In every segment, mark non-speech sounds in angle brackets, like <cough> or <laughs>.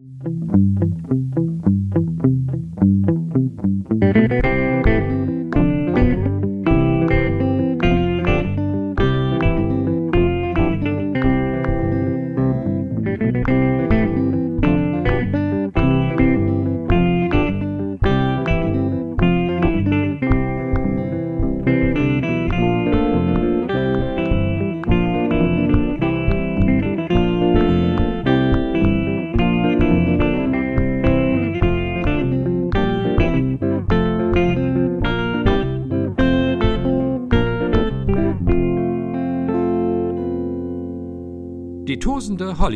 Die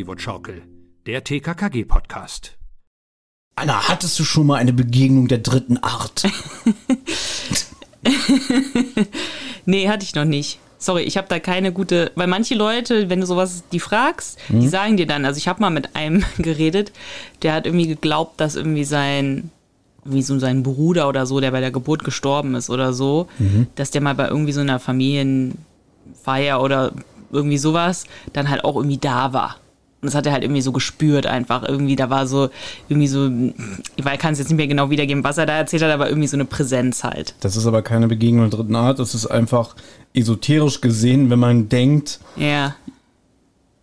Hollywood-Schaukel, der TKKG-Podcast. Anna, hattest du schon mal eine Begegnung der dritten Art? <laughs> <laughs> Nee, hatte ich noch nicht. Sorry, ich habe da keine gute, weil manche Leute, wenn du sowas die fragst, die sagen dir dann, also ich habe mal mit einem <laughs> geredet, der hat irgendwie geglaubt, dass irgendwie sein wie so sein Bruder oder so, der bei der Geburt gestorben ist oder so, dass der mal bei irgendwie so einer Familienfeier oder irgendwie sowas dann halt auch irgendwie da war. Und das hat er halt irgendwie so gespürt einfach. Irgendwie, da war so, irgendwie so, ich kann es jetzt nicht mehr genau wiedergeben, was er da erzählt hat, aber irgendwie so eine Präsenz halt. Das ist aber keine Begegnung der dritten Art. Das ist einfach esoterisch gesehen, wenn man denkt, Ja,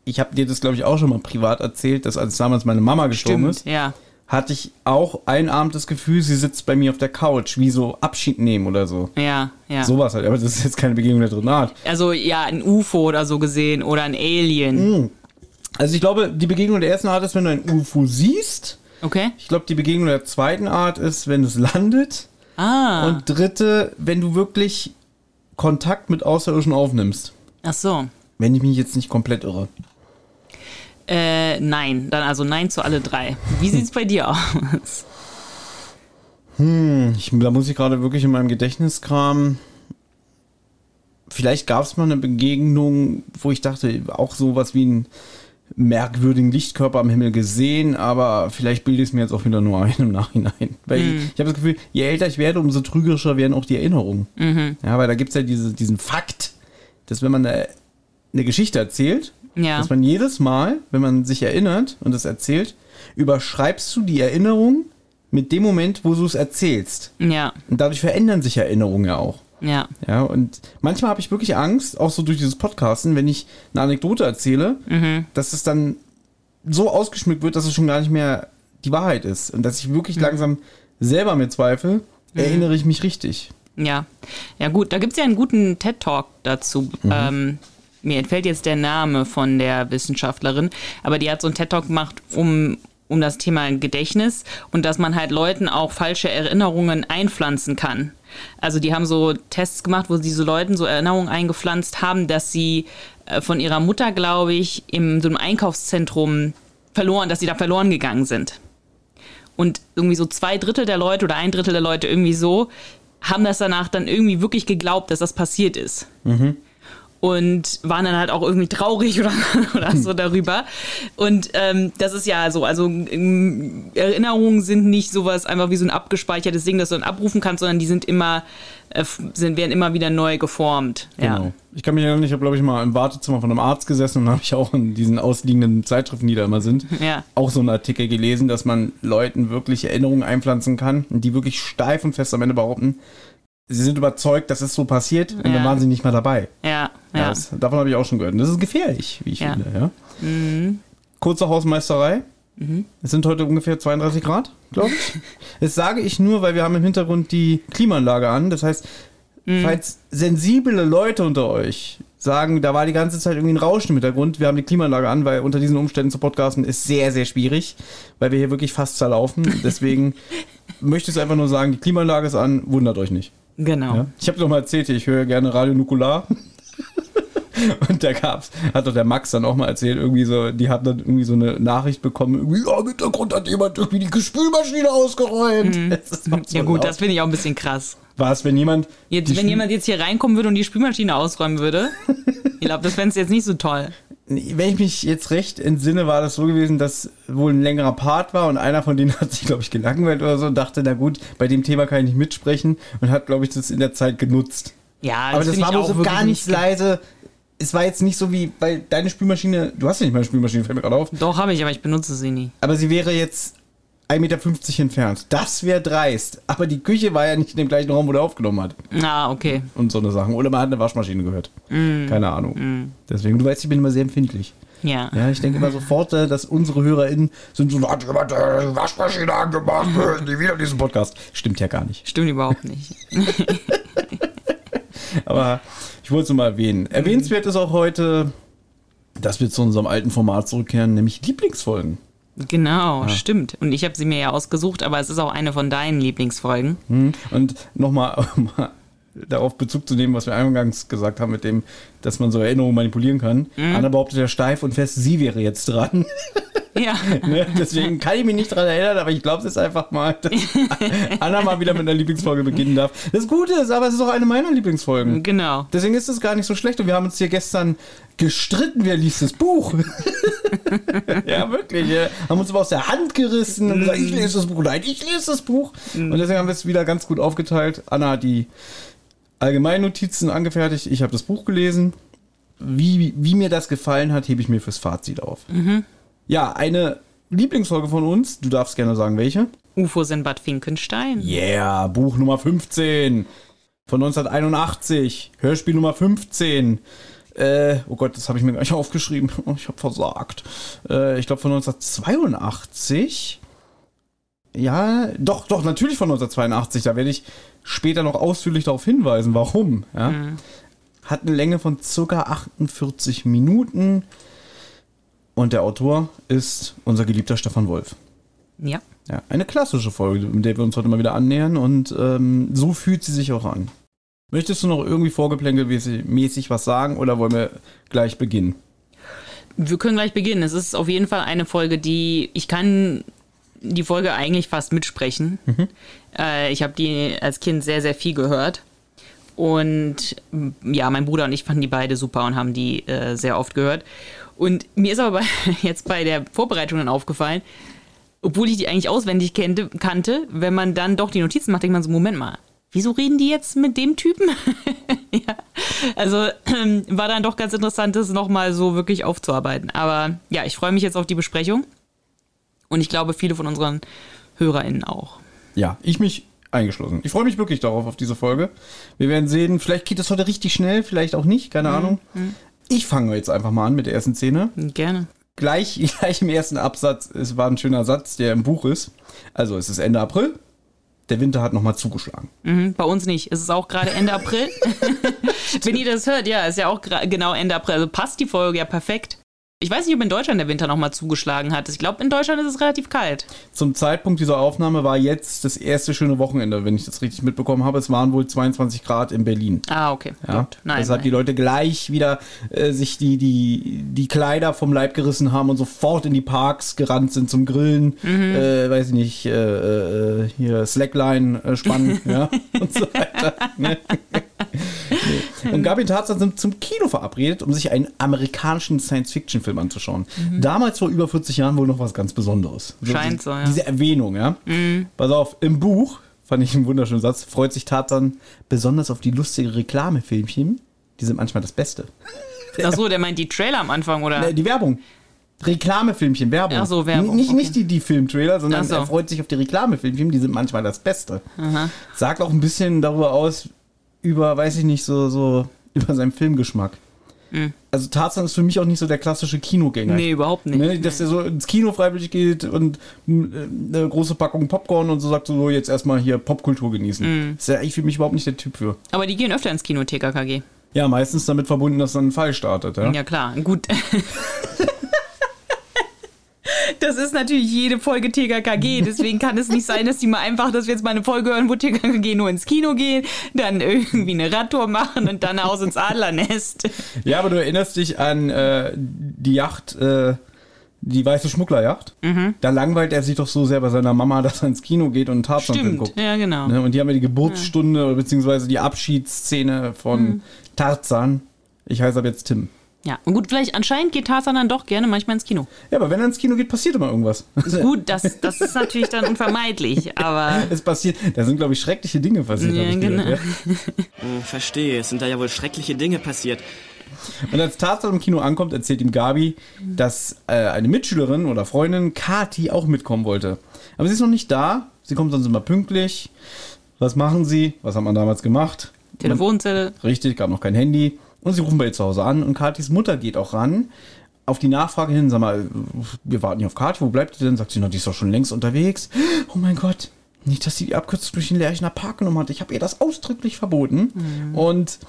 ich habe dir das, glaube ich, auch schon mal privat erzählt, dass als damals meine Mama gestorben stimmt, ist, ja. hatte ich auch einen Abend das Gefühl, sie sitzt bei mir auf der Couch, wie so Abschied nehmen oder so. Ja, ja. Sowas halt. Aber das ist jetzt keine Begegnung der dritten Art. Also ja, ein UFO oder so gesehen oder ein Alien. Also ich glaube, die Begegnung der ersten Art ist, wenn du ein UFO siehst. Okay. Ich glaube, die Begegnung der zweiten Art ist, wenn es landet. Ah, Und dritte, wenn du wirklich Kontakt mit Außerirdischen aufnimmst. ach so. Wenn ich mich jetzt nicht komplett irre. Äh, nein. Dann also nein zu alle drei. Wie sieht's bei dir aus? Ich, da muss ich gerade wirklich in meinem Gedächtnis kramen. Vielleicht gab es mal eine Begegnung, wo ich dachte, auch sowas wie einen merkwürdigen Lichtkörper am Himmel gesehen, aber vielleicht bilde ich es mir jetzt auch wieder nur ein im Nachhinein. Weil ich, ich habe das Gefühl, je älter ich werde, umso trügerischer werden auch die Erinnerungen. Ja, weil da gibt es ja diese, diesen Fakt, dass wenn man eine, eine Geschichte erzählt, Ja. dass man jedes Mal, wenn man sich erinnert und es erzählt, überschreibst du die Erinnerung mit dem Moment, wo du es erzählst. Ja, Und dadurch verändern sich Erinnerungen ja auch. Ja. Ja, und manchmal habe ich wirklich Angst, auch so durch dieses Podcasten, wenn ich eine Anekdote erzähle, dass es dann so ausgeschmückt wird, dass es schon gar nicht mehr die Wahrheit ist. Und dass ich wirklich langsam selber mir zweifle, erinnere ich mich richtig. Ja, ja gut, da gibt's ja einen guten TED-Talk dazu. Ähm, mir entfällt jetzt der Name von der Wissenschaftlerin, aber die hat so einen TED-Talk gemacht um, um das Thema Gedächtnis und dass man halt Leuten auch falsche Erinnerungen einpflanzen kann. Also die haben so Tests gemacht, wo diese Leuten so Erinnerungen eingepflanzt haben, dass sie äh, von ihrer Mutter, glaube ich, in so einem Einkaufszentrum verloren, dass sie da verloren gegangen sind. Und irgendwie so zwei Drittel der Leute oder ein Drittel der Leute irgendwie so haben das danach dann irgendwie wirklich geglaubt, dass das passiert ist. Und waren dann halt auch irgendwie traurig <laughs> oder, oder so darüber. Und ähm, das ist ja so, also Erinnerungen sind nicht sowas einfach wie so ein abgespeichertes Ding, das du dann abrufen kannst, sondern die sind immer, äh, sind, werden immer wieder neu geformt. Ja. Genau. Ich kann mich erinnern, ich habe, glaube ich, mal im Wartezimmer von einem Arzt gesessen und habe ich auch in diesen ausliegenden Zeitschriften, die da immer sind, Ja. auch so einen Artikel gelesen, dass man Leuten wirklich Erinnerungen einpflanzen kann die wirklich steif und fest am Ende behaupten, sie sind überzeugt, dass es so passiert und dann waren sie nicht mehr dabei. Ja, Ja. Das, davon habe ich auch schon gehört. Und das ist gefährlich, wie ich Ja. finde. Ja? Kurze Hausmeisterei. Es sind heute ungefähr 32 Grad, glaube ich. <laughs> Das sage ich nur, weil wir haben im Hintergrund die Klimaanlage an. Das heißt, falls sensible Leute unter euch sagen, da war die ganze Zeit irgendwie ein Rauschen im Hintergrund, wir haben die Klimaanlage an, weil unter diesen Umständen zu podcasten ist sehr, sehr schwierig, weil wir hier wirklich fast zerlaufen. Deswegen <laughs> möchte ich es einfach nur sagen, die Klimaanlage ist an, wundert euch nicht. Genau. Ja? Ich habe doch mal erzählt, ich höre gerne Radio Nukular. <laughs> Und da gab's, hat doch der Max dann auch mal erzählt, irgendwie so, die hatten dann irgendwie so eine Nachricht bekommen, irgendwie, ja, im Hintergrund hat jemand irgendwie die Spülmaschine ausgeräumt. Auch so Ja gut, laut. das finde ich auch ein bisschen krass. war es, wenn jemand. Jetzt, wenn Spül- jemand jetzt hier reinkommen würde und die Spülmaschine ausräumen würde, ich glaube, das fändest du jetzt nicht so toll. Wenn ich mich jetzt recht entsinne, war das so gewesen, dass wohl ein längerer Part war und einer von denen <laughs> hat sich, glaube ich, gelangweilt oder so und dachte, na gut, bei dem Thema kann ich nicht mitsprechen und hat, glaube ich, das in der Zeit genutzt. Ja, Aber das war wohl auch so ganz nicht- leise es war jetzt nicht so wie, weil deine Spülmaschine, du hast ja nicht meine Spülmaschine, fällt mir gerade auf, Doch, habe ich, aber ich benutze sie nie. aber sie wäre jetzt 1,50 Meter entfernt. Das wäre dreist. Aber die Küche war ja nicht in dem gleichen Raum, wo der aufgenommen hat. Ah, okay. Und so eine Sachen. Oder man hat eine Waschmaschine gehört. Keine Ahnung. Deswegen, du weißt, ich bin immer sehr empfindlich. Ja. Ja, ich denke immer sofort, äh, dass unsere HörerInnen sind so, hat jemand äh, die Waschmaschine angemacht, <laughs> nie wieder diesen Podcast. Stimmt ja gar nicht. Stimmt überhaupt nicht. <laughs> Aber ich wollte es nur mal erwähnen. Erwähnenswert ist auch heute, dass wir zu unserem alten Format zurückkehren, nämlich Lieblingsfolgen. Genau, stimmt. Und ich habe sie mir ja ausgesucht, aber es ist auch eine von deinen Lieblingsfolgen. Hm? Und nochmal <laughs> um mal darauf Bezug zu nehmen, was wir eingangs gesagt haben, mit dem, dass man so Erinnerungen manipulieren kann. Anna behauptet ja steif und fest, sie wäre jetzt dran. Ja. <laughs> Ne? Deswegen kann ich mich nicht daran erinnern, aber ich glaube es ist einfach mal, dass <laughs> Anna mal wieder mit einer Lieblingsfolge beginnen darf. Das Gute ist, aber es ist auch eine meiner Lieblingsfolgen. Genau. Deswegen ist es gar nicht so schlecht und wir haben uns hier gestern gestritten, wer liest das Buch. <laughs> ja, wirklich. Ja. Haben uns aber aus der Hand gerissen und gesagt, ich lese das Buch, nein, ich lese das Buch. Und deswegen haben wir es wieder ganz gut aufgeteilt. Anna hat die Allgemeinnotizen angefertigt, ich habe das Buch gelesen. Wie, wie mir das gefallen hat, hebe ich mir fürs Fazit auf. Ja, eine Lieblingsfolge von uns, du darfst gerne sagen, welche. UFOs in Bad Finkenstein. Yeah, Buch Nummer 15 von 1981, Hörspiel Nummer 15. Äh, oh Gott, das habe ich mir gar nicht aufgeschrieben. <laughs> Ich habe versagt. Äh, ich glaube von 1982. Ja, doch, doch, natürlich von 1982. Da werde ich später noch ausführlich darauf hinweisen, warum. Ja? Hat eine Länge von circa 48 Minuten. Und der Autor ist unser geliebter Stefan Wolf. Ja. Ja, eine klassische Folge, mit der wir uns heute mal wieder annähern und ähm, so fühlt sie sich auch an. Möchtest du noch irgendwie vorgeplänkelmäßig was sagen oder wollen wir gleich beginnen? Wir können gleich beginnen. Es ist auf jeden Fall eine Folge, die ich kann die Folge eigentlich fast mitsprechen. Äh, ich habe die als Kind sehr, sehr viel gehört. Und ja, mein Bruder und ich fanden die beide super und haben die äh, sehr oft gehört. Und mir ist aber bei, <laughs> jetzt bei der Vorbereitung dann aufgefallen, obwohl ich die eigentlich auswendig kannte, kannte, wenn man dann doch die Notizen macht, denkt man so, Moment mal, wieso reden die jetzt mit dem Typen? <laughs> ja, also ähm, <clears throat> war dann doch ganz interessant, das nochmal so wirklich aufzuarbeiten. Aber ja, ich freue mich jetzt auf die Besprechung. Und ich glaube, viele von unseren HörerInnen auch. Ja, ich mich eingeschlossen. Ich freue mich wirklich darauf, auf diese Folge. Wir werden sehen, vielleicht geht das heute richtig schnell, vielleicht auch nicht, keine Ahnung. Ich fange jetzt einfach mal an mit der ersten Szene. Gerne. Gleich, <laughs> gleich im ersten Absatz, es war ein schöner Satz, der im Buch ist. Also es ist Ende April, der Winter hat nochmal zugeschlagen. Mhm, bei uns nicht. Es ist auch gerade Ende April. <laughs> Wenn ihr das hört, ja, ist ja auch genau Ende April. Also passt die Folge ja perfekt. Ich weiß nicht, ob in Deutschland der Winter nochmal zugeschlagen hat. Ich glaube, in Deutschland ist es relativ kalt. Zum Zeitpunkt dieser Aufnahme war jetzt das erste schöne Wochenende, wenn ich das richtig mitbekommen habe. Es waren wohl 22 Grad in Berlin. Ah, okay. Ja, Gut. Nein. Deshalb nein. die Leute gleich wieder äh, sich die, die, die Kleider vom Leib gerissen haben und sofort in die Parks gerannt sind zum Grillen, Mhm. äh, weiß ich nicht, äh, äh, hier Slackline äh, spannen, <laughs> ja, und so weiter. Nee. Und Gabi und Tarzan sind zum Kino verabredet, um sich einen amerikanischen Science-Fiction-Film anzuschauen. Damals vor über 40 Jahren wohl noch was ganz Besonderes. Mhm. Scheint so, ja. Mhm. Diese Erwähnung, ja. Pass auf, im Buch, fand ich einen wunderschönen Satz, freut sich Tarzan besonders auf die lustige Reklamefilmchen. Die sind manchmal das Beste. Ach so, der meint die Trailer am Anfang, oder? Die Werbung. Reklamefilmchen, Werbung. Ach so, Werbung, N- Nicht, okay. nicht die, die Filmtrailer, sondern so. er freut sich auf die Reklamefilmchen, die sind manchmal das Beste. Sagt auch ein bisschen darüber aus, über, weiß ich nicht, so, so, <laughs> über seinen Filmgeschmack. Also Tarzan ist für mich auch nicht so der klassische Kinogänger. Mhm. Nee, überhaupt nicht. Ne, dass er so ins Kino freiwillig geht und m, äh, eine große Packung Popcorn und so sagt so, jetzt erstmal hier Popkultur genießen. Mhm. Ist ja eigentlich für mich überhaupt nicht der Typ für. Aber die gehen öfter ins Kino, TKKG. Ja, meistens damit verbunden, dass dann ein Fall startet. Ja? Ja, klar. Gut. <laughs> <laughs> Das ist natürlich jede Folge TKKG, deswegen kann es nicht sein, dass die mal einfach, dass wir jetzt mal eine Folge hören, wo TKKG nur ins Kino gehen, dann irgendwie eine Radtour machen und dann aus ins Adlernest. Ja, aber du erinnerst dich an äh, die Yacht, äh, die weiße Schmugglerjacht. Mhm. Da langweilt er sich doch so sehr bei seiner Mama, dass er ins Kino geht und einen Tarzan-Film Stimmt, guckt. ja genau. Ne? Und die haben ja die Geburtsstunde beziehungsweise die Abschiedsszene von Mhm. Tarzan. Ich heiße ab jetzt Tim. Ja, und gut, vielleicht anscheinend geht Tarzan dann doch gerne manchmal ins Kino. Ja, aber wenn er ins Kino geht, passiert immer irgendwas. Gut, das, das ist natürlich dann unvermeidlich, aber <laughs> Es passiert, da sind, glaube ich, schreckliche Dinge passiert. Ja, genau. gehört, <laughs> Hm, verstehe, es sind da ja wohl schreckliche Dinge passiert. Und als Tarzan im Kino ankommt, erzählt ihm Gabi, dass äh, eine Mitschülerin oder Freundin, Kati, auch mitkommen wollte. Aber sie ist noch nicht da. Sie kommt sonst immer pünktlich. Was machen sie? Was hat man damals gemacht? Telefonzelle. Man, richtig, gab noch kein Handy. Und sie rufen bei ihr zu Hause an und Katis Mutter geht auch ran. Auf die Nachfrage hin, sag mal, wir warten hier auf Kathi, wo bleibt die denn? Sagt sie noch, die ist doch schon längst unterwegs. Oh mein Gott, nicht, dass sie die Abkürzung durch den Lerchener Park genommen hat. Ich habe ihr das ausdrücklich verboten. Mhm. Und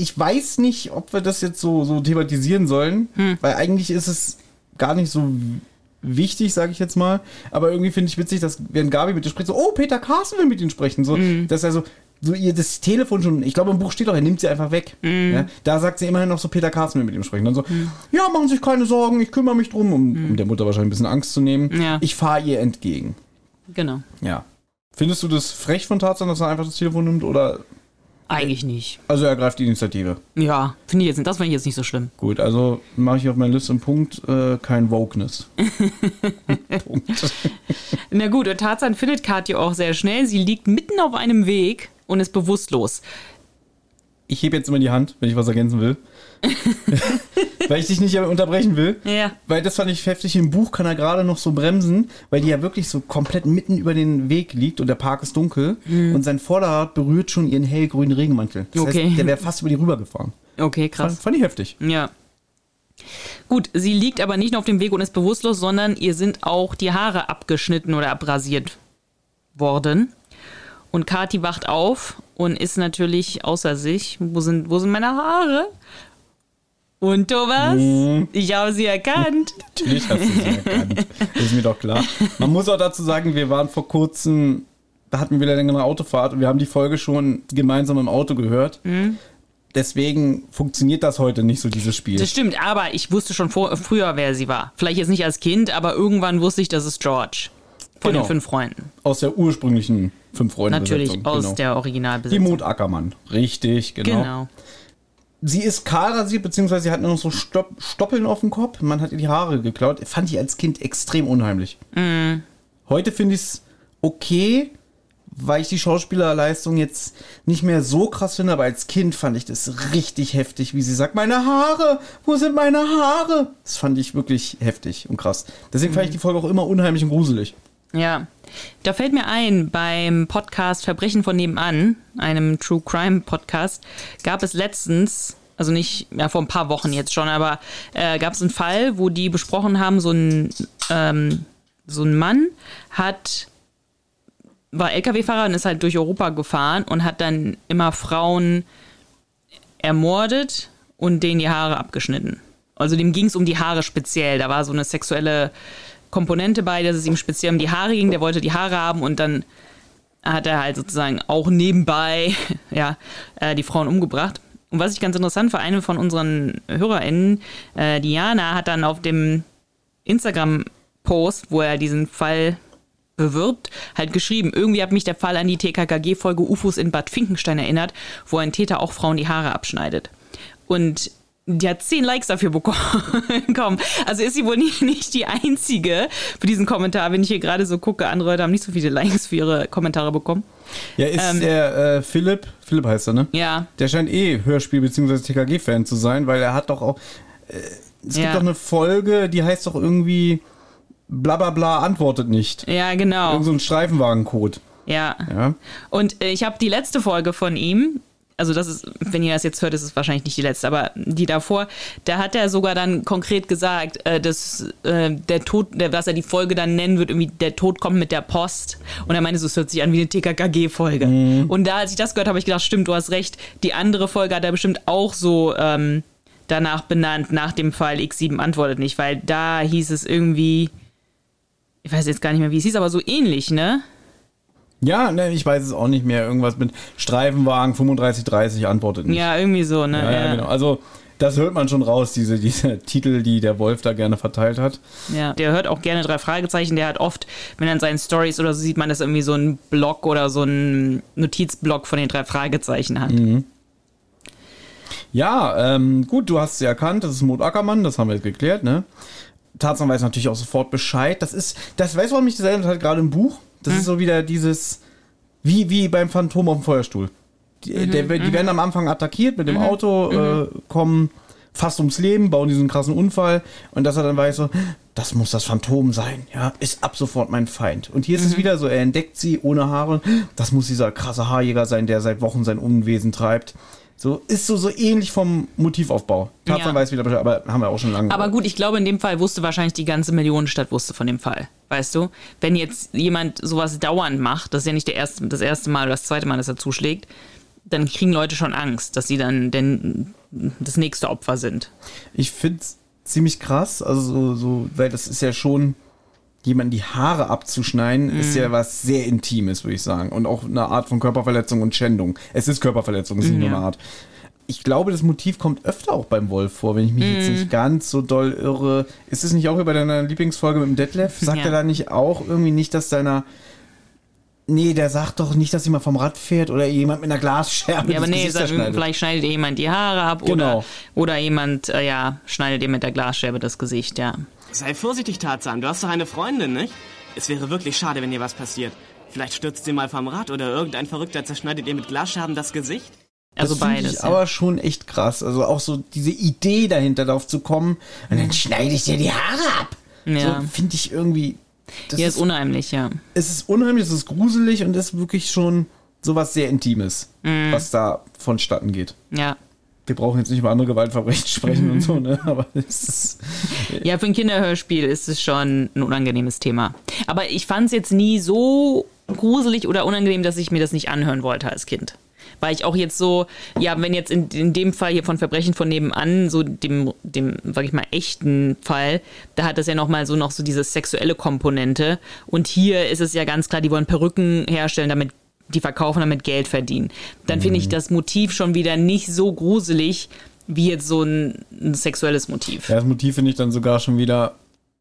ich weiß nicht, ob wir das jetzt so, so thematisieren sollen, hm. weil eigentlich ist es gar nicht so wichtig, sage ich jetzt mal. Aber irgendwie finde ich witzig, dass während Gabi mit dir spricht, so, oh, Peter Carsten will mit ihnen sprechen. So, mhm. dass er so, so ihr das Telefon schon, ich glaube im Buch steht doch, er nimmt sie einfach weg. Mhm. Ja, da sagt sie immerhin noch so, Peter Carsten mit ihm sprechen. Dann so, mhm. ja, machen Sie sich keine Sorgen, ich kümmere mich drum, um, um der Mutter wahrscheinlich ein bisschen Angst zu nehmen. Ja. Ich fahre ihr entgegen. Genau. Ja. Findest du das frech von Tarzan, dass er einfach das Telefon nimmt oder eigentlich nicht. Also er greift die Initiative. Ja, finde ich jetzt, das finde ich jetzt nicht so schlimm. Gut, also mache ich auf meiner Liste einen Punkt, äh, kein Wokeness. <laughs> Punkt. <laughs> Na gut, und Tarzan findet Katja auch sehr schnell. Sie liegt mitten auf einem Weg und ist bewusstlos ich hebe jetzt immer die Hand, wenn ich was ergänzen will. <laughs> weil ich dich nicht unterbrechen will. Ja. Weil das fand ich heftig. Im Buch kann er gerade noch so bremsen, weil die ja wirklich so komplett mitten über den Weg liegt und der Park ist dunkel mhm. und sein Vorderrad berührt schon ihren hellgrünen Regenmantel. Das okay. heißt, der wäre fast über die rübergefahren. Okay, krass. Fand, fand ich heftig. Ja. Gut, sie liegt aber nicht nur auf dem Weg und ist bewusstlos, sondern ihr sind auch die Haare abgeschnitten oder abrasiert worden. Und Kati wacht auf und ist natürlich außer sich. Wo sind, wo sind meine Haare? Und Thomas, mhm. ich habe sie erkannt. <laughs> Natürlich hast du sie erkannt. Das ist mir doch klar. Man muss auch dazu sagen, wir waren vor kurzem, da hatten wir wieder eine längere Autofahrt und wir haben die Folge schon gemeinsam im Auto gehört. Mhm. Deswegen funktioniert das heute nicht so, dieses Spiel. Das stimmt, aber ich wusste schon vor, früher, wer sie war. Vielleicht jetzt nicht als Kind, aber irgendwann wusste ich, das ist George. Von genau. den fünf Freunden. Aus der ursprünglichen fünf Freunde. Natürlich, aus genau. der Originalbesetzung. Die Mut Ackermann. Richtig, genau. Genau. Sie ist kahl rasiert, beziehungsweise sie hat nur noch so Stopp Stoppeln auf dem Kopf. Man hat ihr die Haare geklaut. Fand ich als Kind extrem unheimlich. Mm. Heute finde ich es okay, weil ich die Schauspielerleistung jetzt nicht mehr so krass finde, aber als Kind fand ich das richtig heftig, wie sie sagt, meine Haare, wo sind meine Haare? Das fand ich wirklich heftig und krass. Deswegen fand ich die Folge auch immer unheimlich und gruselig. Ja, da fällt mir ein, beim Podcast Verbrechen von nebenan, einem True Crime Podcast, gab es letztens, also nicht, ja, vor ein paar Wochen jetzt schon, aber äh, gab es einen Fall, wo die besprochen haben, so ein, ähm, so ein Mann hat, war LKW-Fahrer und ist halt durch Europa gefahren und hat dann immer Frauen ermordet und denen die Haare abgeschnitten. Also dem ging es um die Haare speziell. Da war so eine sexuelle Komponente bei, dass es ihm speziell um die Haare ging. Der wollte die Haare haben und dann hat er halt sozusagen auch nebenbei <laughs> ja, äh, die Frauen umgebracht. Und was ich ganz interessant für eine von unseren HörerInnen, äh, Diana, hat dann auf dem Instagram-Post, wo er diesen Fall bewirbt, halt geschrieben, irgendwie hat mich der Fall an die TKKG-Folge UFOs in Bad Finkenstein erinnert, wo ein Täter auch Frauen die Haare abschneidet. Und die hat zehn Likes dafür <laughs> bekommen. Also ist sie wohl nicht, nicht die einzige für diesen Kommentar, wenn ich hier gerade so gucke. Andere Leute haben nicht so viele Likes für ihre Kommentare bekommen. Ja, ist ähm, der äh, Philipp, Philipp heißt er, ne? Ja. Der scheint eh Hörspiel- bzw. TKG-Fan zu sein, weil er hat doch auch. Äh, es ja. gibt doch eine Folge, die heißt doch irgendwie bla bla bla antwortet nicht. Ja, genau. Irgend so ein Streifenwagencode. Ja. ja. Und äh, ich habe die letzte Folge von ihm, also das ist, wenn ihr das jetzt hört, ist es wahrscheinlich nicht die letzte, aber die davor, da hat er sogar dann konkret gesagt, äh, dass äh, der Tod, der, was er die Folge dann nennen wird, irgendwie der Tod kommt mit der Post. Und er meinte, so, es hört sich an wie eine TKKG-Folge. Mhm. Und da, als ich das gehört habe, habe ich gedacht, stimmt, du hast recht. Die andere Folge hat er bestimmt auch so ähm, danach benannt, nach dem Fall X7 antwortet nicht, weil da hieß es irgendwie, ich weiß jetzt gar nicht mehr, wie es hieß, aber so ähnlich, ne? Ja, ne, ich weiß es auch nicht mehr. Irgendwas mit Streifenwagen 3530 antwortet nicht. Ja, irgendwie so, ne? Ja, ja, genau. Also, das hört man schon raus, diese, diese <laughs> Titel, die der Wolf da gerne verteilt hat. Ja, der hört auch gerne drei Fragezeichen. Der hat oft, wenn er in seinen Stories oder so sieht man, dass irgendwie so ein Blog oder so ein Notizblock von den drei Fragezeichen hat. Mhm. Ja, ähm, gut, du hast sie erkannt. Das ist Mut Ackermann, das haben wir jetzt geklärt, ne? Tarzan weiß natürlich auch sofort Bescheid. Das ist, das weiß man mich das erinnert hat gerade im Buch. Das hm. ist so wieder dieses, wie, wie beim Phantom auf dem Feuerstuhl. Die, der, die werden am Anfang attackiert mit dem Auto, äh, kommen fast ums Leben, bauen diesen krassen Unfall und dass er dann weiß so, das muss das Phantom sein, ja, ist ab sofort mein Feind. Und hier ist es wieder so, er entdeckt sie ohne Haare, das muss dieser krasse Haarjäger sein, der seit Wochen sein Unwesen treibt. So ist so so ähnlich vom Motivaufbau. Tarzan Ja. weiß wieder Bescheid, aber haben wir auch schon lange. Aber gut, ich glaube, in dem Fall wusste wahrscheinlich die ganze Millionenstadt wusste von dem Fall. Weißt du? Wenn jetzt jemand sowas dauernd macht, das ist ja nicht der erste, das erste Mal oder das zweite Mal, dass er zuschlägt, dann kriegen Leute schon Angst, dass sie dann denn das nächste Opfer sind. Ich finde es ziemlich krass, also so, so, weil das ist ja schon, jemanden die Haare abzuschneiden, ist Mhm. ja was sehr Intimes, würde ich sagen. Und auch eine Art von Körperverletzung und Schändung. Es ist Körperverletzung, es ist nicht nur eine Art. Ich glaube, das Motiv kommt öfter auch beim Wolf vor, wenn ich mich Mhm. jetzt nicht ganz so doll irre. Ist es nicht auch über deiner Lieblingsfolge mit dem Detlef? Sagt Ja. er da nicht auch irgendwie nicht, dass deiner. Nee, der sagt doch nicht, dass jemand vom Rad fährt oder jemand mit einer Glasscherbe Ja, aber das nee, Gesicht sag, zerschneidet. vielleicht schneidet jemand die Haare ab Genau. oder, oder jemand, äh, ja, schneidet ihr mit der Glasscherbe das Gesicht, ja. Sei vorsichtig, Tarzan. Du hast doch eine Freundin, nicht? Es wäre wirklich schade, wenn dir was passiert. Vielleicht stürzt sie mal vom Rad oder irgendein Verrückter zerschneidet ihr mit Glasscherben das Gesicht. Also das finde beides. Ich ja. aber schon echt krass. Also auch so diese Idee dahinter, darauf zu kommen. Und dann schneide ich dir die Haare ab. Ja. So finde ich irgendwie. Das ja, ist unheimlich, ja. es ist unheimlich, es ist gruselig und es ist wirklich schon sowas sehr Intimes, Mhm. was da vonstatten geht. Ja. Wir brauchen jetzt nicht über andere Gewaltverbrechen <laughs> sprechen und so, ne? Aber es ist. Ja, für ein Kinderhörspiel ist es schon ein unangenehmes Thema. Aber ich fand es jetzt nie so gruselig oder unangenehm, dass ich mir das nicht anhören wollte als Kind. Weil ich auch jetzt so, ja, wenn jetzt in, in dem Fall hier von Verbrechen von nebenan, so dem, dem, sag ich mal, echten Fall, da hat das ja nochmal so noch so diese sexuelle Komponente. Und hier ist es ja ganz klar, die wollen Perücken herstellen, damit die verkaufen, damit Geld verdienen. Dann finde ich das Motiv schon wieder nicht so gruselig wie jetzt so ein, ein sexuelles Motiv. Ja, das Motiv finde ich dann sogar schon wieder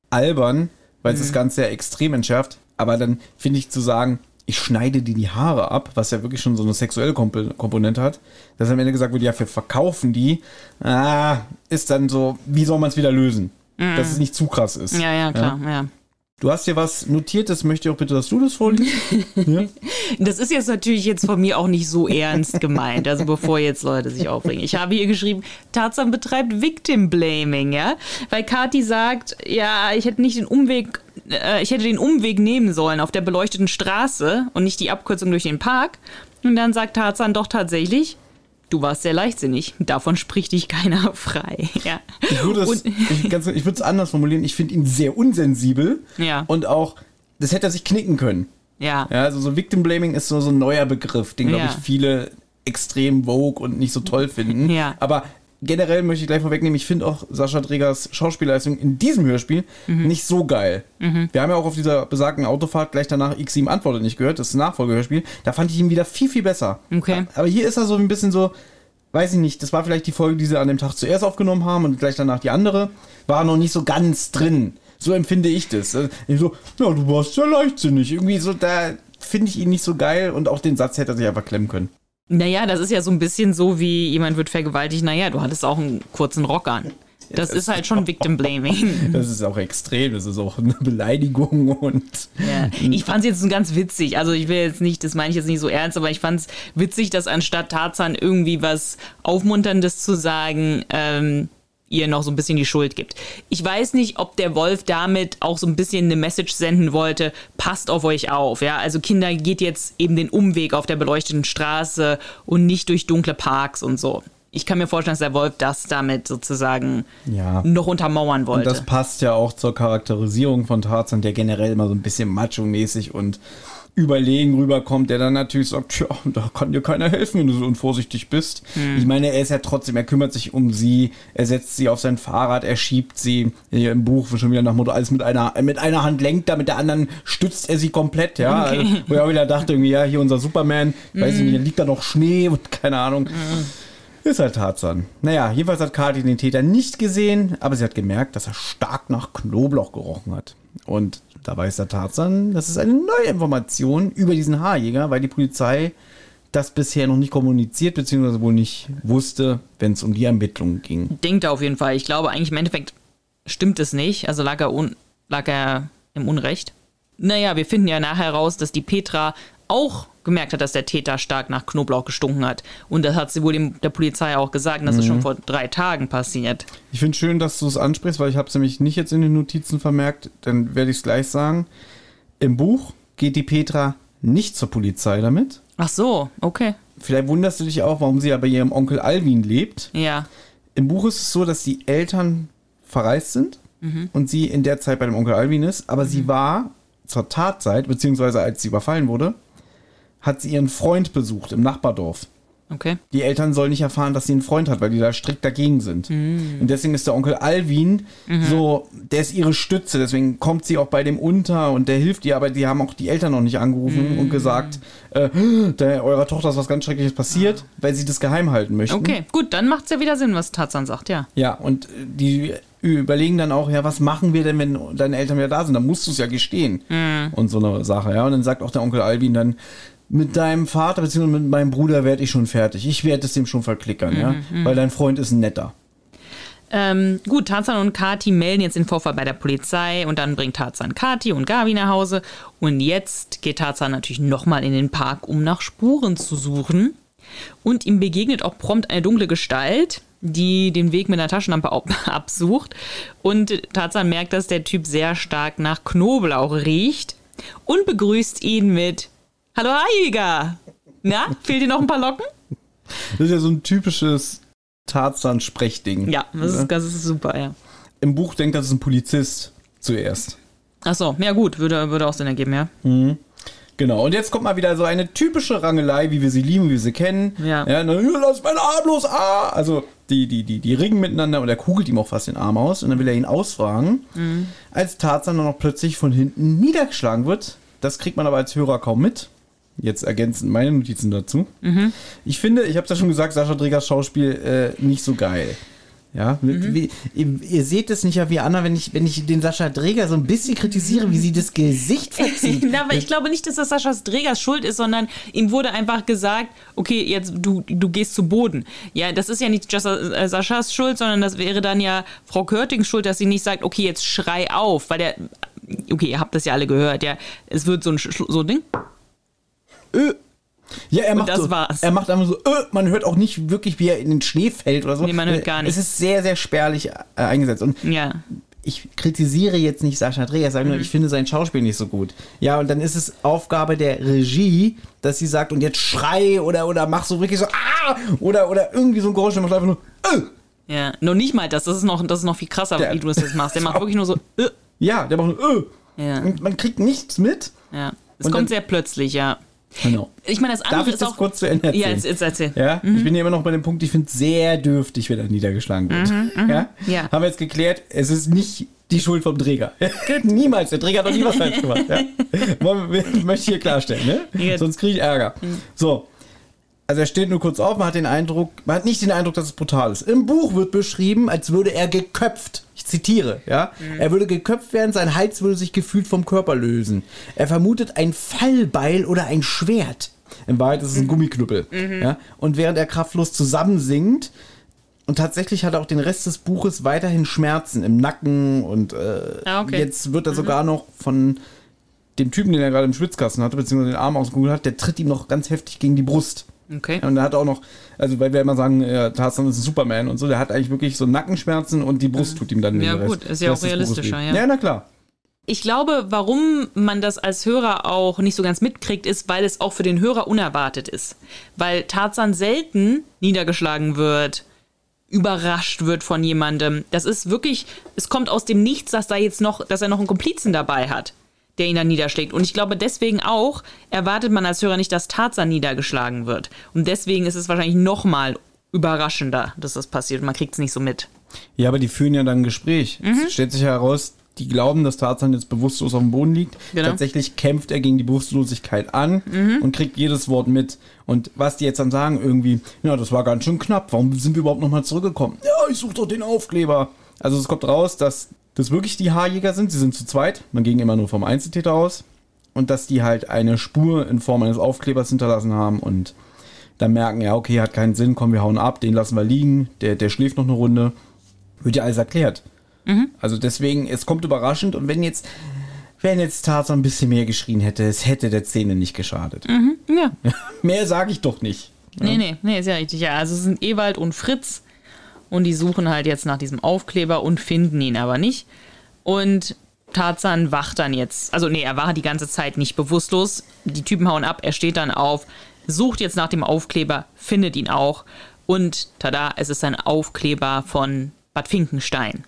albern, weil Mhm. es das Ganze ja extrem entschärft. Aber dann finde ich zu sagen, ich schneide dir die Haare ab, was ja wirklich schon so eine sexuelle Komp Komponente hat, dass am Ende gesagt wird, ja, wir verkaufen die, ah, ist dann so, wie soll man es wieder lösen? Dass es nicht zu krass ist. Mhm. Ja, ja, klar, ja. Du hast hier was notiert, das möchte ich auch bitte, dass du das vorliest. <laughs> Das ist jetzt natürlich jetzt von mir auch nicht so ernst gemeint, also bevor jetzt Leute sich aufregen. Ich habe hier geschrieben, Tarzan betreibt Victim Blaming, ja? Weil Kati sagt, ja, ich hätte nicht den Umweg, äh, ich hätte den Umweg nehmen sollen auf der beleuchteten Straße und nicht die Abkürzung durch den Park. Und dann sagt Tarzan doch tatsächlich, du warst sehr leichtsinnig, davon spricht dich keiner <laughs> frei, ja. Ich würde es ich, ganz- ich würde es anders formulieren. Ich finde ihn sehr unsensibel Ja. und auch, das hätte er sich knicken können. Ja. Ja, also so Victim Blaming ist so, so ein neuer Begriff, den, glaube Ja. ich, viele extrem vogue und nicht so toll finden. Ja. Aber generell möchte ich gleich vorwegnehmen, ich finde auch Sascha Dregers Schauspielleistung in diesem Hörspiel Mhm. nicht so geil. Wir haben ja auch auf dieser besagten Autofahrt gleich danach X7 Antwortet nicht gehört, das Nachfolgehörspiel. Da fand ich ihn wieder viel, viel besser. Okay. Aber hier ist er so ein bisschen so, weiß ich nicht, das war vielleicht die Folge, die sie an dem Tag zuerst aufgenommen haben und gleich danach die andere, war noch nicht so ganz drin. So empfinde ich das. Also, So, ja, du warst ja leichtsinnig. Irgendwie so, da finde ich ihn nicht so geil und auch den Satz hätte er sich einfach klemmen können. Naja, das ist ja so ein bisschen so, wie jemand wird vergewaltigt, naja, du hattest auch einen kurzen Rock an. Das ist halt schon Victim Blaming. <laughs> Das ist auch extrem, das ist auch eine Beleidigung und Ja. Ich fand es jetzt ganz witzig. Also ich will jetzt nicht, das meine ich jetzt nicht so ernst, aber ich fand es witzig, dass anstatt Tarzan irgendwie was Aufmunterndes zu sagen, ähm, ihr noch so ein bisschen die Schuld gibt. Ich weiß nicht, ob der Wolf damit auch so ein bisschen eine Message senden wollte, passt auf euch auf. Ja, also Kinder geht jetzt eben den Umweg auf der beleuchteten Straße und nicht durch dunkle Parks und so. Ich kann mir vorstellen, dass der Wolf das damit sozusagen Ja. noch untermauern Und wollte. das passt ja auch zur Charakterisierung von Tarzan, der generell immer so ein bisschen macho-mäßig und überlegen rüberkommt, der dann natürlich sagt, tja, da kann dir keiner helfen, wenn du so unvorsichtig bist. Ich meine, er ist ja trotzdem, er kümmert sich um sie, er setzt sie auf sein Fahrrad, er schiebt sie, hier im Buch schon wieder nach Motto, alles mit einer, mit einer Hand lenkt er, mit der anderen stützt er sie komplett, ja. Okay. Also, wo ich auch wieder dachte, irgendwie, ja, hier unser Superman, weiß ich nicht, da liegt da noch Schnee und keine Ahnung. Ist halt Tarzan. Naja, jedenfalls hat Kati den Täter nicht gesehen, aber sie hat gemerkt, dass er stark nach Knoblauch gerochen hat. Und da weiß der Tarzan, das ist eine neue Information über diesen Haarjäger, weil die Polizei das bisher noch nicht kommuniziert, beziehungsweise wohl nicht wusste, wenn es um die Ermittlungen ging. denkt er auf jeden Fall. Ich glaube eigentlich im Endeffekt stimmt es nicht. Also lag er, lag er im Unrecht. Naja, wir finden ja nachher raus, dass die Petra auch gemerkt hat, dass der Täter stark nach Knoblauch gestunken hat. Und das hat sie wohl dem, der Polizei auch gesagt, das ist schon vor drei Tagen passiert. Ich finde schön, dass du es ansprichst, weil ich habe es nämlich nicht jetzt in den Notizen vermerkt. Dann werde ich es gleich sagen. Im Buch geht die Petra nicht zur Polizei damit. Ach so, okay. Vielleicht wunderst du dich auch, warum sie ja bei ihrem Onkel Alvin lebt. Ja. Im Buch ist es so, dass die Eltern verreist sind und sie in der Zeit bei dem Onkel Alvin ist, aber sie war zur Tatzeit, beziehungsweise als sie überfallen wurde, hat sie ihren Freund besucht im Nachbardorf. Okay. Die Eltern sollen nicht erfahren, dass sie einen Freund hat, weil die da strikt dagegen sind. Und deswegen ist der Onkel Alvin so, der ist ihre Stütze, deswegen kommt sie auch bei dem unter und der hilft ihr, aber die haben auch die Eltern noch nicht angerufen und gesagt, äh, der, eurer Tochter ist was ganz Schreckliches passiert, weil sie das geheim halten möchten. Okay, gut, dann macht es ja wieder Sinn, was Tarzan sagt, ja. Ja, und äh, die überlegen dann auch, ja, was machen wir denn, wenn deine Eltern wieder da sind? Dann musst du es ja gestehen. Und so eine Sache, ja. Und dann sagt auch der Onkel Alvin dann, mit deinem Vater bzw. mit meinem Bruder werde ich schon fertig. Ich werde es dem schon verklickern, ja. Weil dein Freund ist netter. Ähm, gut, Tarzan und Kati melden jetzt den Vorfall bei der Polizei und dann bringt Tarzan Kati und Gabi nach Hause. Und jetzt geht Tarzan natürlich nochmal in den Park, um nach Spuren zu suchen. Und ihm begegnet auch prompt eine dunkle Gestalt, die den Weg mit einer Taschenlampe ab- <laughs> absucht. Und Tarzan merkt, dass der Typ sehr stark nach Knoblauch riecht und begrüßt ihn mit Hallo Heiger! Na, fehlt dir noch ein paar Locken? Das ist ja so ein typisches Tarzan-Sprechding. Ja, das ist, das ist super, ja. Im Buch denkt das ist ein Polizist zuerst. Achso, ja gut, würde, würde auch Sinn ergeben, ja. Genau, und jetzt kommt mal wieder so eine typische Rangelei, wie wir sie lieben, wie wir sie kennen. Ja. ja dann, "Ja, lass meinen Arm los, ah! Also, die, die, die, die ringen miteinander und er kugelt ihm auch fast den Arm aus und dann will er ihn ausfragen. Als Tarzan dann noch plötzlich von hinten niedergeschlagen wird. Das kriegt man aber als Hörer kaum mit. Jetzt ergänzen meine Notizen dazu. Ich finde, ich habe es ja schon gesagt, Sascha Dregers Schauspiel äh, nicht so geil. Ja, mit, wie, ihr, ihr seht es nicht ja wie Anna, wenn ich, wenn ich den Sascha Dreger so ein bisschen kritisiere, wie sie das Gesicht verzieht. <laughs> Na, aber ich glaube nicht, dass das Saschas Dregers Schuld ist, sondern ihm wurde einfach gesagt, okay, jetzt du, du gehst zu Boden. Ja, das ist ja nicht just, äh, Saschas Schuld, sondern das wäre dann ja Frau Körtings Schuld, dass sie nicht sagt, okay, jetzt schrei auf, weil der, okay, ihr habt das ja alle gehört, ja, es wird so ein, so ein Ding. Ö. Ja, er macht das so, war's. Er macht einfach so, ö, man hört auch nicht wirklich, wie er in den Schnee fällt oder so. Nee, man hört gar nicht. Es ist sehr, sehr spärlich äh, eingesetzt. Und Ja. ich kritisiere jetzt nicht Sascha Dreher, ich sage Mhm. nur, ich finde sein Schauspiel nicht so gut. Ja, und dann ist es Aufgabe der Regie, dass sie sagt, und jetzt schrei oder, oder mach so wirklich so, ah, oder, oder irgendwie so ein Geräusch, der macht einfach nur, ö. Ja, noch nicht mal das, das ist noch, das ist noch viel krasser, Der- wie du das jetzt machst. Der <laughs> macht wirklich nur so, äh, Ja, der macht nur, ö. Ja. Und man kriegt nichts mit. ja. Es Und kommt dann- sehr plötzlich, ja. Genau. Ich meine, das andere Darf ich ist das auch. kurz zu Ende erzählen? ja, jetzt, jetzt erzähl. Ja, ich bin hier immer noch bei dem Punkt, ich finde es sehr dürftig, wenn er niedergeschlagen wird. ja? Ja. Haben wir jetzt geklärt, es ist nicht die Schuld vom Träger. <laughs> Niemals, der Träger hat doch nie was falsch <laughs> gemacht. Ja? Möchte ich hier klarstellen, ne? Sonst kriege ich Ärger. So. Also er steht nur kurz auf, man hat den Eindruck, man hat nicht den Eindruck, dass es brutal ist. Im Buch wird beschrieben, als würde er geköpft. Ich zitiere, ja. Er würde geköpft werden, sein Hals würde sich gefühlt vom Körper lösen. Er vermutet ein Fallbeil oder ein Schwert. In Wahrheit ist es ein Gummiknüppel. Ja? Und während er kraftlos zusammensinkt, und tatsächlich hat er auch den Rest des Buches weiterhin Schmerzen im Nacken und äh, Ah, okay. jetzt wird er sogar noch von dem Typen, den er gerade im Schwitzkasten hatte, beziehungsweise den Arm ausgekugelt hat, der tritt ihm noch ganz heftig gegen die Brust. Okay. Und er hat auch noch, also weil wir immer sagen, äh, Tarzan ist ein Superman und so, der hat eigentlich wirklich so Nackenschmerzen und die Brust tut ihm dann Ja, den Rest- gut, ist ja auch realistischer, ja. Ja, na klar. Ich glaube, warum man das als Hörer auch nicht so ganz mitkriegt, ist, weil es auch für den Hörer unerwartet ist. Weil Tarzan selten niedergeschlagen wird, überrascht wird von jemandem. Das ist wirklich, es kommt aus dem Nichts, dass da jetzt noch, dass er noch einen Komplizen dabei hat, der ihn dann niederschlägt. Und ich glaube, deswegen auch erwartet man als Hörer nicht, dass Tarzan niedergeschlagen wird. Und deswegen ist es wahrscheinlich noch mal überraschender, dass das passiert. Man kriegt es nicht so mit. Ja, aber die führen ja dann ein Gespräch. Mhm. Es stellt sich heraus, die glauben, dass Tarzan jetzt bewusstlos auf dem Boden liegt. Genau. Mhm. Tatsächlich kämpft er gegen die Bewusstlosigkeit an und kriegt jedes Wort mit. Und was die jetzt dann sagen, irgendwie, ja, das war ganz schön knapp. Warum sind wir überhaupt nochmal zurückgekommen? Ja, ich suche doch den Aufkleber. Also es kommt raus, dass das wirklich die Haarjäger sind. Sie sind zu zweit. Man ging immer nur vom Einzeltäter aus. Und dass die halt eine Spur in Form eines Aufklebers hinterlassen haben und dann merken, ja, okay, hat keinen Sinn, komm, wir hauen ab, den lassen wir liegen, der, der schläft noch eine Runde. Wird ja alles erklärt. Also deswegen, es kommt überraschend und wenn jetzt, wenn jetzt Tarzan ein bisschen mehr geschrien hätte, es hätte der Szene nicht geschadet. Ja. <laughs> Mehr sage ich doch nicht. Nee, nee, nee, ist ja richtig. Ja, also es sind Ewald und Fritz und die suchen halt jetzt nach diesem Aufkleber und finden ihn aber nicht. Und Tarzan wacht dann jetzt, also nee, er war die ganze Zeit nicht bewusstlos. Die Typen hauen ab, er steht dann auf, sucht jetzt nach dem Aufkleber, findet ihn auch und tada, es ist ein Aufkleber von Bad Finkenstein.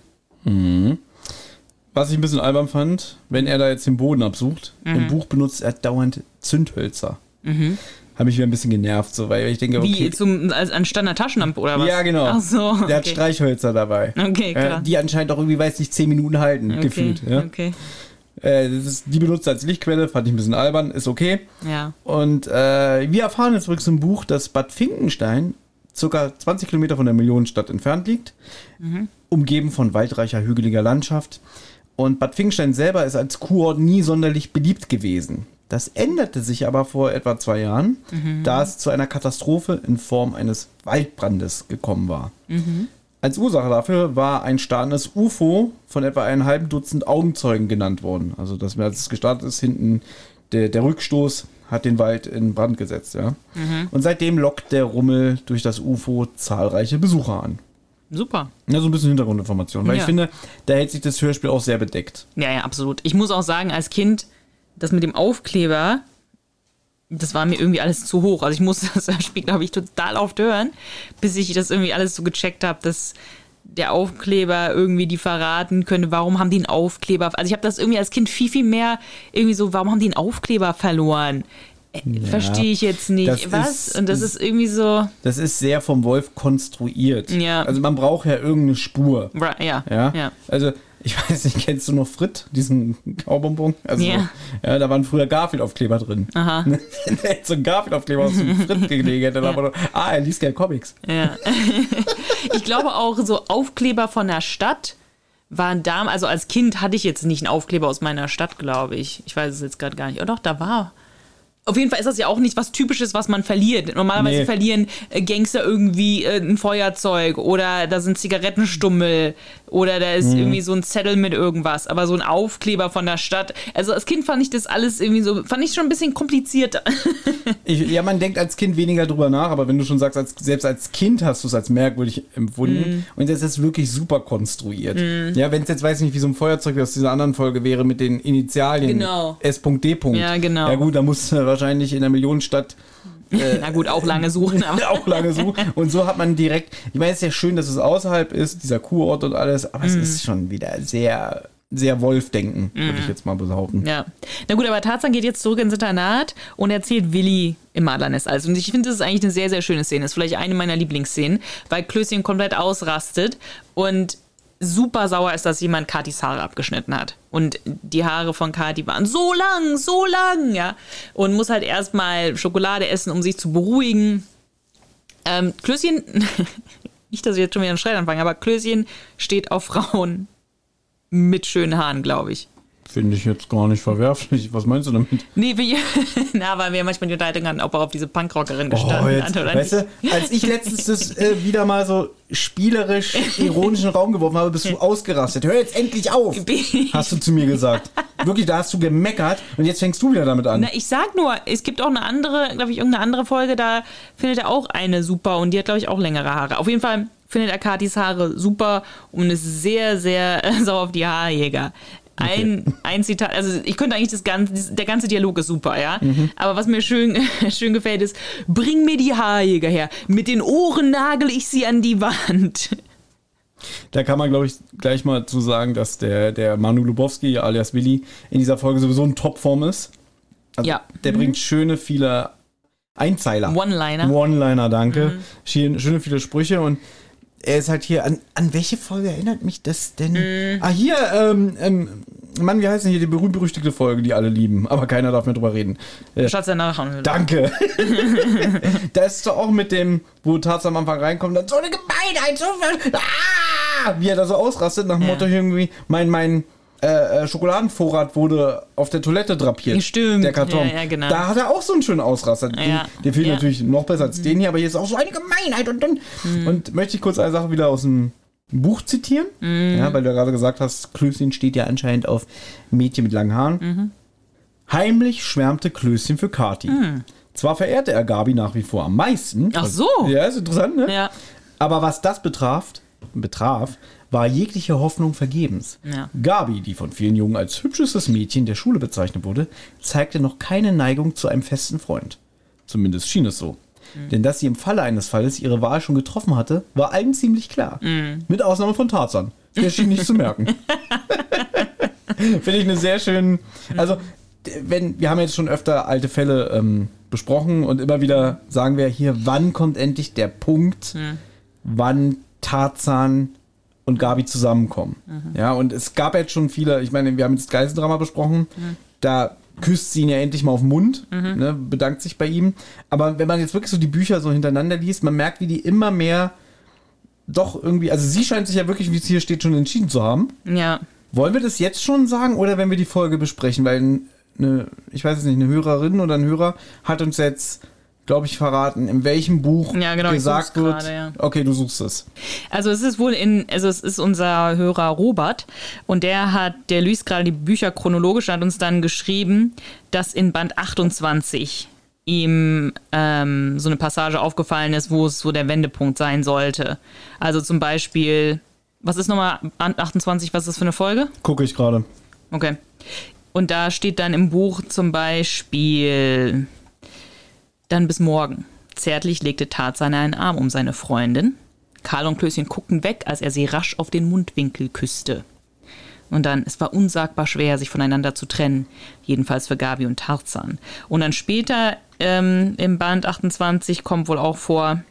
Was ich ein bisschen albern fand, wenn er da jetzt den Boden absucht, Mhm. im Buch benutzt er dauernd Zündhölzer. Habe mich wieder ein bisschen genervt, so, weil ich denke, Wie okay. zum, als anstatt einer Taschenlampe oder was? Ja, genau. Ach so. Der hat. Streichhölzer dabei. Okay, klar. Äh, die anscheinend auch irgendwie, weiß nicht, 10 Minuten halten, okay, gefühlt. Ja? okay. Äh, das ist, die benutzt er als Lichtquelle, fand ich ein bisschen albern, ist okay. Ja. Und äh, wir erfahren jetzt übrigens im Buch, dass Bad Finkenstein circa 20 Kilometer von der Millionenstadt entfernt liegt, umgeben von waldreicher, hügeliger Landschaft. Und Bad Finkenstein selber ist als Kurort nie sonderlich beliebt gewesen. Das änderte sich aber vor etwa zwei Jahren, da es zu einer Katastrophe in Form eines Waldbrandes gekommen war. Als Ursache dafür war ein startendes UFO von etwa einem halben Dutzend Augenzeugen genannt worden. Also, dass als es gestartet ist, hinten der, der Rückstoß hat den Wald in Brand gesetzt. Ja? Und seitdem lockt der Rummel durch das UFO zahlreiche Besucher an. Super. Ja, so ein bisschen Hintergrundinformation. Weil Ja. ich finde, da hält sich das Hörspiel auch sehr bedeckt. Ja, ja, absolut. Ich muss auch sagen, als Kind, das mit dem Aufkleber, das war mir irgendwie alles zu hoch. Also ich musste das Spiel, glaube ich, total oft hören, bis ich das irgendwie alles so gecheckt habe, dass der Aufkleber irgendwie die verraten könnte, warum haben die einen Aufkleber? Also ich habe das irgendwie als Kind viel, viel mehr irgendwie so, warum haben die einen Aufkleber verloren? Äh, Verstehe ich jetzt nicht. Was? ist- Und das ist irgendwie so, Das ist sehr vom Wolf konstruiert. Ja. Also man braucht ja irgendeine Spur. ja, Ja? ja. Also, ich weiß nicht, kennst du noch Frit, diesen Kaubonbon? Also, Ja. ja, da waren früher Garfield-Aufkleber drin. Aha. Wenn da jetzt so ein Garfield-Aufkleber aus dem <laughs> Frit gelegen hätte, dann aber ah, er liest gerne Comics. Ja. <laughs> ich glaube auch, so Aufkleber von der Stadt waren da, also als Kind hatte ich jetzt nicht einen Aufkleber aus meiner Stadt, glaube ich. Ich weiß es jetzt gerade gar nicht. Oh doch, da war. Auf jeden Fall ist das ja auch nicht was Typisches, was man verliert. Normalerweise Nee. verlieren äh, Gangster irgendwie äh, ein Feuerzeug oder da sind Zigarettenstummel oder da Mhm. ist irgendwie so ein Zettel mit irgendwas. Aber so ein Aufkleber von der Stadt. Also als Kind fand ich das alles irgendwie so, fand ich schon ein bisschen komplizierter. <laughs> Ich, ja, man denkt als Kind weniger drüber nach, aber wenn du schon sagst, als, selbst als Kind hast du es als merkwürdig empfunden und jetzt ist es wirklich super konstruiert. Ja, wenn es jetzt, weiß ich nicht, wie so ein Feuerzeug aus dieser anderen Folge wäre mit den Initialien Genau. S.D. Ja, genau. Ja gut, da musst du wahrscheinlich in der Millionenstadt <laughs> Na gut, auch lange suchen, <laughs> auch lange suchen. Und so hat man direkt, ich meine, es ist ja schön, dass es außerhalb ist, dieser Kurort und alles, aber es Mhm. ist schon wieder sehr, sehr Wolf-Denken, würde ich jetzt mal behaupten. Ja. Na gut, aber Tarzan geht jetzt zurück ins Internat und erzählt Willi im Adlernest alles. Und ich finde, das ist eigentlich eine sehr, sehr schöne Szene. Das ist vielleicht eine meiner Lieblingsszenen, weil Klößchen komplett ausrastet und super sauer ist, dass jemand Katis Haare abgeschnitten hat. Und die Haare von Kati waren so lang, so lang, ja. Und muss halt erstmal Schokolade essen, um sich zu beruhigen. Ähm, Klößchen, <laughs> nicht, dass ich jetzt schon wieder einen Streit anfange, aber Klößchen steht auf Frauen mit schönen Haaren, glaube ich. Finde ich jetzt gar nicht verwerflich. Was meinst du damit? Nee, wir, <laughs> na, weil wir manchmal die Unterhaltung hatten, ob er auf diese Punkrockerin gestanden Oh, jetzt, hat oder weißt nicht. du, als ich letztens das äh, wieder mal so spielerisch ironischen Raum geworfen habe, bist du ausgerastet. Hör jetzt endlich auf, hast du zu mir gesagt. Wirklich, da hast du gemeckert und jetzt fängst du wieder damit an. Na, ich sag nur, es gibt auch eine andere, glaube ich, irgendeine andere Folge, da findet er auch eine super und die hat, glaube ich, auch längere Haare. Auf jeden Fall findet er Katis Haare super und ist sehr, sehr äh, <laughs> sauer auf die Haarjäger. Ein, ein Zitat, also ich könnte eigentlich das ganze, der ganze Dialog ist super, ja. Aber was mir schön, <laughs> schön gefällt ist, bring mir die Haarjäger her. Mit den Ohren nagel ich sie an die Wand. Da kann man, glaube ich, gleich mal zu sagen, dass der, der Manu Lubowski, alias Willi, in dieser Folge sowieso in Topform ist. Also Ja. Der bringt schöne, viele Einzeiler. One-Liner. One-Liner, danke. Schön- Schöne, viele Sprüche und er ist halt hier, an, an welche Folge erinnert mich das denn? Ah, hier, ähm, ähm, Mann, wie heißt denn hier die berühmt-berüchtigte Folge, die alle lieben, aber keiner darf mehr drüber reden. Äh, Schatz der Narrenhöhle. Danke. <laughs> da ist doch auch mit dem, wo Tarzan am Anfang reinkommt, dann so eine Gemeinheit, so ah! wie er da so ausrastet, nach dem Ja. Motto irgendwie, mein, mein äh, äh, Schokoladenvorrat wurde auf der Toilette drapiert. Stimmt. Der Karton. Ja, ja, genau. Da hat er auch so einen schönen Ausraster. Den, Ja. Der fehlt natürlich noch besser als den hier, aber hier ist auch so eine Gemeinheit und dann. Mhm. Und möchte ich kurz eine Sache wieder aus dem Buch zitieren. Ja, weil du ja gerade gesagt hast, Klößchen steht ja anscheinend auf Mädchen mit langen Haaren. Heimlich schwärmte Klößchen für Kati. Zwar verehrte er Gabi nach wie vor am meisten. Ach so. Ja, ist interessant, ne? Ja. Aber was das betraf, betraf, war jegliche Hoffnung vergebens. Ja. Gabi, die von vielen Jungen als hübschestes Mädchen der Schule bezeichnet wurde, zeigte noch keine Neigung zu einem festen Freund. Zumindest schien es so. Denn dass sie im Falle eines Falles ihre Wahl schon getroffen hatte, war allen ziemlich klar. Mit Ausnahme von Tarzan. Der schien nicht zu merken. <laughs> Finde ich eine sehr schön. Also, wenn, wir haben jetzt schon öfter alte Fälle ähm, besprochen und immer wieder sagen wir hier, wann kommt endlich der Punkt, wann Tarzan und Gabi zusammenkommen. Ja, und es gab jetzt schon viele, ich meine, wir haben jetzt Geiseldrama besprochen, da küsst sie ihn ja endlich mal auf den Mund, ne, bedankt sich bei ihm. Aber wenn man jetzt wirklich so die Bücher so hintereinander liest, man merkt, wie die immer mehr doch irgendwie, also sie scheint sich ja wirklich, wie es hier steht, schon entschieden zu haben. Ja. Wollen wir das jetzt schon sagen oder wenn wir die Folge besprechen? Weil eine, ich weiß es nicht, eine Hörerin oder ein Hörer hat uns jetzt, glaube ich, verraten, in welchem Buch Ja, genau, gesagt wird. gerade, ja. Okay, du suchst es. Also es ist wohl in, also es ist unser Hörer Robert und der hat, der liest gerade die Bücher chronologisch, hat uns dann geschrieben, dass in Band 28 ihm ähm, so eine Passage aufgefallen ist, wo es wo der Wendepunkt sein sollte. Also zum Beispiel, was ist nochmal Band 28, was ist das für eine Folge? Gucke ich gerade. Okay. Und da steht dann im Buch zum Beispiel, dann bis morgen. Zärtlich legte Tarzan einen Arm um seine Freundin. Karl und Klößchen guckten weg, als er sie rasch auf den Mundwinkel küsste. Und dann, es war unsagbar schwer, sich voneinander zu trennen. Jedenfalls für Gabi und Tarzan. Und dann später ähm, im Band 28 kommt wohl auch vor,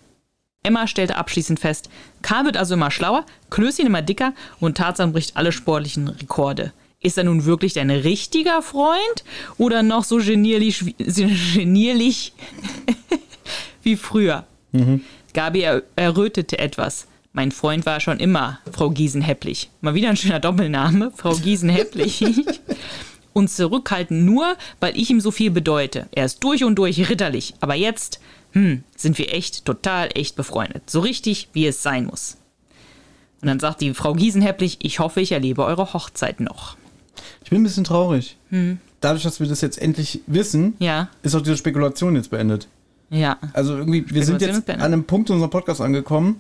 Emma stellte abschließend fest, Karl wird also immer schlauer, Klößchen immer dicker und Tarzan bricht alle sportlichen Rekorde. Ist er nun wirklich dein richtiger Freund oder noch so genierlich, wie- <laughs> genierlich <laughs> wie früher? Gabi er errötete etwas. Mein Freund war schon immer Frau Giesenhepplich. Mal wieder ein schöner Doppelname, Frau Giesenhepplich. <laughs> und zurückhalten nur, weil ich ihm so viel bedeute. Er ist durch und durch ritterlich. Aber jetzt, hm, sind wir echt, total echt befreundet. So richtig, wie es sein muss. Und dann sagt die Frau Giesenhepplich, ich hoffe, ich erlebe eure Hochzeit noch. Ich bin ein bisschen traurig. Dadurch, dass wir das jetzt endlich wissen, Ja, ist auch diese Spekulation jetzt beendet. ja. Also irgendwie, wir sind jetzt ist an einem Punkt in unserem Podcast angekommen,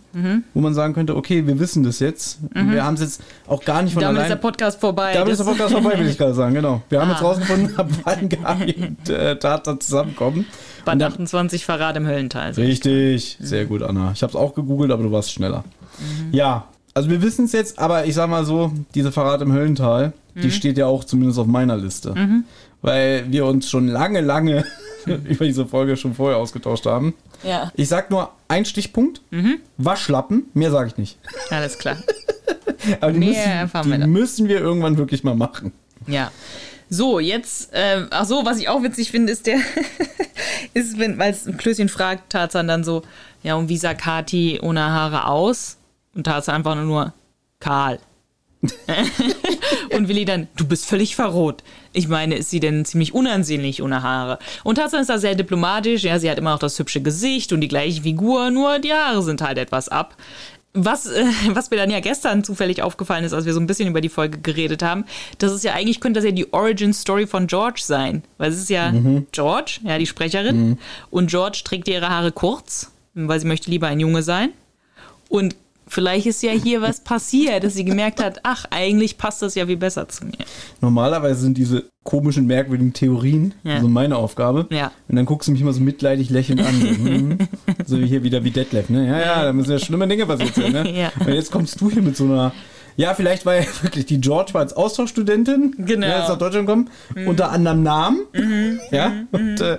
wo man sagen könnte, okay, wir wissen das jetzt. Wir haben es jetzt auch gar nicht von Damit ist allein. der Podcast vorbei. Damit ist der Podcast vorbei, will ich gerade sagen, genau. Wir haben Ah. jetzt rausgefunden, ab wann Gabi und äh, Tarzan zusammenkommen. Band Und dann- 28 Verrat im Höllental. Richtig, sehr gut, Anna. Ich habe es auch gegoogelt, aber du warst schneller. Ja, also wir wissen es jetzt, aber ich sag mal so, diese Verrat im Höllental, die steht ja auch zumindest auf meiner Liste. Weil wir uns schon lange, lange <laughs> über diese Folge schon vorher ausgetauscht haben. Ja, Ich sag nur ein Stichpunkt. Waschlappen, mehr sage ich nicht. alles klar. <laughs> Aber die, Mehr müssen, die müssen wir irgendwann wirklich mal machen. Ja. So, jetzt, äh, ach so, was ich auch witzig finde, ist der, <laughs> ist, wenn, weil ein Klößchen fragt Tarzan dann so, ja, und wie sah Kati ohne Haare aus? Und Tarzan einfach nur, Karl. <laughs> und Willi dann, du bist völlig verroht. Ich meine, ist sie denn ziemlich unansehnlich ohne Haare? Und Tarzan ist da sehr diplomatisch, ja, sie hat immer noch das hübsche Gesicht und die gleiche Figur, nur die Haare sind halt etwas ab. Was, äh, was mir dann ja gestern zufällig aufgefallen ist, als wir so ein bisschen über die Folge geredet haben, das ist ja eigentlich, könnte das ja die Origin Story von George sein. Weil es ist ja George, ja, die Sprecherin. Und George trägt ihre Haare kurz, weil sie möchte lieber ein Junge sein. Und vielleicht ist ja hier was passiert, dass sie gemerkt hat, ach, eigentlich passt das ja viel besser zu mir. Normalerweise sind diese komischen, merkwürdigen Theorien Ja. so meine Aufgabe. Ja. Und dann guckst du mich immer so mitleidig lächelnd an. So, mhm. <laughs> so wie hier wieder wie Detlef, ne? Ja, ja, da müssen ja schlimme Dinge passiert sein, ne? Ja. Und jetzt kommst du hier mit so einer. Ja, vielleicht war ja <laughs> wirklich die George war als Austauschstudentin. Genau. Ja, ist nach Deutschland gekommen. Unter anderem Namen. Ja. Und äh,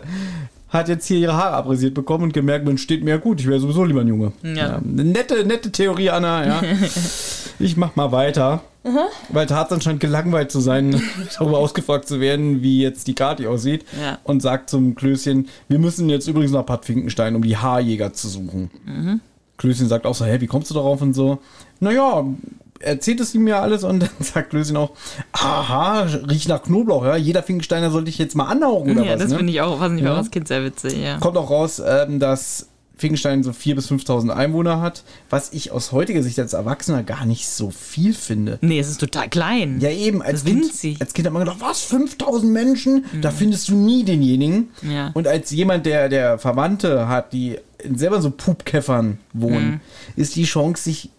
hat jetzt hier ihre Haare abrasiert bekommen und gemerkt, man steht mir ja gut. Ich wäre sowieso lieber ein Junge. Ja. Eine nette, nette Theorie, Anna, ja. <laughs> ich mach mal weiter. Weil Tarzan scheint gelangweilt zu sein, <laughs> darüber ausgefragt zu werden, wie jetzt die Kati aussieht. Ja. Und sagt zum Klößchen, wir müssen jetzt übrigens nach Bad Finkenstein, um die Haarjäger zu suchen. Klößchen sagt auch so, hä, wie kommst du darauf und so? Naja, erzählt es ihm ja alles und <laughs> dann sagt Klößchen auch, aha, riecht nach Knoblauch, ja. Jeder Finkensteiner sollte ich jetzt mal anhauchen oder ja, was, das ne? finde ich auch, fand ich Ja. auch als Kind sehr witzig, ja. Kommt auch raus, ähm, dass Finkenstein so 4.000 bis 5.000 Einwohner hat, was ich aus heutiger Sicht als Erwachsener gar nicht so viel finde. Nee, es ist total klein. Ja, eben, als kind, winzig. als kind hat man gedacht, was, 5000 Menschen? Da findest du nie denjenigen. Ja. Und als jemand, der, der Verwandte hat, die selber so Pupkäffern wohnen, ist die Chance, sich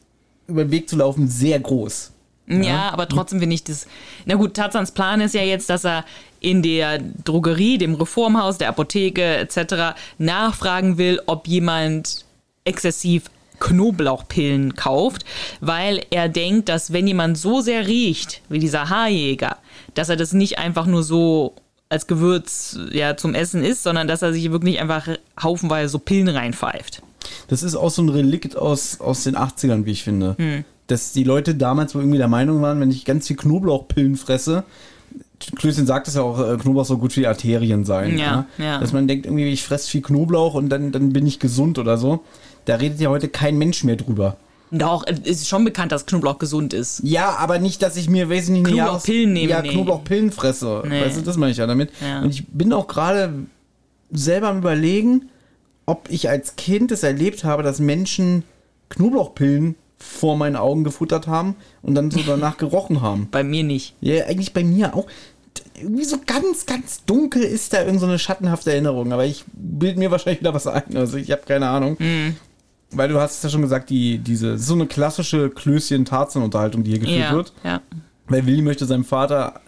über den Weg zu laufen, sehr groß. Ja, aber trotzdem finde ich das. Na gut, Tarzans Plan ist ja jetzt, dass er in der Drogerie, dem Reformhaus, der Apotheke etc. nachfragen will, ob jemand exzessiv Knoblauchpillen kauft, weil er denkt, dass wenn jemand so sehr riecht wie dieser Haarjäger, dass er das nicht einfach nur so als Gewürz ja, zum Essen isst, sondern dass er sich wirklich einfach haufenweise so Pillen reinpfeift. Das ist auch so ein Relikt aus, aus den 80ern, wie ich finde. Dass die Leute damals wohl irgendwie der Meinung waren, wenn ich ganz viel Knoblauchpillen fresse, Klößchen sagt es ja auch, äh, Knoblauch soll gut für die Arterien sein. Ja, ja. Dass man denkt, irgendwie, ich fresse viel Knoblauch und dann, dann bin ich gesund oder so. Da redet ja heute kein Mensch mehr drüber. Doch, es ist schon bekannt, dass Knoblauch gesund ist. Ja, aber nicht, dass ich mir, weiß ich nicht, Knoblauchpillen nehmen, Ja, nee. Knoblauchpillen fresse. Nee. Weißt du, das meine ich ja damit. Ja. Und ich bin auch gerade selber am überlegen, ob ich als Kind es erlebt habe, dass Menschen Knoblauchpillen vor meinen Augen gefuttert haben und dann so <laughs> danach gerochen haben. Bei mir nicht. Ja, eigentlich bei mir auch. Irgendwie so ganz, ganz dunkel ist da irgend so eine schattenhafte Erinnerung, aber ich bilde mir wahrscheinlich wieder was ein. Also ich habe keine Ahnung. Weil du hast es ja schon gesagt, die, diese, so eine klassische Klößchen-Tarzan-Unterhaltung, die hier geführt Ja, wird. ja. Weil Willi möchte seinem Vater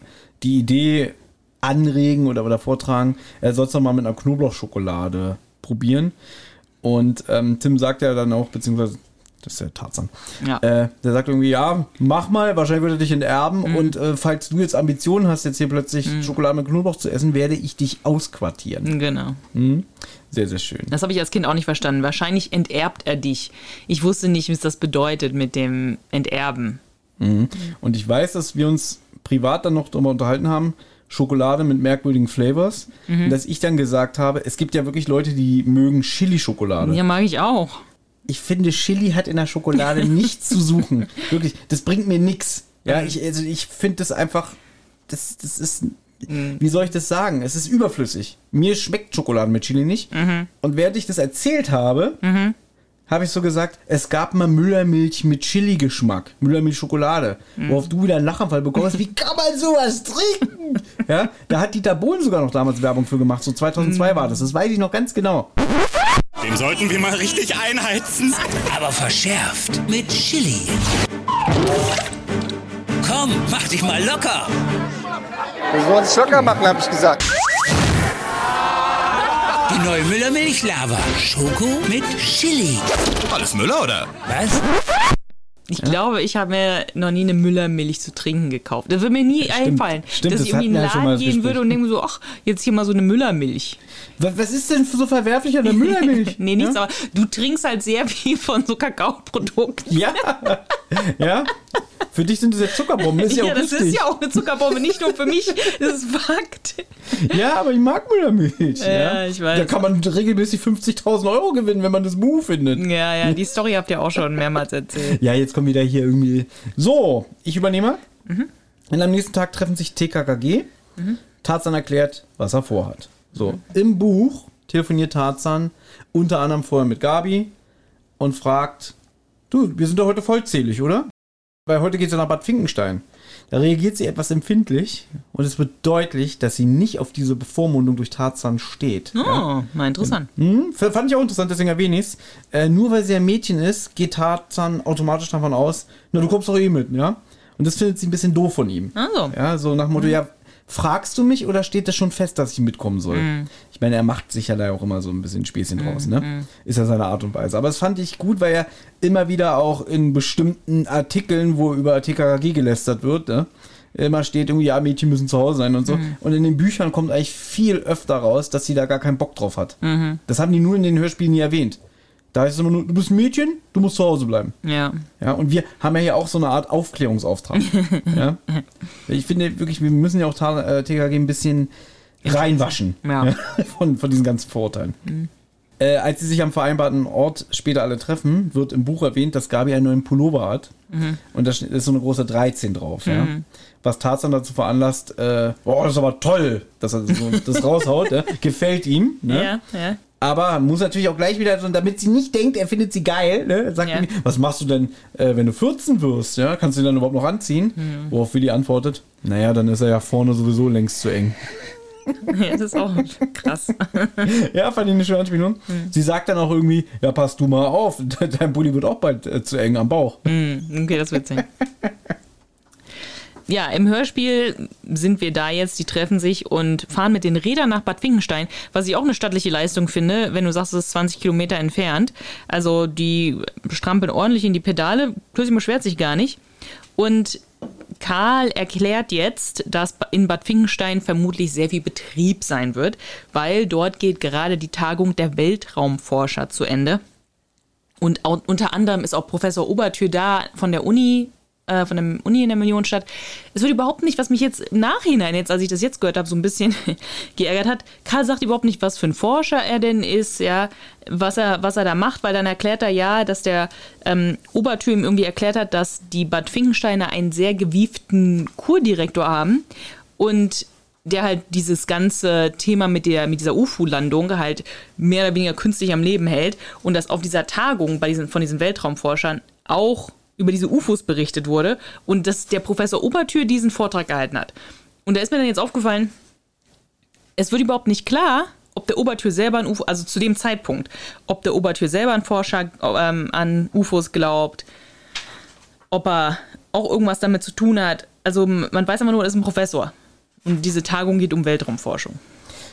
die Idee anregen oder, oder vortragen, er soll es doch mal mit einer Knoblauchschokolade probieren. Und ähm, Tim sagt ja dann auch, beziehungsweise, das ist der Tarzan, Ja. äh, der sagt irgendwie, ja, mach mal, wahrscheinlich wird er dich enterben. Mhm. Und äh, falls du jetzt Ambitionen hast, jetzt hier plötzlich Schokolade mit Knoblauch zu essen, werde ich dich ausquartieren. Genau. Sehr, sehr schön. Das habe ich als Kind auch nicht verstanden. Wahrscheinlich enterbt er dich. Ich wusste nicht, was das bedeutet mit dem Enterben. Und ich weiß, dass wir uns privat dann noch darüber unterhalten haben, Schokolade mit merkwürdigen Flavors. Mhm. Dass ich dann gesagt habe, es gibt ja wirklich Leute, die mögen Chili-Schokolade. Ja, mag ich auch. Ich finde, Chili hat in der Schokolade <laughs> nichts zu suchen. Wirklich, das bringt mir nichts. Ja, Mhm. ich, also ich finde das einfach, das, das ist, Mhm. wie soll ich das sagen? Es ist überflüssig. Mir schmeckt Schokolade mit Chili nicht. Mhm. Und während ich das erzählt habe, habe ich so gesagt, es gab mal Müllermilch mit Chili-Geschmack. Müllermilch Schokolade. Mhm. Worauf du wieder einen Lachanfall bekommst. Wie kann man sowas trinken? <laughs> ja, da hat Dieter Bohlen sogar noch damals Werbung für gemacht. So 2002 Mhm. war das. Das weiß ich noch ganz genau. Den sollten wir mal richtig einheizen. aber verschärft mit Chili. Komm, mach dich mal locker. Wir wollen es locker machen, habe ich gesagt. Die neue Müllermilch-Lava. Schoko mit Chili. Alles Müller, oder? Was? Ich glaube, ich habe mir noch nie eine Müllermilch zu trinken gekauft. Das würde mir nie Stimmt. einfallen, Stimmt, dass das ich irgendwie in den ja Laden gehen Gespräch. würde und denke so, ach, jetzt hier mal so eine Müllermilch. Was, ist denn so verwerflich an der Müllermilch? <laughs> Nee, nichts, ja? aber du trinkst halt sehr <laughs> viel von so Kakaoprodukten. Ja, ja. Für dich sind das ja Zuckerbomben, ist ja, Ja, das richtig. ist ja auch eine Zuckerbombe, nicht nur für mich, das ist Fakt. Ja, aber ich mag Müllermilch. Ja, Ja, ich weiß. Da kann man regelmäßig 50.000 Euro gewinnen, wenn man das Mu findet. Ja, ja, die Story habt ihr auch schon mehrmals erzählt. Ja, jetzt kommen wieder hier irgendwie. So, ich übernehme. Mhm. Und am nächsten Tag treffen sich TKKG. Tarzan erklärt, was er vorhat. So, Mhm. im Buch telefoniert Tarzan unter anderem vorher mit Gabi und fragt: Du, wir sind doch heute vollzählig, oder? Weil heute geht sie nach Bad Finkenstein. Da reagiert sie etwas empfindlich und es wird deutlich, dass sie nicht auf diese Bevormundung durch Tarzan steht. Oh, Ja. mal interessant. Hm, f- fand ich auch interessant, deswegen erwähne ich es. Äh, nur weil sie ein Mädchen ist, geht Tarzan automatisch davon aus, na, du kommst doch eh mit, ja? Und das findet sie ein bisschen doof von ihm. Also. Ja, so nach dem Motto, ja, fragst du mich oder steht das schon fest, dass ich mitkommen soll? Ich meine, er macht sich ja da auch immer so ein bisschen Späßchen draus, ne? Ist ja seine Art und Weise. Aber das fand ich gut, weil er immer wieder auch in bestimmten Artikeln, wo über TKKG gelästert wird, ne? Immer steht irgendwie, ja, Mädchen müssen zu Hause sein und so. Und in den Büchern kommt eigentlich viel öfter raus, dass sie da gar keinen Bock drauf hat. Das haben die nur in den Hörspielen nie erwähnt. Da heißt es immer nur, du bist ein Mädchen, du musst zu Hause bleiben. Ja. Ja, und wir haben ja hier auch so eine Art Aufklärungsauftrag. <laughs> ja. Ich finde wirklich, wir müssen ja auch Ta- äh, TKG ein bisschen reinwaschen. Ja. <laughs> Von, von diesen ganzen Vorurteilen. Äh, als sie sich am vereinbarten Ort später alle treffen, wird im Buch erwähnt, dass Gabi einen neuen Pullover hat. Und da ist so eine große 13 drauf. Ja. Was Tarzan dazu veranlasst, äh, boah, das ist aber toll, dass er so, das raushaut. ja. <laughs> Gefällt ihm. Ne? Ja, ja. Aber muss natürlich auch gleich wieder, damit sie nicht denkt, er findet sie geil, ne? sagt Ja. irgendwie, was machst du denn, äh, wenn du 14 wirst? Ja? Kannst du ihn dann überhaupt noch anziehen? Hm. Worauf Willi antwortet, naja, dann ist er ja vorne sowieso längst zu eng. <laughs> Ja, das ist auch krass. <laughs> Ja, fand ich eine schöne Anspielung. Hm. Sie sagt dann auch irgendwie, ja, pass du mal auf, <laughs> dein Bulli wird auch bald äh, zu eng am Bauch. Okay, das ist witzig. Ja, im Hörspiel sind wir da jetzt, die treffen sich und fahren mit den Rädern nach Bad Finkenstein, was ich auch eine stattliche Leistung finde, wenn du sagst, es ist 20 Kilometer entfernt. Also die strampeln ordentlich in die Pedale, Cosimo beschwert sich gar nicht. Und Karl erklärt jetzt, dass in Bad Finkenstein vermutlich sehr viel Betrieb sein wird, weil dort geht gerade die Tagung der Weltraumforscher zu Ende. Und unter anderem ist auch Professor Obertür da von der Uni, äh, von der Uni in der Millionenstadt. Es wird überhaupt nicht, was mich jetzt im Nachhinein, jetzt als ich das jetzt gehört habe, so ein bisschen <laughs> geärgert hat. Karl sagt überhaupt nicht, was für ein Forscher er denn ist, ja, was er, was er da macht, weil dann erklärt er ja, dass der ähm, Obertür irgendwie erklärt hat, dass die Bad Finkensteiner einen sehr gewieften Kurdirektor haben und der halt dieses ganze Thema mit, der, mit dieser UFO-Landung halt mehr oder weniger künstlich am Leben hält und dass auf dieser Tagung bei diesen, von diesen Weltraumforschern auch über diese UFOs berichtet wurde und dass der Professor Obertür diesen Vortrag gehalten hat. Und da ist mir dann jetzt aufgefallen, es wird überhaupt nicht klar, ob der Obertür selber an UFO, also zu dem Zeitpunkt, ob der Obertür selber an Forscher ähm, an UFOs glaubt, ob er auch irgendwas damit zu tun hat. Also man weiß einfach nur, er ist ein Professor. Und diese Tagung geht um Weltraumforschung.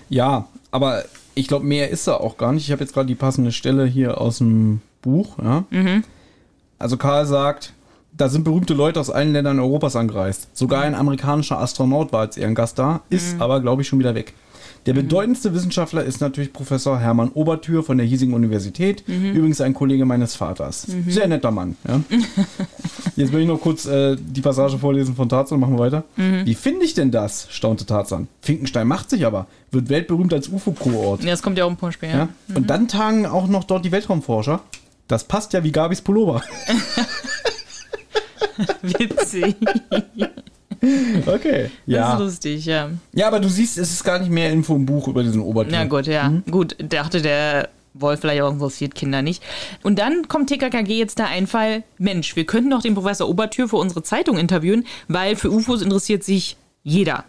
Ja, aber ich glaube, mehr ist er auch gar nicht. Ich habe jetzt gerade die passende Stelle hier aus dem Buch. Ja? Also Karl sagt, da sind berühmte Leute aus allen Ländern Europas angereist. Sogar ein amerikanischer Astronaut war als Ehrengast da, ist aber, glaube ich, schon wieder weg. Der bedeutendste Wissenschaftler ist natürlich Professor Hermann Obertür von der hiesigen Universität. Übrigens ein Kollege meines Vaters. Sehr netter Mann. Ja? <laughs> Jetzt will ich noch kurz äh, die Passage vorlesen von Tarzan, machen wir weiter. Wie finde ich denn das? staunte Tarzan. Finkenstein macht sich aber, wird weltberühmt als UFO-Kurort. Ja, das kommt ja auch im Punktspiel. Ja? Ja? Und dann tagen auch noch dort die Weltraumforscher. Das passt ja wie Gabis Pullover. <laughs> Witzig. Okay. Das Ja. ist lustig, ja. Ja, aber du siehst, es ist gar nicht mehr Info im Buch über diesen Obertür. Na gut, ja. Mhm. Gut, dachte der Wolf vielleicht auch interessiert Kinder nicht. Und dann kommt TKKG jetzt der Einfall, Mensch, wir könnten doch den Professor Obertür für unsere Zeitung interviewen, weil für UFOs interessiert sich jeder.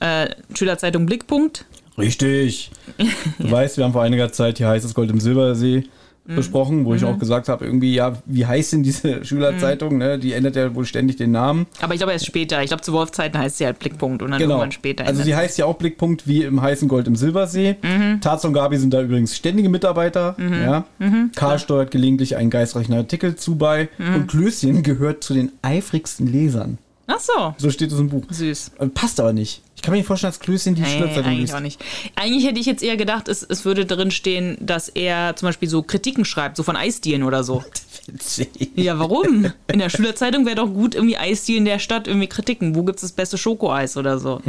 Äh, Schülerzeitung Blickpunkt. Richtig. <laughs> Du weißt, wir haben vor einiger Zeit hier heißes Gold im Silbersee Mhm. besprochen, wo ich auch gesagt habe, irgendwie, ja, wie heißt denn diese Schülerzeitung? Ne? Die ändert ja wohl ständig den Namen. Aber ich glaube erst später. Ich glaube, zu Wolfzeiten heißt sie halt Blickpunkt und dann Genau. irgendwann später. Also sie heißt ja auch Blickpunkt wie im heißen Gold im Silbersee. Mhm. Tarzan und Gabi sind da übrigens ständige Mitarbeiter. Ja. Mhm. Karl steuert gelegentlich einen geistreichen Artikel zu bei. Mhm. Und Klößchen gehört zu den eifrigsten Lesern. Ach so, So steht es im Buch. süß. Äh, Passt aber nicht. Ich kann mir nicht vorstellen, dass Klößchen die Nee, Schülerzeitung eigentlich liest. auch nicht. Eigentlich hätte ich jetzt eher gedacht, es, es würde drin stehen, dass er zum Beispiel so Kritiken schreibt, so von Eisdielen oder so. <laughs> Witzig. Ja, warum? In der Schülerzeitung wäre doch gut irgendwie Eisdielen der Stadt, irgendwie Kritiken. Wo gibt's das beste Schokoeis oder so?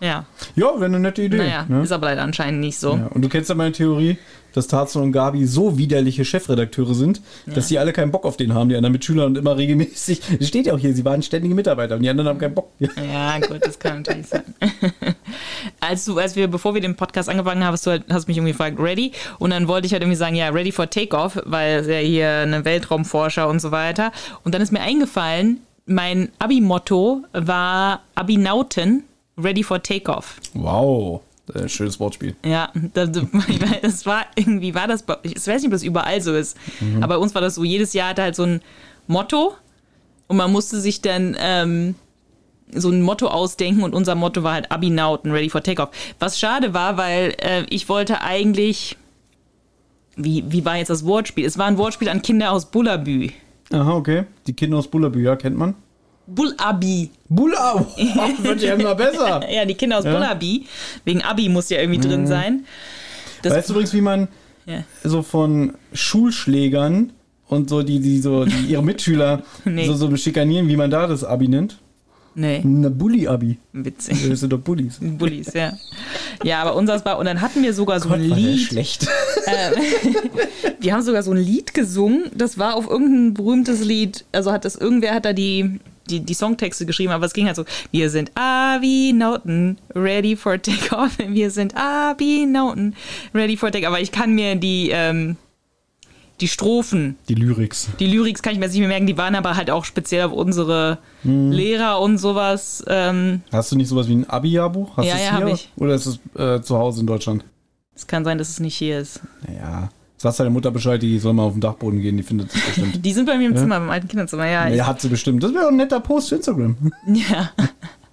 Ja, Ja, wäre eine nette Idee. naja, ne? ist aber leider anscheinend nicht so. ja. Und du kennst ja meine Theorie, dass Tarzan und Gabi so widerliche Chefredakteure sind, dass sie alle keinen Bock auf den haben, die anderen Mitschüler und immer regelmäßig. Es steht ja auch hier, sie waren ständige Mitarbeiter und die anderen haben keinen Bock. Ja. Ja, gut, das kann natürlich sein. <laughs> als du, als wir, bevor wir den Podcast angefangen haben, hast du halt, hast mich irgendwie gefragt, ready? Und dann wollte ich halt irgendwie sagen, ja, ready for takeoff, weil es ja hier eine Weltraumforscher und so weiter. Und dann ist mir eingefallen, mein Abi-Motto war Abinauten, ready for takeoff. Wow. Äh, schönes Wortspiel. Ja, das, <laughs> das war irgendwie, war das, ich weiß nicht, ob das überall so ist, aber bei uns war das so, jedes Jahr hatte halt so ein Motto und man musste sich dann ähm, so ein Motto ausdenken und unser Motto war halt Abinauten, ready for takeoff. Was schade war, weil äh, ich wollte eigentlich, wie, wie war jetzt das Wortspiel? Es war ein Wortspiel an Kinder aus Bullabü. Aha, okay. Die Kinder aus Bullabü, ja, kennt man. Bullabi. Bulla, <laughs> wird ja immer besser. Ja, die Kinder aus Bullabi. Wegen Abi muss ja irgendwie drin sein. Das, Weißt du übrigens, wie man Ja. so von Schulschlägern und so, die, die so die ihre Mitschüler <laughs> Nee. so, so schikanieren, wie man da das Abi nennt? nee, Eine Bulli-Abi. witzig. Das sind doch Bullis. <laughs> Bullies, ja. Ja, aber unseres war, und dann hatten wir sogar so ein War der Lied. schlecht. Wir haben sogar so ein Lied gesungen. Das war auf irgendein berühmtes Lied. Also hat das irgendwer hat da die die, die Songtexte geschrieben, aber es ging halt so, wir sind Abi Noten, ready for takeoff. <laughs> Wir sind Abi Noten, ready for takeoff. Aber ich kann mir die, ähm, die Strophen, Die Lyrics. die Lyrics kann ich mir jetzt nicht mehr merken, die waren aber halt auch speziell auf unsere Hm. Lehrer und sowas. Ähm, Hast du nicht sowas wie ein Abi-Jahrbuch? Hast Ja, ja, hier? hab ich. Oder ist es äh, zu Hause in Deutschland? es kann sein, dass es nicht hier ist. Naja. Sagst deiner Mutter Bescheid, die soll mal auf den Dachboden gehen, die findet es bestimmt. <laughs> Die sind bei mir im Zimmer, beim alten Kinderzimmer, ja. ja, hat sie bestimmt. Das wäre ein netter Post für Instagram. <laughs> ja. <laughs>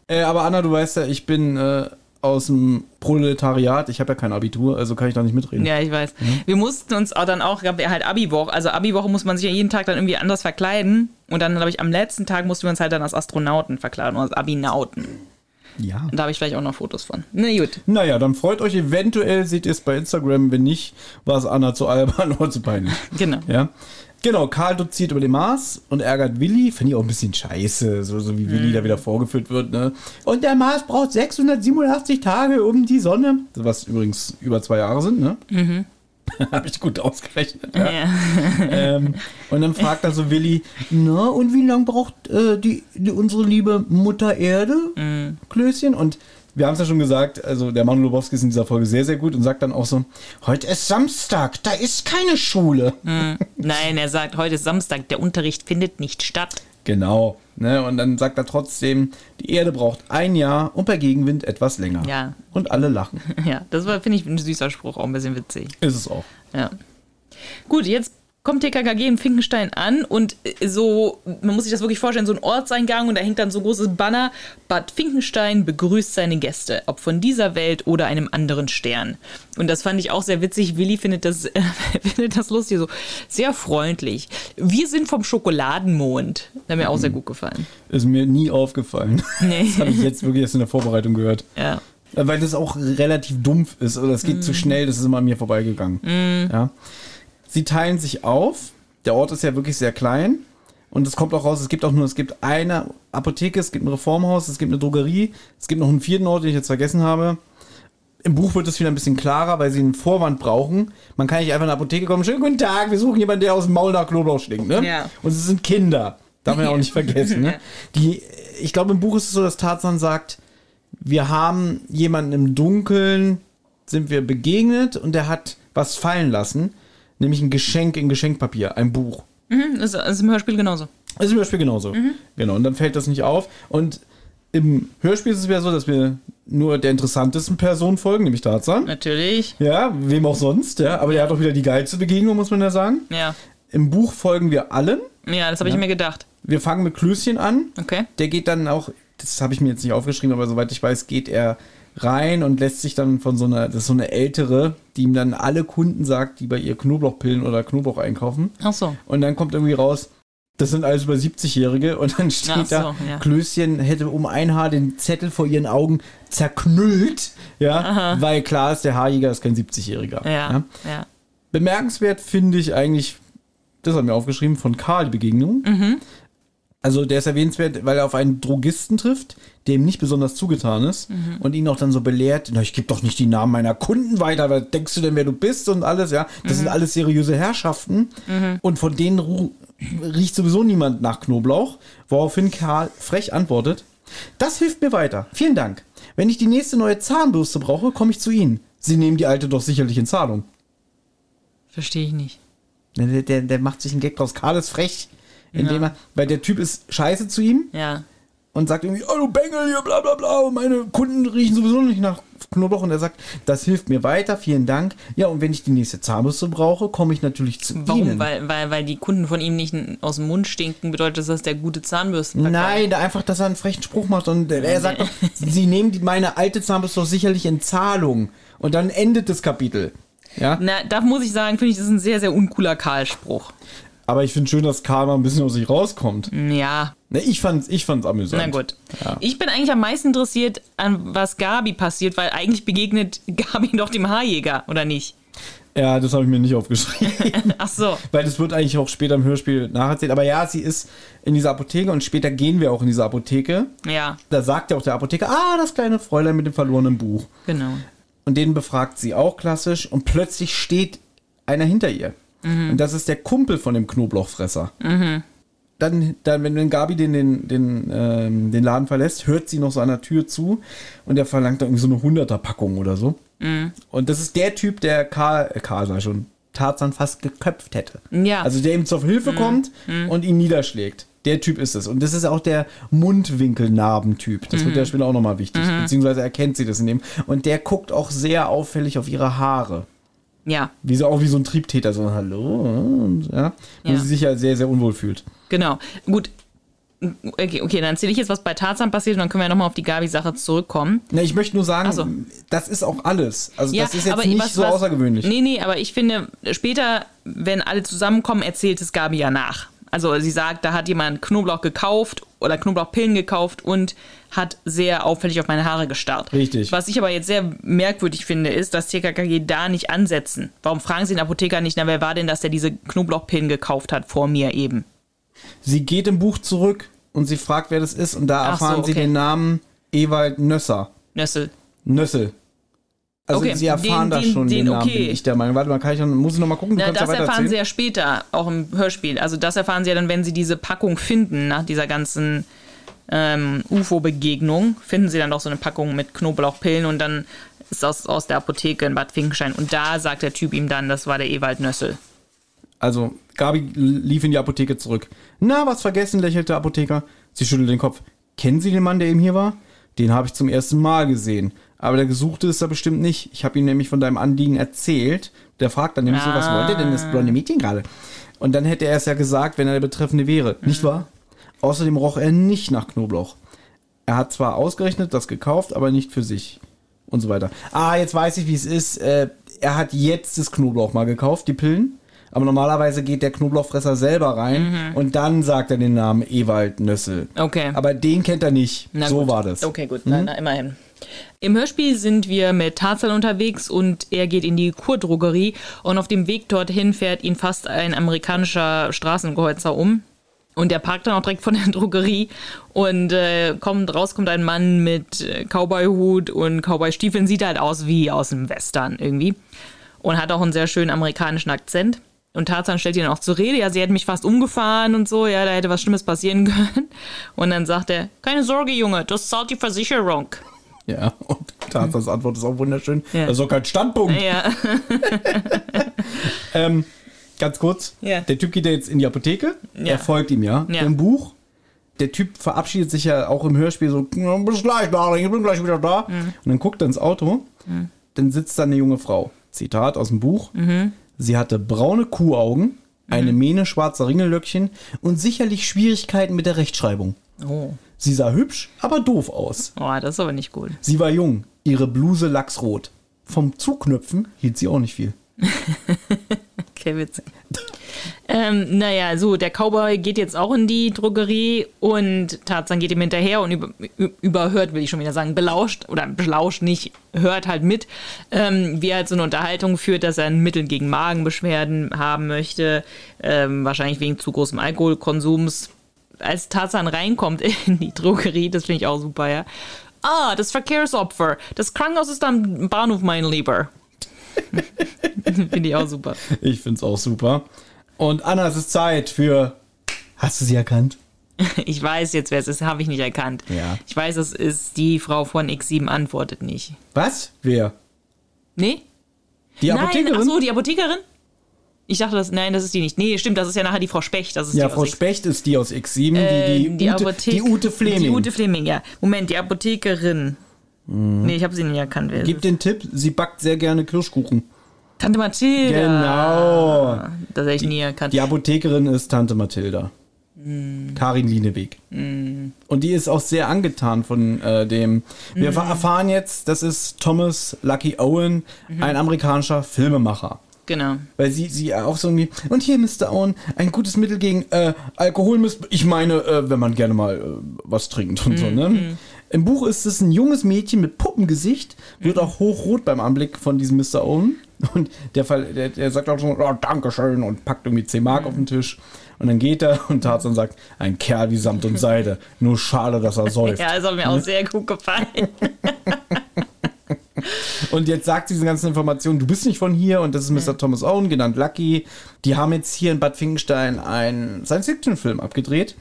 Äh, aber Anna, du weißt ja, ich bin äh, aus dem Proletariat. Ich habe ja kein Abitur, also kann ich da nicht mitreden. Ja, ich weiß. Wir mussten uns auch dann auch, gab ja halt Abi-Woche, also Abi-Woche muss man sich ja jeden Tag dann irgendwie anders verkleiden. Und dann, glaube ich, am letzten Tag mussten wir uns halt dann als Astronauten verkleiden oder als Abinauten. Ja. Und da habe ich vielleicht auch noch Fotos von. Na gut. Naja, dann freut euch eventuell, seht ihr es bei Instagram. Wenn nicht, war es Anna zu albern <laughs> oder zu peinlich. Genau. Ja. Genau, Karl doziert über den Mars und ärgert Willi. Finde ich auch ein bisschen scheiße, so, so wie Willi da wieder vorgeführt wird. Ne? Und der Mars braucht 687 Tage um die Sonne. Was übrigens über zwei Jahre sind, ne? Mhm. <laughs> Habe ich gut ausgerechnet. Ja. Ja. <laughs> ähm, und dann fragt er so Willi, na, und wie lange braucht äh, die, die, unsere liebe Mutter Erde, Klößchen? Und wir haben es ja schon gesagt, also der Manu Lubowski ist in dieser Folge sehr, sehr gut und sagt dann auch so, heute ist Samstag, da ist keine Schule. Nein, er sagt, heute ist Samstag, der Unterricht findet nicht statt. Genau. Ne? Und dann sagt er trotzdem, die Erde braucht ein Jahr und bei Gegenwind etwas länger. Ja. Und alle lachen. <laughs> Ja, das war, finde ich, ein süßer Spruch, auch ein bisschen witzig. Ist es auch. Ja. Gut, jetzt kommt TKKG in Finkenstein an und äh, so, man muss sich das wirklich vorstellen, so ein Ortseingang und da hängt dann so ein großes Banner, Bad Finkenstein begrüßt seine Gäste, ob von dieser Welt oder einem anderen Stern. Und das fand ich auch sehr witzig. Willi findet das, <laughs> äh, findet das lustig, so sehr freundlich. Wir sind vom Schokoladenmond. Das hat mir auch sehr gut gefallen. Ist mir nie aufgefallen. <laughs> Nee. Das habe ich jetzt wirklich erst in der Vorbereitung gehört. Ja. Weil das auch relativ dumpf ist oder es geht zu schnell, das ist immer an mir vorbeigegangen. Ja. Sie teilen sich auf. Der Ort ist ja wirklich sehr klein. Und es kommt auch raus, es gibt auch nur, es gibt eine Apotheke, es gibt ein Reformhaus, es gibt eine Drogerie, es gibt noch einen vierten Ort, den ich jetzt vergessen habe. Im Buch wird es wieder ein bisschen klarer, weil sie einen Vorwand brauchen. Man kann nicht einfach in eine Apotheke kommen, schönen guten Tag, wir suchen jemanden, der aus dem Maul nach Knoblauch stinkt. Ne? Ja. Und es sind Kinder. Darf man ja auch nicht <laughs> vergessen. Ne? Die, ich glaube, im Buch ist es so, dass Tarzan sagt, wir haben jemanden im Dunkeln, sind wir begegnet und der hat was fallen lassen, nämlich ein Geschenk in Geschenkpapier, ein Buch. Mhm, Das ist im Hörspiel genauso. Das ist im Hörspiel genauso. Genau, und dann fällt das nicht auf. Und im Hörspiel ist es wieder so, dass wir nur der interessantesten Person folgen, nämlich Tarzan. Natürlich. Ja, wem auch sonst, ja. Aber der hat auch wieder die geilste Begegnung, muss man ja sagen. Ja. Im Buch folgen wir allen. Ja, das habe ich mir gedacht. Wir fangen mit Klößchen an. Okay. Der geht dann auch, das habe ich mir jetzt nicht aufgeschrieben, aber soweit ich weiß, geht er rein und lässt sich dann von so einer, das ist so eine ältere, die ihm dann alle Kunden sagt, die bei ihr Knoblauchpillen oder Knoblauch einkaufen. Ach so. Und dann kommt irgendwie raus, das sind alles über 70-Jährige und dann steht so, da, ja. Klößchen hätte um ein Haar den Zettel vor ihren Augen zerknüllt, ja, weil klar ist, der Haarjäger ist kein 70-Jähriger. Ja. Ja. Bemerkenswert finde ich eigentlich, das hat mir aufgeschrieben, von Karl die Begegnung. Also der ist erwähnenswert, weil er auf einen Drogisten trifft, der ihm nicht besonders zugetan ist und ihn auch dann so belehrt, na, ich gebe doch nicht die Namen meiner Kunden weiter, was denkst du denn, wer du bist und alles, ja. Das sind alles seriöse Herrschaften und von denen riecht sowieso niemand nach Knoblauch, woraufhin Karl frech antwortet, das hilft mir weiter, vielen Dank. Wenn ich die nächste neue Zahnbürste brauche, komme ich zu Ihnen. Sie nehmen die alte doch sicherlich in Zahlung. Verstehe ich nicht. Der, der, der macht sich einen Gag draus. Karl ist frech, indem er, weil der Typ ist scheiße zu ihm Ja. Und sagt irgendwie, oh du Bengel hier, bla bla bla, meine Kunden riechen sowieso nicht nach Knoblauch. Und er sagt, das hilft mir weiter, vielen Dank. Ja, und wenn ich die nächste Zahnbürste brauche, komme ich natürlich zu Warum? Ihnen. Weil, weil, weil die Kunden von ihm nicht aus dem Mund stinken, bedeutet das, dass der gute Zahnbürsten Nein, da einfach, dass er einen frechen Spruch macht und er sagt doch, sie nehmen die, meine alte Zahnbürste doch sicherlich in Zahlung. Und dann endet das Kapitel. Ja, Na, da muss ich sagen, finde ich, das ist ein sehr, sehr uncooler Karl-Spruch. Aber ich finde schön, dass Karl mal ein bisschen aus sich rauskommt. Ja, Ne, ich fand's, ich fand's amüsant. na gut. Ja. Ich bin eigentlich am meisten interessiert an, was Gabi passiert, weil eigentlich begegnet <laughs> Gabi doch dem Haarjäger, oder nicht? Ja, das habe ich mir nicht aufgeschrieben. <laughs> Ach so. Weil das wird eigentlich auch später im Hörspiel nacherzählt. Aber ja, sie ist in dieser Apotheke und später gehen wir auch in diese Apotheke. Ja, Da sagt ja auch der Apotheker, ah, das kleine Fräulein mit dem verlorenen Buch. genau. Und den befragt sie auch klassisch und plötzlich steht einer hinter ihr. Und das ist der Kumpel von dem Knoblauchfresser. dann, dann wenn Gabi den, den, den, ähm, den Laden verlässt, hört sie noch so an der Tür zu und er verlangt dann irgendwie so eine 100er-Packung oder so. Mhm. Und das ist der Typ, der Karl, äh, Karl ich schon, Tarzan fast geköpft hätte. Ja. Also der ihm zur Hilfe kommt und ihn niederschlägt. Der Typ ist es. Und das ist auch der Mundwinkelnarbentyp. Das wird der später auch nochmal wichtig. Beziehungsweise erkennt sie das in dem. Und der guckt auch sehr auffällig auf ihre Haare. Ja, Wie so, auch wie so ein Triebtäter, so Hallo. Und, ja, wo Ja. sie sich ja sehr, sehr unwohl fühlt. genau. Gut. Okay, okay, dann erzähle ich jetzt, was bei Tarzan passiert und dann können wir nochmal auf die Gabi-Sache zurückkommen. Na, ich möchte nur sagen, so. das ist auch alles. Also Ja, das ist jetzt nicht was- so außergewöhnlich. Nee, nee, aber ich finde, später, wenn alle zusammenkommen, erzählt es Gabi ja nach. Also sie sagt, da hat jemand Knoblauch gekauft oder Knoblauchpillen gekauft und hat sehr auffällig auf meine Haare gestarrt. Richtig. Was ich aber jetzt sehr merkwürdig finde, ist, dass TKKG da nicht ansetzen. Warum fragen sie den Apotheker nicht, na wer war denn das, der diese Knoblauchpillen gekauft hat vor mir eben? Sie geht im Buch zurück und sie fragt, wer das ist. Und da Ach so, erfahren sie okay. den Namen Ewald Nösser. Nössel. Nössel. Also Okay, sie erfahren den- da den- schon den, den- Namen, okay. bin ich der Meinung. Warte mal, kann ich muss ich noch mal gucken? Na, das ja erfahren sie ja später, auch im Hörspiel. Also das erfahren sie ja dann, wenn sie diese Packung finden, nach dieser ganzen ähm, UFO-Begegnung, finden sie dann doch so eine Packung mit Knoblauchpillen und dann ist aus, aus der Apotheke in Bad Finkenstein. Und da sagt der Typ ihm dann, das war der Ewald Nössel. Also, Gabi lief in die Apotheke zurück. Na, was vergessen, lächelt der Apotheker. Sie schüttelt den Kopf. Kennen Sie den Mann, der eben hier war? Den habe ich zum ersten Mal gesehen. Aber der Gesuchte ist er bestimmt nicht. Ich habe ihm nämlich von deinem Anliegen erzählt. Der fragt dann nämlich so, was wollte denn das blonde Mädchen gerade? Und dann hätte er es ja gesagt, wenn er der Betreffende wäre. Nicht wahr? Außerdem roch er nicht nach Knoblauch. Er hat zwar ausgerechnet das gekauft, aber nicht für sich. Und so weiter. Ah, jetzt weiß ich, wie es ist. Äh, er hat jetzt das Knoblauch mal gekauft, die Pillen. Aber normalerweise geht der Knoblauchfresser selber rein und dann sagt er den Namen Ewald Nössel. Okay. Aber den kennt er nicht. Na so gut. war das. Okay, gut, na, na, immerhin. Im Hörspiel sind wir mit Tarzan unterwegs und er geht in die Kurdrogerie und auf dem Weg dorthin fährt ihn fast ein amerikanischer Straßenkreuzer um. Und er parkt dann auch direkt von der <laughs> Drogerie und äh, kommt raus kommt ein Mann mit äh, Cowboy-Hut und Cowboy-Stiefeln, sieht halt aus wie aus dem Western irgendwie. Und hat auch einen sehr schönen amerikanischen Akzent. Und Tarzan stellt ihn auch zur Rede, ja, sie hätte mich fast umgefahren und so, ja, da hätte was Schlimmes passieren <laughs> können. Und dann sagt er, keine Sorge, Junge, das zahlt die Versicherung. Ja, und Tarzans Antwort ist auch wunderschön. Ja. Das ist doch kein Standpunkt. Ja, <laughs> Ähm, ganz kurz. Ja. Der Typ geht ja jetzt in die Apotheke. Ja. Er folgt ihm ja. Ja. Im Buch. Der Typ verabschiedet sich ja auch im Hörspiel so, "Ja, bis gleich, Darling, ich bin gleich wieder da. Mhm. Und dann guckt er ins Auto. Dann sitzt da eine junge Frau. Zitat aus dem Buch. Mhm. Sie hatte braune Kuhaugen, eine Mähne schwarzer Ringellöckchen und sicherlich Schwierigkeiten mit der Rechtschreibung. oh. Sie sah hübsch, aber doof aus. oh, das ist aber nicht gut. Sie war jung, ihre Bluse lachsrot. Vom Zuknöpfen hielt sie auch nicht viel. <laughs> Okay, witzig. ähm, naja, so, der Cowboy geht jetzt auch in die Drogerie und Tarzan geht ihm hinterher und über, überhört, will ich schon wieder sagen, belauscht oder belauscht nicht, hört halt mit, ähm, wie er halt so eine Unterhaltung führt, dass er ein Mittel gegen Magenbeschwerden haben möchte, ähm, wahrscheinlich wegen zu großem Alkoholkonsums. Als Tarzan reinkommt <laughs> in die Drogerie, das finde ich auch super, ja. Ah, das Verkehrsopfer. Das Krankenhaus ist am Bahnhof, mein Lieber. <laughs> finde ich auch super. Ich find's auch super. Und Anna, es ist Zeit für. Hast du sie erkannt? <laughs> Ich weiß jetzt, wer es ist, habe ich nicht erkannt. Ja. Ich weiß, es ist die Frau von X7 antwortet nicht. Was? Wer? Nee? Die Nein, Apothekerin? ach so, die Apothekerin? Ich dachte, das, nein, das ist die nicht. Nee, stimmt, das ist ja nachher die Frau Specht. Das ist ja, die Frau Specht ist die aus X7, Äh, die, die, Ute, Apothek- die Ute Fleming. Die Ute Fleming, ja. Moment, die Apothekerin. Nee, ich habe sie nicht erkannt. Wer Gib den Tipp, sie backt sehr gerne Kirschkuchen. Tante Mathilda. Genau. Das hätte ich nie erkannt. Die Apothekerin ist Tante Mathilda. Mm. Karin Lieneweg. Und die ist auch sehr angetan von äh, dem. Wir Mm. erfahren jetzt, das ist Thomas Lucky Owen, Mhm. ein amerikanischer Filmemacher. Genau. Weil sie, sie auch so irgendwie. Und hier, Mr. Owen, ein gutes Mittel gegen äh, Alkoholmissbrauch. Ich meine, äh, wenn man gerne mal äh, was trinkt und so, ne? Im Buch ist es ein junges Mädchen mit Puppengesicht, wird auch hochrot beim Anblick von diesem Mr. Owen. Und der, Fall, der, der sagt auch schon, oh, Dankeschön, und packt irgendwie 10 Mark auf den Tisch. Und dann geht er und Tarzan sagt, ein Kerl wie Samt und Seide. Nur schade, dass er <laughs> säuft. Ja, das hat mir auch sehr gut gefallen. <laughs> Und jetzt sagt sie diese ganzen Informationen, du bist nicht von hier und das ist Mr. Thomas Owen, genannt Lucky. Die haben jetzt hier in Bad Finkenstein einen Science-Fiction-Film abgedreht,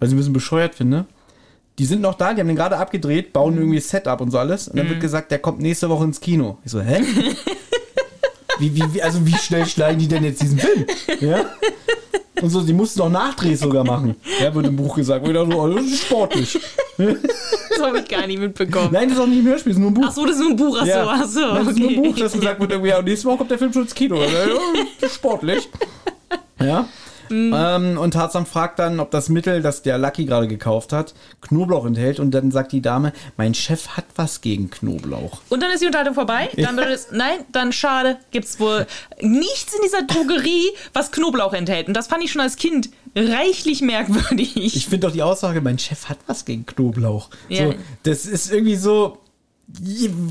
was ich ein bisschen bescheuert finde. Die sind noch da, die haben den gerade abgedreht, bauen irgendwie Setup und so alles. Und dann wird gesagt, der kommt nächste Woche ins Kino. Ich so, hä? <laughs> wie, wie, wie, also wie schnell schneiden die denn jetzt diesen Film? Ja? Und so, die mussten doch Nachdrehs sogar machen. Ja, wird im Buch gesagt. Und ich dachte so, oh, das ist sportlich. Das habe ich gar nicht mitbekommen. Nein, das ist auch nicht im Hörspiel, das ist nur ein Buch. Ach so, das ist nur ein Buch. Ach so, Ja. ach so. Das ist nur ein. Buch, das gesagt wird, ja, nächste Woche kommt der Film schon ins Kino. Sportlich. <laughs> Ja. Mhm. Ähm, und Tarzan fragt dann, ob das Mittel, das der Lucky gerade gekauft hat, Knoblauch enthält. Und dann sagt die Dame, mein Chef hat was gegen Knoblauch. Und dann ist die Unterhaltung vorbei. Dann wird es, nein, dann schade, gibt's wohl nichts in dieser Drogerie, was Knoblauch enthält. Und das fand ich schon als Kind reichlich merkwürdig. Ich finde doch die Aussage, mein Chef hat was gegen Knoblauch. Ja. So, das ist irgendwie so.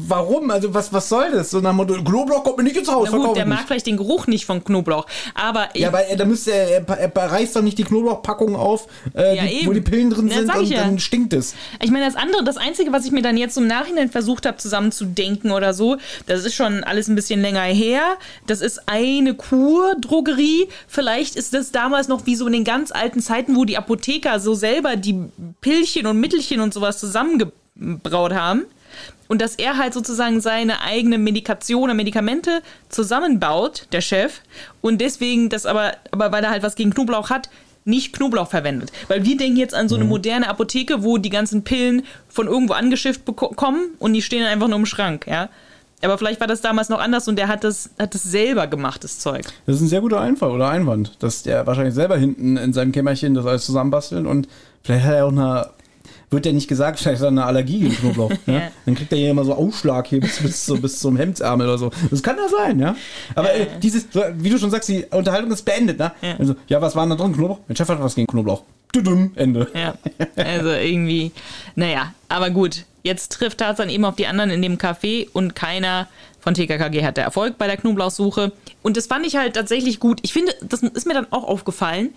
Warum? Also, was, was soll das? So nach Motto, Knoblauch kommt mir nicht ins Haus. Na gut, der mag nicht. vielleicht den Geruch nicht von Knoblauch, aber Ja, aber er, da müsste er, er, er reißt doch nicht die Knoblauchpackung auf, äh, Ja, die, wo die Pillen drin Ja, sind und ja. dann stinkt es. Ich meine, das andere, das Einzige, was ich mir dann jetzt im Nachhinein versucht habe, zusammenzudenken oder so, das ist schon alles ein bisschen länger her. Das ist eine Kur-Drogerie. Vielleicht ist das damals noch wie so in den ganz alten Zeiten, wo die Apotheker so selber die Pillchen und Mittelchen und sowas zusammengebraut haben. Und dass er halt sozusagen seine eigene Medikation und Medikamente zusammenbaut, der Chef. Und deswegen das aber, aber weil er halt was gegen Knoblauch hat, nicht Knoblauch verwendet. Weil wir denken jetzt an so eine moderne Apotheke, wo die ganzen Pillen von irgendwo angeschifft beko- kommen und die stehen dann einfach nur im Schrank, ja. Aber vielleicht war das damals noch anders und der hat das, hat das selber gemacht, das Zeug. Das ist ein sehr guter Einfall oder Einwand, dass der wahrscheinlich selber hinten in seinem Kämmerchen das alles zusammenbastelt und vielleicht hat er auch eine, wird ja nicht gesagt, <laughs> vielleicht hat er eine Allergie gegen Knoblauch. ja? <laughs> Ja. Dann kriegt er hier immer so Ausschlag hier bis, bis, so, bis zum Hemdsärmel oder so. Das kann ja sein, ja. Aber äh, dieses, wie du schon sagst, die Unterhaltung ist beendet, ne? Ja. Also, ja, was war denn da drin? Knoblauch? Mein Chef hat was gegen Knoblauch. Tudum, Ende. Ja, also irgendwie, naja, aber gut. Jetzt trifft Tarzan eben auf die anderen in dem Café und keiner von TKKG hatte Erfolg bei der Knoblauchsuche. Und das fand ich halt tatsächlich gut. Ich finde, das ist mir dann auch aufgefallen,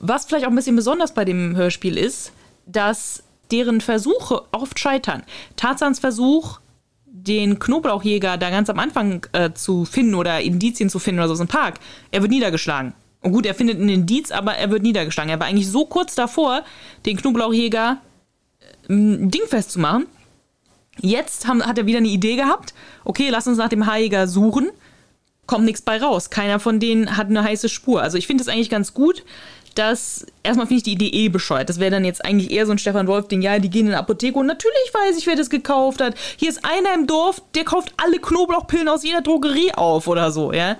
was vielleicht auch ein bisschen besonders bei dem Hörspiel ist, dass deren Versuche oft scheitern. Tarzans Versuch, den Knoblauchjäger da ganz am Anfang äh, zu finden oder Indizien zu finden oder so aus dem Park, er wird niedergeschlagen. Und gut, er findet einen Indiz, aber er wird niedergeschlagen. Er war eigentlich so kurz davor, den Knoblauchjäger äh, dingfest zu machen. Jetzt haben, hat er wieder eine Idee gehabt. Okay, lass uns nach dem Haarjäger suchen. Kommt nichts bei raus. Keiner von denen hat eine heiße Spur. Also ich finde es eigentlich ganz gut, dass erstmal finde ich die Idee eh bescheuert. Das wäre dann jetzt eigentlich eher so ein Stefan Wolf-Ding. Ja, die gehen in eine Apotheke und natürlich weiß ich, wer das gekauft hat. Hier ist einer im Dorf, der kauft alle Knoblauchpillen aus jeder Drogerie auf oder so, ja.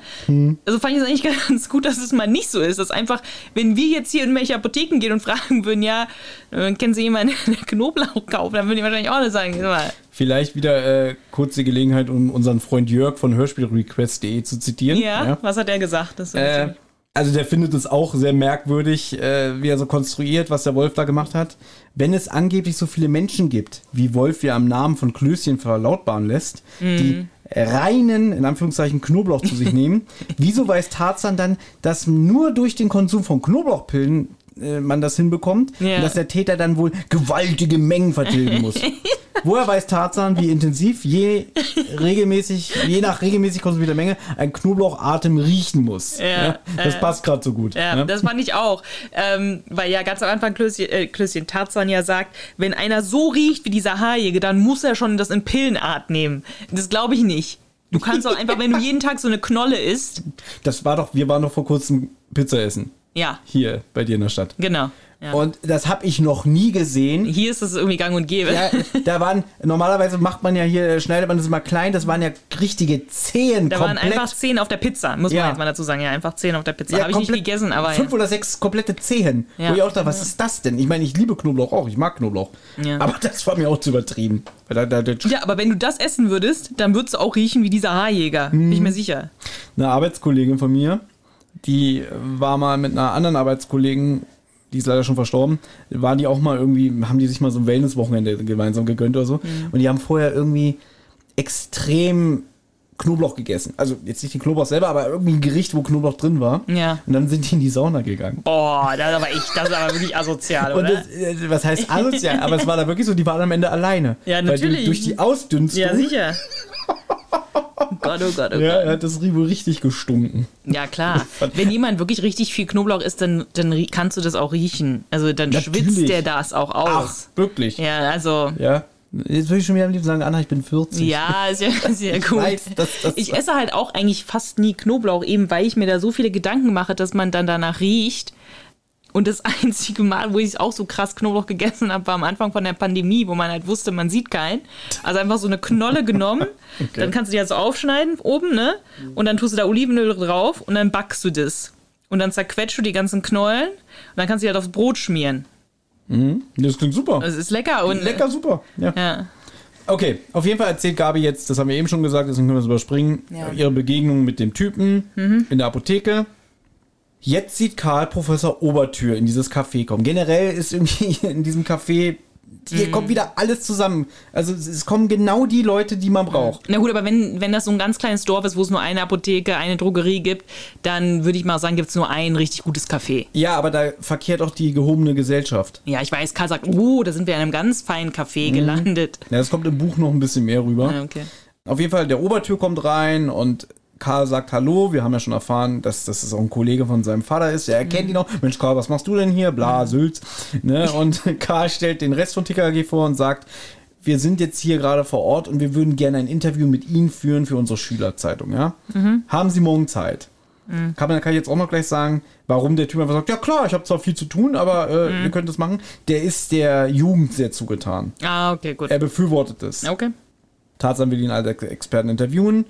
Also fand ich es eigentlich <laughs> ganz gut, dass es mal nicht so ist. Dass einfach, wenn wir jetzt hier in welche Apotheken gehen und <laughs> fragen würden, ja, kennen Sie jemanden, <laughs> der Knoblauch kauft, dann würden die wahrscheinlich auch nicht sagen, sag mal, Vielleicht wieder äh, kurz die Gelegenheit, um unseren Freund Jörg von hörspielrequest.de zu zitieren. ja, was hat er gesagt? Das ist Äh, also der findet es auch sehr merkwürdig, äh, wie er so konstruiert, was der Wolf da gemacht hat. Wenn es angeblich so viele Menschen gibt, wie Wolf ja am Namen von Klößchen verlautbaren lässt, die reinen, in Anführungszeichen, Knoblauch zu sich nehmen, <laughs> wieso weiß Tarzan dann, dass nur durch den Konsum von Knoblauchpillen äh, man das hinbekommt Ja. und dass der Täter dann wohl gewaltige Mengen vertilgen muss. <laughs> Woher weiß Tarzan, wie intensiv je regelmäßig, je nach regelmäßig konsumierter Menge ein Knoblauchatem riechen muss? Ja, das äh, passt gerade so gut. Ja, ne? das fand ich auch. Ähm, weil ja ganz am Anfang Klößchen, äh, Klößchen Tarzan ja sagt, wenn einer so riecht wie dieser Haarjäger, dann muss er schon das in Pillenart nehmen. Das glaube ich nicht. Du kannst auch einfach, wenn du <laughs> jeden Tag so eine Knolle isst. das war doch, wir waren doch vor kurzem Pizza essen. Ja, Hier bei dir in der Stadt. genau. Ja. Und das habe ich noch nie gesehen. Hier ist das irgendwie gang und gäbe. Ja, da waren, normalerweise macht man ja hier, schneidet man das mal klein, das waren ja richtige Zehen da waren komplett. einfach zehn auf der Pizza, muss Ja. man jetzt mal dazu sagen. Ja, einfach zehn auf der Pizza. ja, Habe ich nicht gegessen, aber Fünf oder sechs komplette Zehen. Ja. Wo ich auch dachte, was ist das denn? Ich meine, ich liebe Knoblauch auch, ich mag Knoblauch. Ja. Aber das war mir auch zu übertrieben. Ja, aber wenn du das essen würdest, dann würdest du auch riechen wie dieser Haarjäger. Bin ich Mhm. mir sicher. eine Arbeitskollegin von mir, die war mal mit einer anderen Arbeitskollegin, die ist leider schon verstorben, waren die auch mal irgendwie, haben die sich mal so ein Wellness-Wochenende gemeinsam gegönnt oder so. Mhm. Und die haben vorher irgendwie extrem Knoblauch gegessen. Also jetzt nicht den Knoblauch selber, aber irgendwie ein Gericht, wo Knoblauch drin war. Ja. Und dann sind die in die Sauna gegangen. Boah, das ist aber echt, das ist aber wirklich asozial, Und oder? das, äh, was heißt asozial? aber es war da wirklich so, die waren am Ende alleine. <laughs> Ja, Weil natürlich. die, durch die Ausdünstung ja, sicher. <laughs> Gott, oh Gott, oh Ja, Gott. er hat das Ribo richtig gestunken. Ja, klar. <laughs> Wenn jemand wirklich richtig viel Knoblauch isst, dann, dann kannst du das auch riechen. Also dann Natürlich. schwitzt der das auch Ach, aus. wirklich? Ja, also. Ja. Jetzt würde ich schon wieder am liebsten sagen, Anna, ich bin 40. Ja, ist ja, ja gut. weiß, das- das- ich esse halt auch eigentlich fast nie Knoblauch, eben weil ich mir da so viele Gedanken mache, dass man dann danach riecht. Und das <laughs> einzige Mal, wo ich auch so krass Knoblauch gegessen habe, war am Anfang von der Pandemie, wo man halt wusste, man sieht keinen. Also einfach so eine Knolle genommen, <laughs> dann kannst du die halt so aufschneiden oben, ne? Und dann tust du da Olivenöl drauf und dann backst du das. Und dann zerquetschst du die ganzen Knollen und dann kannst du die halt aufs Brot schmieren. Das klingt super. Das ist lecker und Lecker, super. Ja. Ja. Okay, auf jeden Fall erzählt Gabi jetzt, das haben wir eben schon gesagt, deswegen können wir es überspringen, Ja. ihre Begegnung mit dem Typen in der Apotheke. Jetzt sieht Karl Professor Obertür in dieses Café kommen. Generell ist irgendwie <laughs> in diesem Café, hier kommt wieder alles zusammen. Also es- kommen genau die Leute, die man braucht. Na gut, aber wenn, wenn das so ein ganz kleines Dorf ist, wo es nur eine Apotheke, eine Drogerie gibt, dann würde ich mal sagen, gibt es nur ein richtig gutes Café. Ja, aber da verkehrt auch die gehobene Gesellschaft. Ja, ich weiß, Karl sagt, oh, da sind wir in einem ganz feinen Café gelandet. Ja, das kommt im Buch noch ein bisschen mehr rüber. Ja, okay. Auf jeden Fall, der Obertür kommt rein und Karl sagt Hallo. Wir haben ja schon erfahren, dass, dass es auch ein Kollege von seinem Vater ist. Er erkennt ihn auch. Mensch, Karl, was machst du denn hier? Bla, Sülz. Ne? <laughs> Und Karl stellt den Rest von TKG vor und sagt, wir sind jetzt hier gerade vor Ort und wir würden gerne ein Interview mit Ihnen führen für unsere Schülerzeitung. Ja? Haben Sie morgen Zeit? Kann, man, kann ich jetzt auch noch gleich sagen, warum der Typ einfach sagt, ja klar, ich habe zwar viel zu tun, aber äh, wir können das machen. Der ist der Jugend sehr zugetan. Ah, okay, gut. Er befürwortet es. Okay. Tarzan will ihn als Ex- Experten interviewen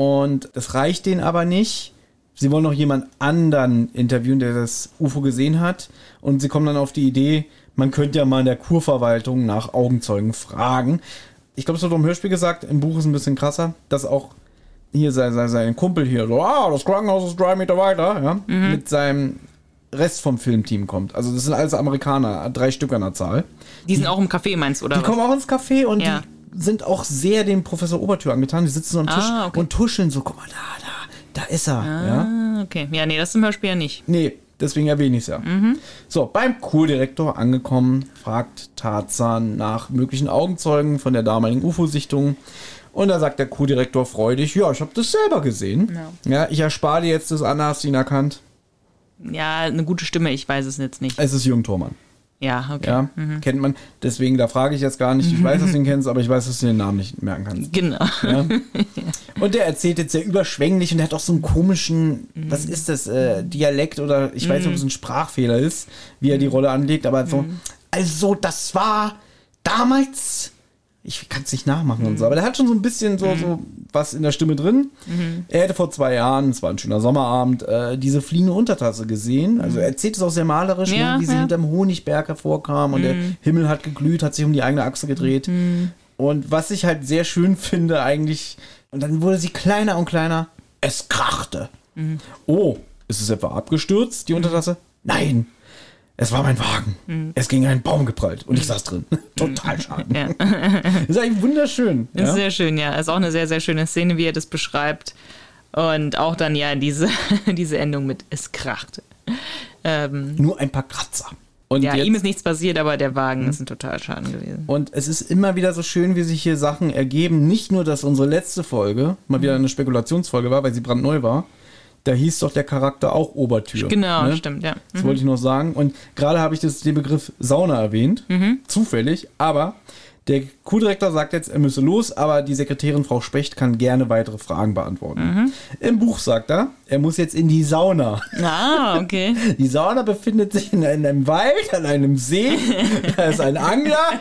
und das reicht denen aber nicht. Sie wollen noch jemand anderen interviewen, der das UFO gesehen hat und sie kommen dann auf die Idee, man könnte ja mal in der Kurverwaltung nach Augenzeugen fragen. Ich glaube, es wird auch im Hörspiel gesagt, im Buch ist ein bisschen krasser, dass auch hier sein, sein, sein Kumpel hier so, ah, das Krankenhaus ist drei Meter weiter, ja, mit seinem Rest vom Filmteam kommt. Also das sind alles Amerikaner, drei Stück an der Zahl. Die sind auch im Café, meinst du, oder Die was? kommen auch ins Café und Ja. die sind auch sehr dem Professor Obertür angetan. Die sitzen so am Tisch Ah, okay. und tuscheln so, guck mal, da, da, da ist er. Ja? Ah, okay. Ja, nee, das ist im Hörspiel ja nicht. Nee, deswegen erwähne ich es ja. Mhm. So, beim Kurdirektor angekommen, fragt Tarzan nach möglichen Augenzeugen von der damaligen UFO-Sichtung. Und da sagt der Kurdirektor freudig, ja, ich habe das selber gesehen. Ja. ich erspare dir jetzt das Anna, hast du ihn erkannt? Ja, eine gute Stimme, ich weiß es jetzt nicht. Es ist Jürgen Thormann. Ja, okay. Ja, kennt man. Deswegen, da frage ich jetzt gar nicht. Ich weiß, dass du ihn <laughs> kennst, aber ich weiß, dass du den Namen nicht merken kannst. Genau. Ja. <laughs> Und der erzählt jetzt sehr überschwänglich und der hat auch so einen komischen, was ist das, äh, Dialekt oder ich weiß nicht, ob es ein Sprachfehler ist, wie er die Rolle anlegt, aber so, also das war damals, ich kann es nicht nachmachen und so, aber der hat schon so ein bisschen so, so was in der Stimme drin. Er hätte vor zwei Jahren, es war ein schöner Sommerabend, äh, diese fliegende Untertasse gesehen. Also er erzählt es auch sehr malerisch, Ja, ne, wie sie ja. hinterm Honigberg hervorkam und der Himmel hat geglüht, hat sich um die eigene Achse gedreht. Und was ich halt sehr schön finde eigentlich, und dann wurde sie kleiner und kleiner, es krachte. Oh, ist es etwa abgestürzt, die Untertasse? Nein, es war mein Wagen. Es ging ein Baum geprallt und ich saß drin. <laughs> Total schade. Ja. <laughs> Ist eigentlich wunderschön. <laughs> Ist Ja? sehr schön, ja. Ist auch eine sehr, sehr schöne Szene, wie er das beschreibt. Und auch dann ja diese, diese Endung mit es krachte. Ähm, Nur ein paar Kratzer. Und, ja, jetzt, ihm ist nichts passiert, aber der Wagen ist ein Totalschaden gewesen. und es ist immer wieder so schön, wie sich hier Sachen ergeben. Nicht nur, dass unsere letzte Folge mal wieder eine Spekulationsfolge war, weil sie brandneu war. Da hieß doch der Charakter auch Obertür. Genau, ne? stimmt, ja. Das wollte ich noch sagen. Und gerade habe ich das, den Begriff Sauna erwähnt. Zufällig. Aber der Q-Direktor sagt jetzt, er müsse los, aber die Sekretärin Frau Specht kann gerne weitere Fragen beantworten. Im Buch sagt er, er muss jetzt in die Sauna. Ah, okay. <laughs> Die Sauna befindet sich in einem Wald, an einem See. <laughs> Da ist ein Angler.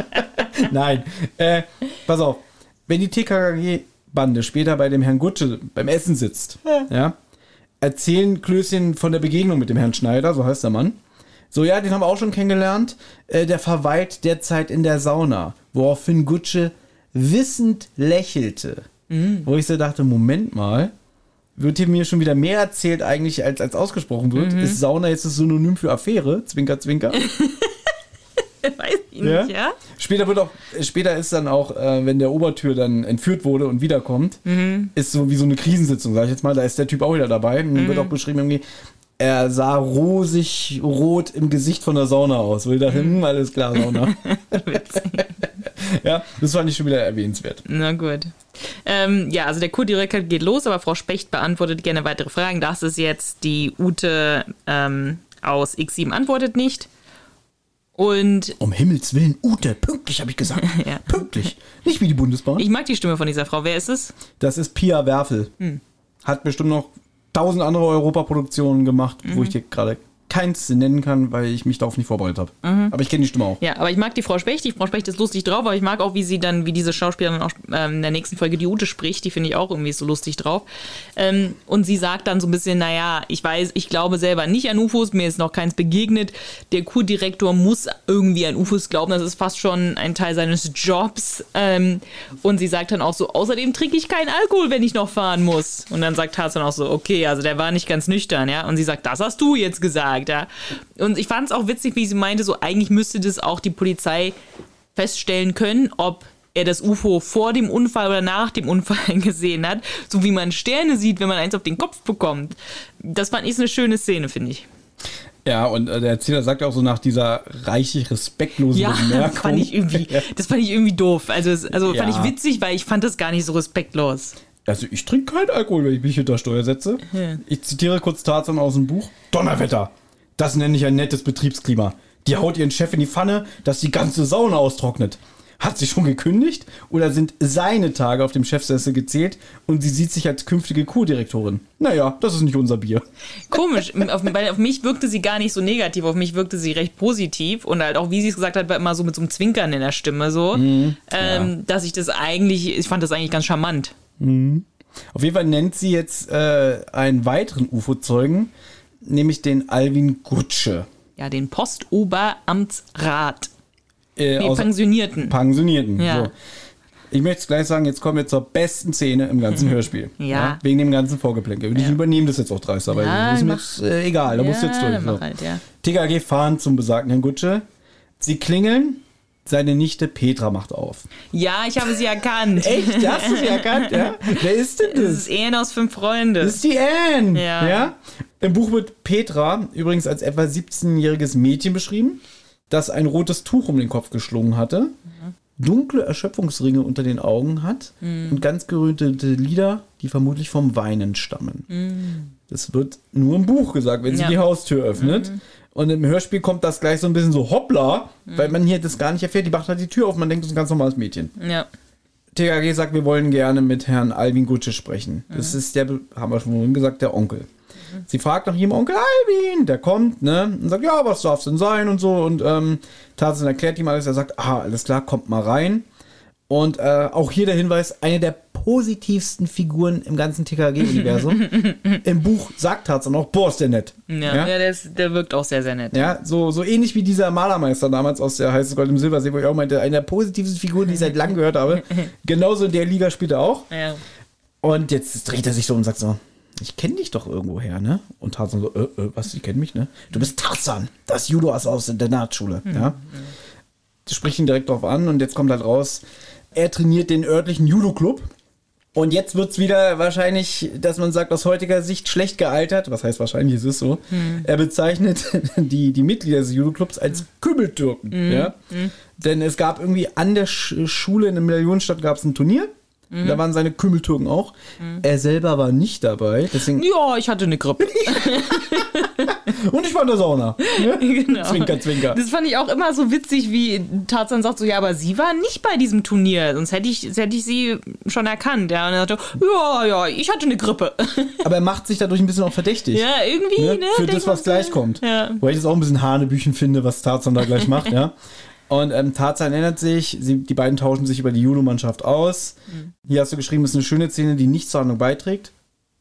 <laughs> Nein. Äh, pass auf. Wenn die TKKG-Bande später bei dem Herrn Gutsche beim Essen sitzt, ja. erzählen Klößchen von der Begegnung mit dem Herrn Schneider, so heißt der Mann. So, ja, den haben wir auch schon kennengelernt. Äh, der verweilt derzeit in der Sauna, woraufhin Gutsche wissend lächelte. Wo ich so dachte, Moment mal, wird hier mir schon wieder mehr erzählt eigentlich, als, als ausgesprochen wird. Ist Sauna jetzt das Synonym für Affäre? Zwinker, zwinker. <laughs> <laughs> Weiß ich nicht, ja? Später wird auch, später ist dann auch, äh, wenn der Obertür dann entführt wurde und wiederkommt, ist so wie so eine Krisensitzung, sag ich jetzt mal, da ist der Typ auch wieder dabei. Und dann wird auch beschrieben, irgendwie, er sah rosig rot im Gesicht von der Sauna aus. Wo ich dachte, hm, alles klar, Sauna. <laughs> ja, das fand ich schon wieder erwähnenswert. Na gut. Ähm, ja, also der Kurdirektor geht los, aber Frau Specht beantwortet gerne weitere Fragen. Das ist jetzt die Ute ähm, aus X7 antwortet nicht. Und Um Himmels Willen, Ute, pünktlich habe ich gesagt. <laughs> Ja. Pünktlich. Nicht wie die Bundesbahn. ich mag die Stimme von dieser Frau. Wer ist es? Das ist Pia Werfel. Hat bestimmt noch tausend andere Europaproduktionen gemacht, wo ich dir gerade keins nennen kann, weil ich mich darauf nicht vorbereitet habe. Aber ich kenne die Stimme auch. Ja, aber ich mag die Frau Specht. Die Frau Specht ist lustig drauf, aber ich mag auch, wie sie dann, wie diese Schauspielerin auch ähm, in der nächsten Folge die Ute spricht. Die finde ich auch irgendwie so lustig drauf. Ähm, und sie sagt dann so ein bisschen, naja, ich weiß, ich glaube selber nicht an UFOs, mir ist noch keins begegnet. Der Kurdirektor muss irgendwie an UFOs glauben, das ist fast schon ein Teil seines Jobs. Ähm, und sie sagt dann auch so, außerdem trinke ich keinen Alkohol, wenn ich noch fahren muss. Und dann sagt Tarzan auch so, okay, also der war nicht ganz nüchtern, ja. Und sie sagt, das hast du jetzt gesagt, ja. Und ich fand es auch witzig, wie sie meinte, so eigentlich müsste das auch die Polizei feststellen können, ob er das UFO vor dem Unfall oder nach dem Unfall <laughs> gesehen hat, so wie man Sterne sieht, wenn man eins auf den Kopf bekommt. Das fand ich eine schöne Szene, finde ich. Ja, und äh, der Erzähler sagt auch so nach dieser reichlich respektlosen Ja, <laughs> Bemerkung. fand ich irgendwie, <laughs> das fand ich irgendwie doof. Also, also fand Ja. ich witzig, weil ich fand das gar nicht so respektlos. Also ich trinke keinen Alkohol, wenn ich mich hinter Steuer setze. Ich zitiere kurz Tarzan aus dem Buch. Donnerwetter. Das nenne ich ein nettes Betriebsklima. Die haut ihren Chef in die Pfanne, dass die ganze Sauna austrocknet. Hat sie schon gekündigt oder sind seine Tage auf dem Chefsessel gezählt und sie sieht sich als künftige Kurdirektorin? Naja, das ist nicht unser Bier. Komisch, auf, weil auf mich wirkte sie gar nicht so negativ, auf mich wirkte sie recht positiv und halt auch, wie sie es gesagt hat, war immer so mit so einem Zwinkern in der Stimme so, ähm, dass ich das eigentlich, ich fand das eigentlich ganz charmant. Auf jeden Fall nennt sie jetzt äh, einen weiteren UFO-Zeugen, nämlich den Alvin Gutsche. Ja, den Postoberamtsrat. Äh, Nee, aus- Pensionierten. Pensionierten. Ja. So. Ich möchte es gleich sagen, jetzt kommen wir zur besten Szene im ganzen <laughs> Hörspiel. Ja. Wegen dem ganzen Vorgeplänkel. Ich Ja. übernehme das jetzt auch dreist, aber Ja, das ist mir jetzt äh, egal, da musst du jetzt durch. So. halt, ja. TKG fahren zum besagten Herrn Gutsche. Sie klingeln, seine Nichte Petra macht auf. Ja, ich habe sie erkannt. <laughs> Echt? Hast du sie erkannt? Ja? <laughs> Wer ist denn Das das? ist Ehen aus fünf Freunde. Das ist die Anne. Ja. Im Buch wird Petra übrigens als etwa 17-jähriges Mädchen beschrieben, das ein rotes Tuch um den Kopf geschlungen hatte, dunkle Erschöpfungsringe unter den Augen hat und ganz gerötete Lider, die vermutlich vom Weinen stammen. Das wird nur im Buch gesagt, wenn sie Ja. die Haustür öffnet. Und im Hörspiel kommt das gleich so ein bisschen so hoppla, weil man hier das gar nicht erfährt. Die macht halt die Tür auf, man denkt, das ist ein ganz normales Mädchen. ja. TKG sagt, wir wollen gerne mit Herrn Alvin Gutsche sprechen. Das ist der, haben wir schon gesagt, der Onkel. Sie fragt nach ihrem Onkel Alvin, der kommt, ne? Und sagt, ja, was darf's denn sein und so. Und ähm, Tarzan erklärt ihm alles. Er sagt, ah, alles klar, kommt mal rein. Und äh, auch hier der Hinweis, eine der positivsten Figuren im ganzen TKG-Universum. <laughs> Im Buch sagt Tarzan auch, boah, ist der nett. Ja, ja? der, ist, der wirkt auch sehr, sehr nett. Ja, so, so ähnlich wie dieser Malermeister damals aus der Heißes Gold im Silbersee, wo ich auch meinte, eine der positivsten Figuren, die ich seit langem gehört habe. <laughs> Genauso in der Liga spielt er auch. Ja. Und jetzt dreht er sich so und sagt so, ich kenne dich doch irgendwoher, ne? Und Tarzan so, äh, äh, was, die kennen mich, ne? Du bist Tarzan, das Judo-Ass aus der Nahtschule, ja? Spricht ihn direkt drauf an und jetzt kommt halt raus, er trainiert den örtlichen Judo-Club. Und jetzt wird's wieder wahrscheinlich, dass man sagt, aus heutiger Sicht schlecht gealtert. Was heißt wahrscheinlich, es ist so. Er bezeichnet <laughs> die, die Mitglieder des Judo-Clubs als Kümmeltürken. Ja? Denn es gab irgendwie an der Sch Schule in der Millionenstadt gab es ein Turnier. Da waren seine Kümmeltürken auch. Er selber war nicht dabei. Deswegen, ja, ich hatte eine Grippe. <laughs> und ich war in der Sauna. Ne? <laughs> genau. Zwinker, zwinker. Das fand ich auch immer so witzig, wie Tarzan sagt so, ja, aber sie war nicht bei diesem Turnier, sonst hätte ich, hätte ich sie schon erkannt. Ja, und er sagte, ja, ja, ich hatte eine Grippe. <laughs> Aber er macht sich dadurch ein bisschen auch verdächtig. ja, irgendwie, ne? ne? Für denkt das, was gleich kommt. Ja. Weil ich das auch ein bisschen Hanebüchen finde, was Tarzan da gleich macht, ja. Und ähm, Tarzan erinnert sich, sie, die beiden tauschen sich über die Judo-Mannschaft aus. Mhm. Hier hast du geschrieben, das ist eine schöne Szene, die nicht zur Handlung beiträgt.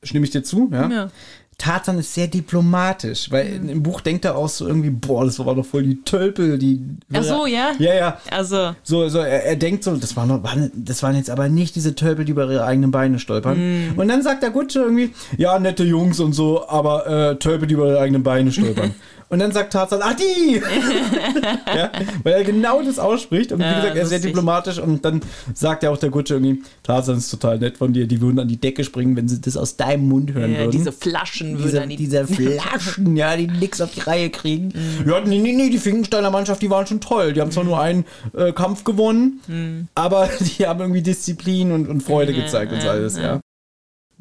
Stimme ich dir zu, ja? Ja. Tarzan ist sehr diplomatisch, weil Mhm. im Buch denkt er auch so irgendwie, boah, das war doch voll die Tölpel, die. Ach so, ja? Ja, ja. Also, So, so er, er denkt so, das waren, waren, das waren jetzt aber nicht diese Tölpel, die über ihre eigenen Beine stolpern. Und dann sagt der Gutsche irgendwie, ja, nette Jungs und so, aber äh, Tölpel, die über ihre eigenen Beine stolpern. <laughs> und dann sagt Tarzan, ach die! <laughs> ja, weil er genau das ausspricht. Und wie Ja, gesagt, er ist sehr diplomatisch. Und dann sagt ja auch der Gutsche irgendwie, Tarzan ist total nett von dir. Die würden an die Decke springen, wenn sie das aus deinem Mund hören Ja, würden. diese Flaschen diese, würden die diese <laughs> Flaschen, ja, die nix auf die Reihe kriegen. Mhm. Ja, nee, nee, nee, die Finkensteiner Mannschaft, die waren schon toll. Die haben zwar nur einen äh, Kampf gewonnen, Mhm. aber <laughs> die haben irgendwie Disziplin und, und Freude gezeigt und so alles, ja.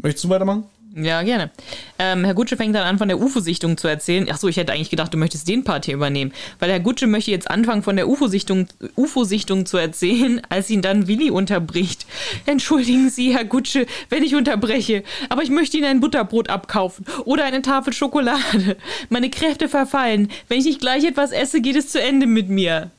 Möchtest du weitermachen? Ja, gerne. Ähm, Herr Gutsche fängt dann an, von der UFO-Sichtung zu erzählen. Achso, ich hätte eigentlich gedacht, du möchtest den Part hier übernehmen. Weil Herr Gutsche möchte jetzt anfangen, von der UFO-Sichtung UFO -Sichtung zu erzählen, <laughs> als ihn dann Willi unterbricht. Entschuldigen Sie, Herr Gutsche, wenn ich unterbreche, aber ich möchte Ihnen ein Butterbrot abkaufen oder eine Tafel Schokolade. Meine Kräfte verfallen. Wenn ich nicht gleich etwas esse, geht es zu Ende mit mir.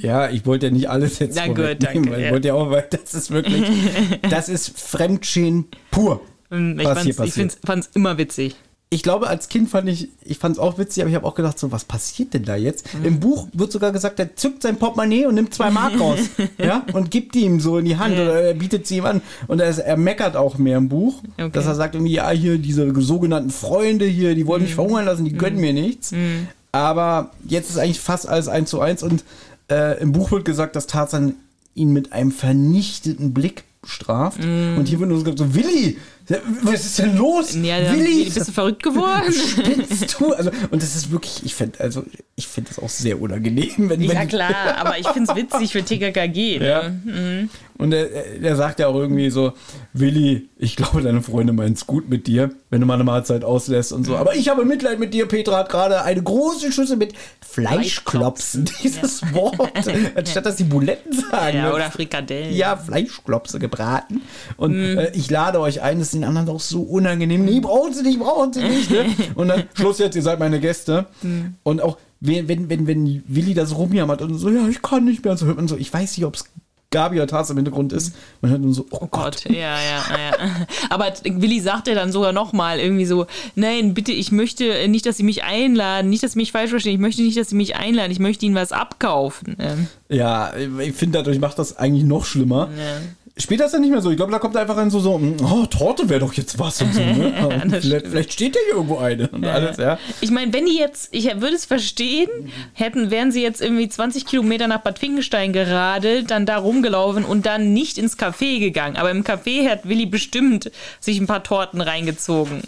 Ja, ich wollte ja nicht alles jetzt Na gut, danke, Ich wollte ja auch, weil das ist wirklich, <laughs> das ist Fremdschämen pur. Ähm, Ich, find's, fand's immer witzig. Ich glaube, als Kind fand ich, ich fand es auch witzig, aber ich habe auch gedacht, so, was passiert denn da jetzt? Im Buch wird sogar gesagt, er zückt sein Portemonnaie und nimmt zwei Mark raus, <laughs> ja, und gibt die ihm so in die Hand oder er bietet sie ihm an. Und er, ist- er meckert auch mehr im Buch, Okay. dass er sagt irgendwie, ja, hier diese sogenannten Freunde hier, die wollen mich verhungern lassen, die gönnen mir nichts. Aber jetzt ist eigentlich fast alles eins zu eins und äh, im Buch wird gesagt, dass Tarzan ihn mit einem vernichteten Blick straft. Und hier wird nur so gesagt, so, Willi, was ist denn los? Ja, dann, Willi, bist du verrückt geworden? <laughs> spinnst du? Also, und das ist wirklich, ich finde, also, ich finde das auch sehr unangenehm, wenn, Ja wenn klar, <laughs> aber ich find's witzig für TKKG. Ne? Ja. Und er, er sagt ja auch irgendwie so, Willi, ich glaube, deine Freunde meinen es gut mit dir, wenn du mal eine Mahlzeit auslässt und so. Aber ich habe Mitleid mit dir. Petra hat gerade eine große Schüssel mit Fleischklopsen. Dieses Wort. <laughs> Anstatt dass die Buletten sagen. Ja, oder Frikadellen. Ja, Fleischklopse gebraten. Und äh, ich lade euch ein, das ist den anderen auch so unangenehm. Nee, brauchen sie nicht, brauchen sie nicht. Ne? <laughs> Und dann, Schluss jetzt, ihr seid meine Gäste. Und auch, wenn, wenn, wenn, wenn Willi da so rumjammert und so, ja, ich kann nicht mehr, und so hört man so, ich weiß nicht, ob es Gabi oder Taz im Hintergrund ist. Man hört nur so, oh, Oh Gott. Gott, ja, ja, ja. <laughs> Aber Willi sagt ja dann sogar nochmal irgendwie so, nein, bitte, ich möchte nicht, dass sie mich einladen, nicht, dass sie mich falsch verstehen, ich möchte nicht, dass sie mich einladen, ich möchte ihnen was abkaufen. Ähm, Ja, ich finde, dadurch macht das eigentlich noch schlimmer. Später ist er nicht mehr so. Ich glaube, da kommt einfach ein so, so oh, Torte wäre doch jetzt was und so. Ne? <laughs> vielleicht, vielleicht steht ja hier irgendwo eine und alles, ja. Ich meine, wenn die jetzt, ich würde es verstehen, hätten, wären sie jetzt irgendwie 20 Kilometer nach Bad Finkenstein geradelt, dann da rumgelaufen und dann nicht ins Café gegangen. Aber im Café hat Willi bestimmt sich ein paar Torten reingezogen.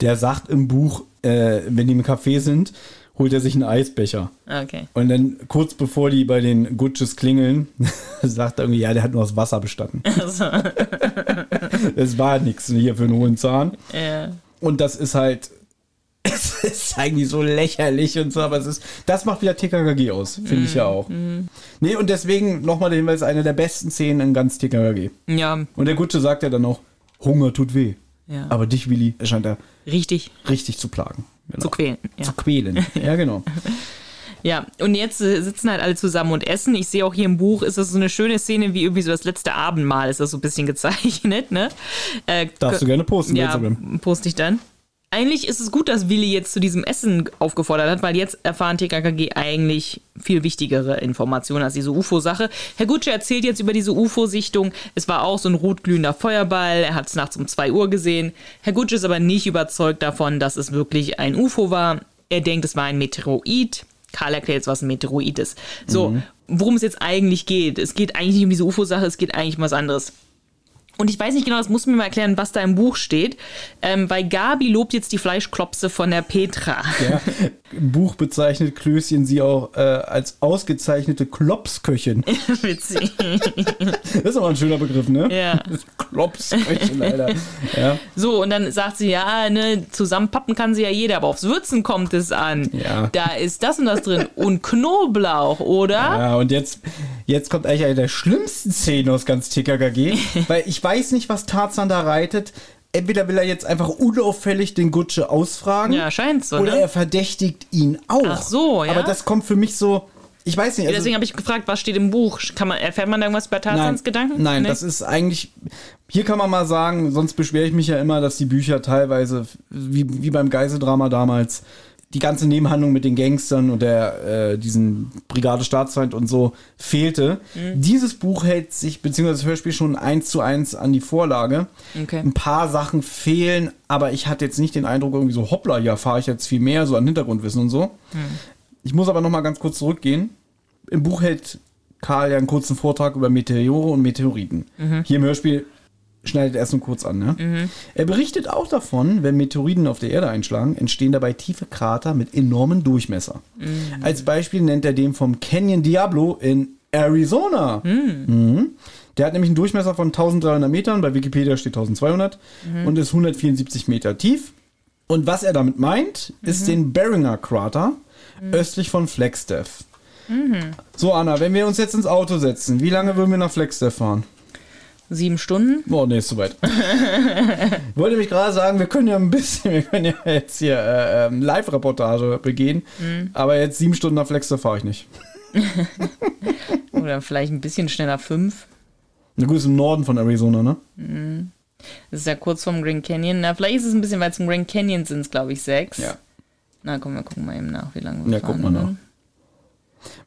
Der sagt im Buch, äh, wenn die im Café sind, holt er sich einen Eisbecher. Okay. Und dann kurz bevor die bei den Gutsches klingeln, <laughs> sagt er irgendwie, ja, der hat nur aus Wasser bestanden. <laughs> Es war nichts hier für einen hohen Zahn. Ja. Und das ist halt, <laughs> es ist eigentlich so lächerlich und so, aber es ist, das macht wieder TKKG aus, finde ich ja auch. Nee, und deswegen nochmal der Hinweis, eine der besten Szenen in ganz TKKG. Ja, Und der Gutsche sagt ja dann auch, Hunger tut weh. Ja. Aber dich, Willi, scheint er richtig richtig zu plagen. Genau. zu quälen. Ja. Zu quälen. <laughs> Ja, genau. Ja, und jetzt äh, sitzen halt alle zusammen und essen. Ich sehe auch hier im Buch, ist das so eine schöne Szene, wie irgendwie so das letzte Abendmahl, ist das so ein bisschen gezeichnet, ne? Äh, Darfst du gerne posten ja, Instagram. poste ich dann. Eigentlich ist es gut, dass Willi jetzt zu diesem Essen aufgefordert hat, weil jetzt erfahren TKKG eigentlich viel wichtigere Informationen als diese UFO-Sache. Herr Gutsche erzählt jetzt über diese UFO-Sichtung. Es war auch so ein rotglühender Feuerball. Er hat es nachts um 2 Uhr gesehen. Herr Gutsche ist aber nicht überzeugt davon, dass es wirklich ein UFO war. Er denkt, es war ein Meteoroid. Karl erklärt jetzt, was ein Meteoroid ist. So, worum es jetzt eigentlich geht. Es geht eigentlich nicht um diese UFO-Sache, es geht eigentlich um was anderes. Und ich weiß nicht genau, das muss mir mal erklären, was da im Buch steht. Ähm, weil Gabi lobt jetzt die Fleischklopse von der Petra. Ja. Im Buch bezeichnet Klößchen sie auch äh, als ausgezeichnete Klopsköchin. <laughs> Witzig. Das ist aber ein schöner Begriff, ne? Ja. Klopsköchin, Alter. <laughs> Ja. So, und dann sagt sie, ja, ne, zusammenpappen kann sie ja jeder, aber aufs Würzen kommt es an. Ja. Da ist das und das drin. Und Knoblauch, oder? Ja, und jetzt, jetzt kommt eigentlich eine der schlimmsten Szenen aus ganz TKKG, <laughs> weil ich weiß nicht, was Tarzan da reitet. Entweder will er jetzt einfach unauffällig den Gutsche ausfragen. Ja, scheint so, Oder ne? er verdächtigt ihn auch. Ach so, ja. Aber das kommt für mich so, ich weiß nicht. Also, Deswegen habe ich gefragt, was steht im Buch? Kann man, erfährt man da irgendwas über Tarzans Gedanken? Nein, Nee? das ist eigentlich. Hier kann man mal sagen, sonst beschwere ich mich ja immer, dass die Bücher teilweise, wie, wie beim Geiseldrama damals, die ganze Nebenhandlung mit den Gangstern und der äh, diesen Brigade Staatsfeind und so fehlte. Dieses Buch hält sich, beziehungsweise das Hörspiel schon eins zu eins an die Vorlage. Okay. Ein paar Sachen fehlen, aber ich hatte jetzt nicht den Eindruck, irgendwie so, hoppla, ja, fahre ich jetzt viel mehr, so an Hintergrundwissen und so. Ich muss aber noch mal ganz kurz zurückgehen. Im Buch hält Karl ja einen kurzen Vortrag über Meteore und Meteoriten. Hier im Hörspiel schneidet er erst nur kurz an. Ne? Er berichtet auch davon, wenn Meteoriten auf der Erde einschlagen, entstehen dabei tiefe Krater mit enormen Durchmesser. Als Beispiel nennt er den vom Canyon Diablo in Arizona. Mhm. Der hat nämlich einen Durchmesser von 1300 Metern, bei Wikipedia steht 1200 und ist 174 Meter tief. Und was er damit meint, ist den Beringer Krater östlich von Flagstaff. So, Anna, wenn wir uns jetzt ins Auto setzen, wie lange würden wir nach Flagstaff fahren? Sieben Stunden? Oh, nee, ist zu weit. ich <laughs> wollte nämlich gerade sagen, wir können ja ein bisschen, <laughs> wir können ja jetzt hier äh, ähm, Live-Reportage begehen, aber jetzt sieben Stunden nach Flagstaff fahre ich nicht. <laughs> Oder vielleicht ein bisschen schneller fünf. Na gut, ist im Norden von Arizona, ne? Das ist ja kurz vorm Grand Canyon. Na, vielleicht ist es ein bisschen weit zum Grand Canyon sind es, glaube ich, sechs. Ja. Na komm, wir gucken mal eben nach, wie lange wir Ja, fahren. guck mal nach.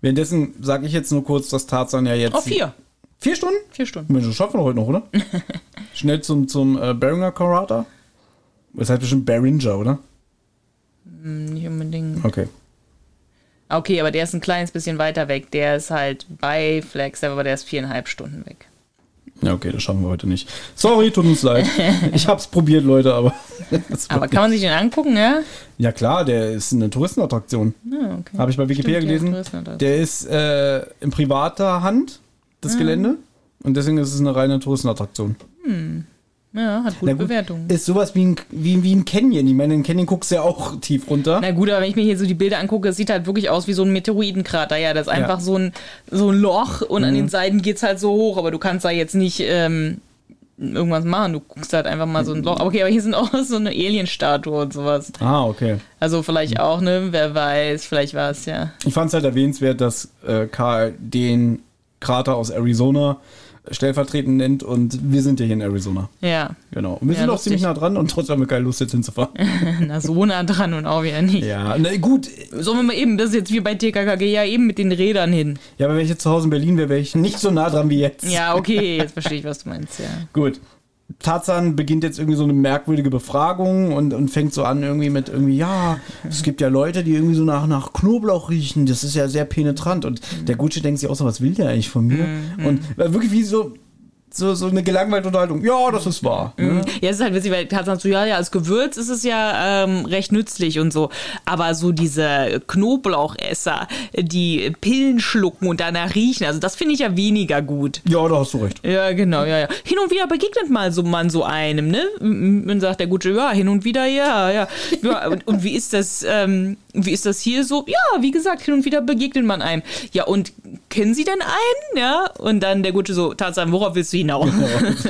Währenddessen sage ich jetzt nur kurz, dass Tarzan ja jetzt. Oh, vier. Vier Stunden? Vier Stunden. Mensch, das schaffen wir heute noch, oder? <laughs> Schnell zum, zum äh, Beringer Krater. Das heißt bestimmt Beringer, oder? Nicht unbedingt. Okay. Okay, aber der ist ein kleines bisschen weiter weg. Der ist halt bei Flagstaff, aber der ist viereinhalb Stunden weg. Ja, okay, das schaffen wir heute nicht. Sorry, tut uns leid. <laughs> Ich hab's probiert, Leute, aber. <laughs> Aber kann man sich den angucken, ja? ja, klar, der ist eine Touristenattraktion. Ja, okay. Habe ich bei Wikipedia Stimmt, gelesen. Der ist äh, in privater Hand, das Gelände. Und deswegen ist es eine reine Touristenattraktion. Ja, hat gute gut, Bewertungen. Ist sowas wie ein, wie, wie ein Canyon. Ich meine, in Canyon guckst du ja auch tief runter. Na gut, aber wenn ich mir hier so die Bilder angucke, es sieht halt wirklich aus wie so ein Meteoritenkrater. Ja, das ist einfach so, ein, so ein Loch und Mhm. an den Seiten geht's halt so hoch, aber du kannst da jetzt nicht ähm, irgendwas machen. Du guckst halt einfach mal so ein Loch. Okay, aber hier sind auch so eine Alienstatue und sowas. Ah, okay. Also vielleicht auch, ne? Wer weiß, vielleicht war es ja. Ich fand es halt erwähnenswert, dass äh, Karl den Krater aus Arizona stellvertretend nennt und wir sind ja hier in Arizona. Ja, Genau. Und wir Ja, sind auch lustig. ziemlich nah dran und trotzdem haben wir keine Lust jetzt hinzufahren. <laughs> na so nah dran und auch wieder nicht. ja, na gut. Sollen wir mal eben, das ist jetzt wie bei TKKG, ja eben mit den Rädern hin. Ja, aber wenn ich jetzt zu Hause in Berlin wäre, wäre ich nicht so nah dran wie jetzt. Ja, okay, jetzt verstehe ich, was du meinst, ja. Gut. Tarzan beginnt jetzt irgendwie so eine merkwürdige Befragung und, und fängt so an irgendwie mit irgendwie, ja, es gibt ja Leute, die irgendwie so nach, nach Knoblauch riechen, das ist ja sehr penetrant. Und der Gucci denkt sich auch so, was will der eigentlich von mir? Und äh, wirklich wie so, so, so eine gelangweilte Unterhaltung, ja, das ist wahr. Ne? Ja, es ist halt witzig, weil Tarzan so, ja, ja, als Gewürz ist es ja ähm, recht nützlich und so. Aber so diese Knoblauchesser, die Pillen schlucken und danach riechen, also das finde ich ja weniger gut. Ja, da hast du recht. Ja, genau, ja, ja. Hin und wieder begegnet mal so man so einem, ne? M- Dann sagt der Gute, ja, hin und wieder, ja, ja. ja und, und wie ist das, ähm, wie ist das hier so? Ja, wie gesagt, hin und wieder begegnet man einem. Ja, und kennen Sie denn einen? Ja, und dann der Gute so, Tarzan, worauf willst du hinaus?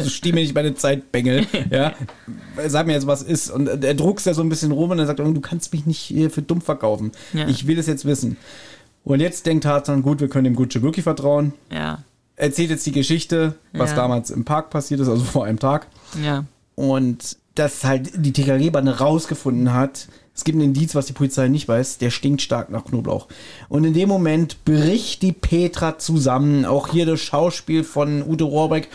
Steh mir nicht meine Zeit, Bengel. <laughs> Ja. Sag mir jetzt, was ist. Und er druckst ja so ein bisschen rum und er sagt, du kannst mich nicht hier für dumm verkaufen. Ja. Ich will es jetzt wissen. Und jetzt denkt Tarzan, gut, wir können dem Gucci wirklich vertrauen. Ja, erzählt jetzt die Geschichte, was Ja. damals im Park passiert ist, also vor einem Tag. ja. Und dass halt die TKG-Bande rausgefunden hat, es gibt ein Indiz, was die Polizei nicht weiß, der stinkt stark nach Knoblauch. Und in dem Moment bricht die Petra zusammen. Auch hier das Schauspiel von Ute Rohrbeck.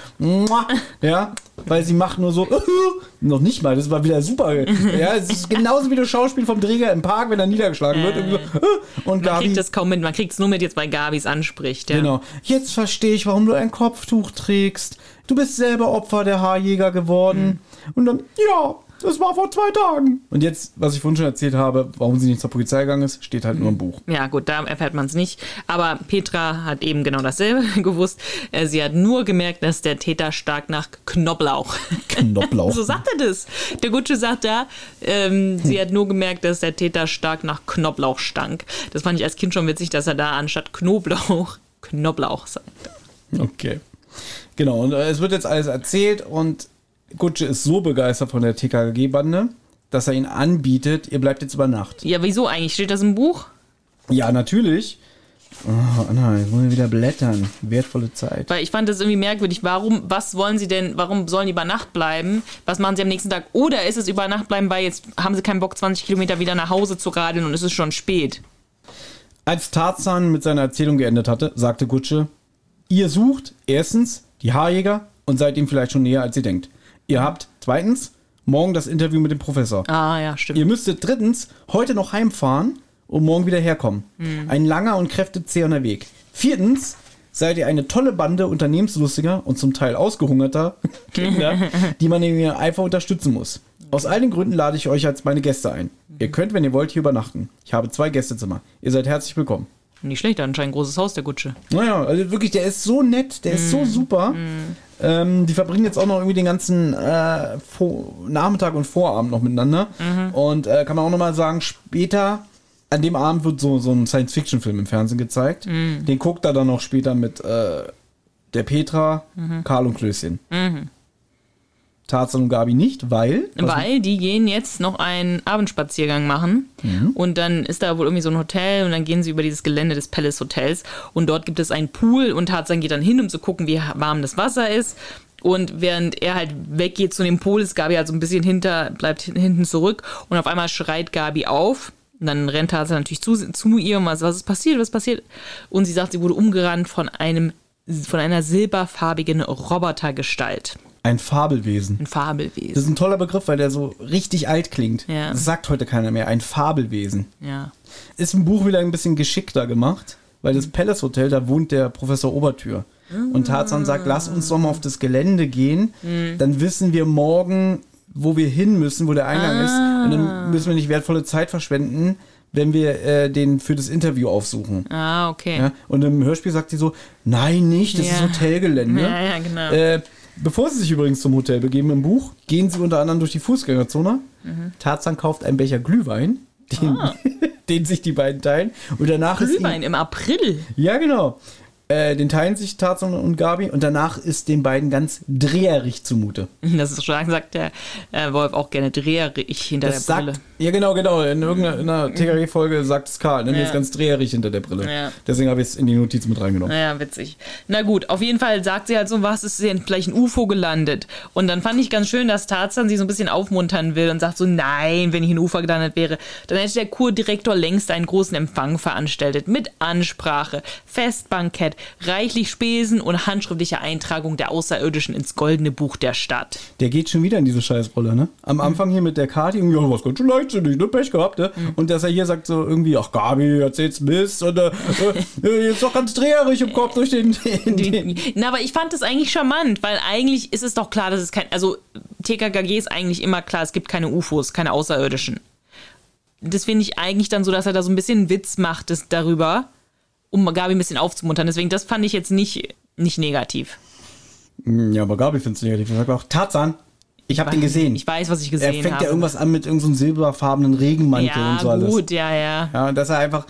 Ja, weil sie macht nur so, <laughs> noch nicht mal, das war wieder super. <laughs> Ja, es ist genauso wie das Schauspiel vom Träger im Park, wenn er niedergeschlagen wird. Irgendwie so, <laughs> und Man Gabi, kriegt das kaum mit, man kriegt es nur mit jetzt, weil Gabis anspricht. Ja. Genau. Jetzt verstehe ich, warum du ein Kopftuch trägst. Du bist selber Opfer der Haarjäger geworden. Und dann, ja, das war vor zwei Tagen. Und jetzt, was ich vorhin schon erzählt habe, warum sie nicht zur Polizei gegangen ist, steht halt nur im Buch. Ja, gut, da erfährt man es nicht. Aber Petra hat eben genau dasselbe <laughs> gewusst. Äh, Sie hat nur gemerkt, dass der Täter stark nach Knoblauch. <laughs> Knoblauch. so sagt er das. Der Gutsche sagt da, ähm, sie hat nur gemerkt, dass der Täter stark nach Knoblauch stank. Das fand ich als Kind schon witzig, dass er da anstatt Knoblauch <laughs> Knoblauch sagt. Okay. Genau, und äh, es wird jetzt alles erzählt und Gutsche ist so begeistert von der TKG-Bande, dass er ihnen anbietet, ihr bleibt jetzt über Nacht. Ja, wieso eigentlich? Steht das im Buch? Ja, natürlich. Oh, Anna, jetzt wollen wir wieder blättern. Wertvolle Zeit. Weil ich fand das irgendwie merkwürdig. Warum, was wollen sie denn, warum sollen die über Nacht bleiben? Was machen sie am nächsten Tag? Oder ist es über Nacht bleiben, weil jetzt haben sie keinen Bock, 20 Kilometer wieder nach Hause zu radeln und es ist schon spät? Als Tarzan mit seiner Erzählung geendet hatte, sagte Gutsche, ihr sucht erstens die Haarjäger und seid ihm vielleicht schon näher, als ihr denkt. Ihr habt zweitens morgen das Interview mit dem Professor. Ah, ja, stimmt. Ihr müsstet drittens heute noch heimfahren und morgen wieder herkommen. Ein langer und kräftezehrer Weg. Viertens seid ihr eine tolle Bande unternehmenslustiger und zum Teil ausgehungerter <laughs> Kinder, <laughs> die man irgendwie einfach unterstützen muss. Aus all den Gründen lade ich euch als meine Gäste ein. Ihr könnt, wenn ihr wollt, hier übernachten. Ich habe zwei Gästezimmer. Ihr seid herzlich willkommen. Nicht schlecht, anscheinend ein großes Haus, der Gutsche. Naja, also wirklich, der ist so nett, der ist so super. Ähm, die verbringen jetzt auch noch irgendwie den ganzen äh, Vor Nachmittag und Vorabend noch miteinander. Und äh, kann man auch nochmal sagen, später, an dem Abend wird so, so ein Science-Fiction-Film im Fernsehen gezeigt. Den guckt er dann noch später mit äh, der Petra, Karl und Klößchen. Tarzan und Gabi nicht, weil. Weil die gehen jetzt noch einen Abendspaziergang machen und dann ist da wohl irgendwie so ein Hotel und dann gehen sie über dieses Gelände des Palace Hotels und dort gibt es einen Pool und Tarzan geht dann hin, um zu gucken, wie warm das Wasser ist. Und während er halt weggeht zu dem Pool, ist Gabi halt so ein bisschen hinter, bleibt hin- hinten zurück und auf einmal schreit Gabi auf. Und dann rennt Tarzan natürlich zu, zu ihr und was, was ist passiert, was ist passiert? Und sie sagt, sie wurde umgerannt von einem von einer silberfarbigen Robotergestalt. Ein Fabelwesen. Ein Das Fabelwesen. ist ein toller Begriff, weil der so richtig alt klingt. Ja. Das sagt heute keiner mehr. Ein Fabelwesen. Ja. Ist im Buch wieder ein bisschen geschickter gemacht, weil das Palace Hotel, da wohnt der Professor Obertür. Und Tarzan sagt, lass uns doch mal auf das Gelände gehen, dann wissen wir morgen, wo wir hin müssen, wo der Eingang ist. Und dann müssen wir nicht wertvolle Zeit verschwenden, wenn wir äh, den für das Interview aufsuchen. Ah, okay. Ja? Und im Hörspiel sagt sie so, nein, nicht, das Ja. ist Hotelgelände. Ja, ja, genau. Äh, bevor sie sich übrigens zum Hotel begeben im Buch, gehen sie unter anderem durch die Fußgängerzone. Mhm. Tarzan kauft einen Becher Glühwein, den, <laughs> den sich die beiden teilen. Und danach ist Ah. Glühwein ihm, im April. Ja, genau. Äh, den teilen sich Tarzan und Gabi und danach ist den beiden ganz dreherig zumute. Das ist schon, sagt der äh, Wolf auch gerne dreherig hinter Das der Brille. sagt, ja genau, genau. In irgendeiner TKG-Folge sagt es Karl, ne? Der Ja. ist ganz dreherig hinter der Brille. Ja. Deswegen habe ich es in die Notiz mit reingenommen. Naja, witzig. Na gut, auf jeden Fall sagt sie halt so, was ist denn vielleicht ein UFO gelandet? Und dann fand ich ganz schön, dass Tarzan sie so ein bisschen aufmuntern will und sagt so, nein, wenn ich ein UFO gelandet wäre, dann hätte der Kurdirektor längst einen großen Empfang veranstaltet mit Ansprache, Festbankett, reichlich Spesen und handschriftlicher Eintragung der Außerirdischen ins goldene Buch der Stadt. Der geht schon wieder in diese Scheißrolle, ne? Am Anfang hier mit der Kati, irgendwie, ja, was ganz schön leichtsinnig, ne? Pech gehabt, ne? Und dass er hier sagt so irgendwie, ach Gabi, erzähl's Mist und äh, äh, ist doch ganz dreherig im Kopf durch den, den, <laughs> den. Na, aber ich fand das eigentlich charmant, weil eigentlich ist es doch klar, dass es kein. Also, TKKG ist eigentlich immer klar, es gibt keine UFOs, keine Außerirdischen. Das finde ich eigentlich dann so, dass er da so ein bisschen Witz macht das darüber, um Gabi ein bisschen aufzumuntern. Deswegen, das fand ich jetzt nicht, nicht negativ. Ja, aber Gabi find's negativ. Er sagt auch, Tarzan, ich hab den gesehen. Ich weiß, was ich er gesehen fängt habe. ja irgendwas an mit irgendeinem so silberfarbenen Regenmantel ja, und so alles. gut, ja, ja. Ja, und dass er einfach,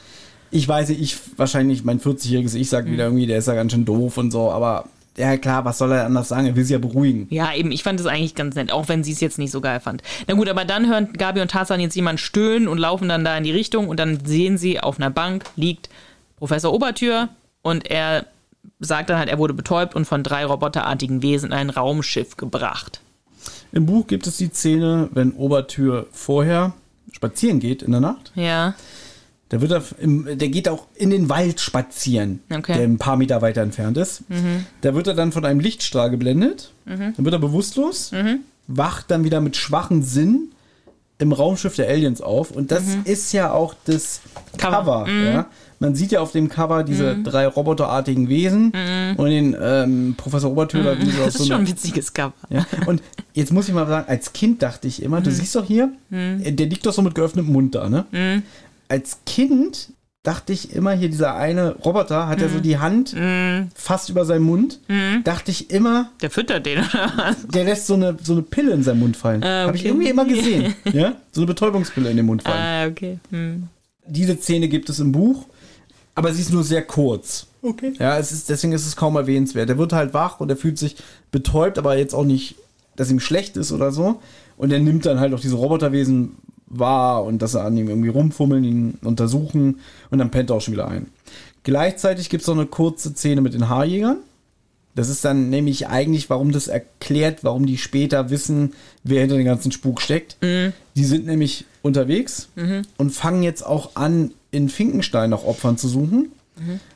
ich weiß ich, wahrscheinlich mein 40-jähriges Ich Mhm. sag wieder irgendwie, der ist ja ganz schön doof und so, aber ja klar, was soll er anders sagen? Er will sie ja beruhigen. Ja, eben, ich fand das eigentlich ganz nett, auch wenn sie es jetzt nicht so geil fand. Na gut, aber dann hören Gabi und Tarzan jetzt jemand stöhnen und laufen dann da in die Richtung und dann sehen sie, auf einer Bank liegt Professor Obertür und er sagt dann halt, er wurde betäubt und von drei roboterartigen Wesen in ein Raumschiff gebracht. Im Buch gibt es die Szene, wenn Obertür vorher spazieren geht in der Nacht. Ja. Da wird er, im, der geht auch in den Wald spazieren, Okay. der ein paar Meter weiter entfernt ist. Da wird er dann von einem Lichtstrahl geblendet, dann wird er bewusstlos, wacht dann wieder mit schwachen Sinn im Raumschiff der Aliens auf. Und das ist ja auch das Cover. Cover. Ja? Man sieht ja auf dem Cover diese drei roboterartigen Wesen und den ähm, Professor da wie so Das so ist schon einer ein witziges Cover. ja? Und jetzt muss ich mal sagen, als Kind dachte ich immer, du siehst doch hier, äh, der liegt doch so mit geöffnetem Mund da, ne? Als Kind dachte ich immer, hier dieser eine Roboter hat ja so die Hand fast über seinen Mund. Dachte ich immer, Der füttert den, oder was? der lässt so eine, so eine Pille in seinen Mund fallen. Ah, Habe ich okay. irgendwie immer gesehen. <laughs> ja? So eine Betäubungspille in den Mund fallen. Ah, okay. Diese Szene gibt es im Buch, aber sie ist nur sehr kurz. Okay. Ja, es ist, deswegen ist es kaum erwähnenswert. Er wird halt wach und er fühlt sich betäubt, aber jetzt auch nicht, dass ihm schlecht ist oder so. Und er nimmt dann halt auch diese Roboterwesen war und dass sie an ihm irgendwie rumfummeln, ihn untersuchen und dann pennt er auch schon wieder ein. Gleichzeitig gibt es noch eine kurze Szene mit den Haarjägern. Das ist dann nämlich eigentlich, warum das erklärt, warum die später wissen, wer hinter dem ganzen Spuk steckt. Die sind nämlich unterwegs und fangen jetzt auch an, in Finkenstein nach Opfern zu suchen.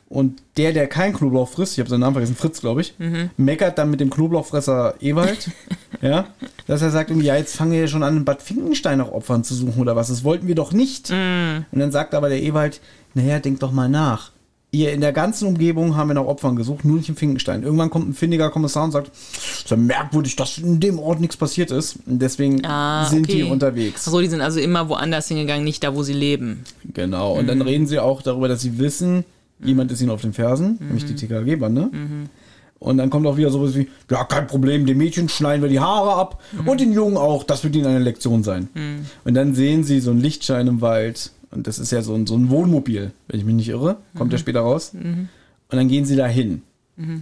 Und der, der kein Knoblauch frisst, ich habe seinen Namen vergessen, Fritz, glaube ich, meckert dann mit dem Knoblauchfresser Ewald, <laughs> ja, dass er sagt, ja, jetzt fangen wir ja schon an, in Bad Finkenstein nach Opfern zu suchen oder was. Das wollten wir doch nicht. Und dann sagt aber der Ewald, naja, denk doch mal nach. Ihr in der ganzen Umgebung haben wir nach Opfern gesucht, nur nicht in Finkenstein. Irgendwann kommt ein findiger Kommissar und sagt, es ist ja merkwürdig, dass in dem Ort nichts passiert ist. Und deswegen Ah, sind okay. die unterwegs. Achso, die sind also immer woanders hingegangen, nicht da, wo sie leben. Genau. Und dann reden sie auch darüber, dass sie wissen, jemand ist ihnen auf den Fersen, nämlich die TKG-Bande. Und dann kommt auch wieder sowas wie, ja, kein Problem, dem Mädchen schneiden wir die Haare ab und den Jungen auch, das wird ihnen eine Lektion sein. Und dann sehen sie so einen Lichtschein im Wald und das ist ja so ein, so ein Wohnmobil, wenn ich mich nicht irre, kommt ja später raus. Und dann gehen sie da hin.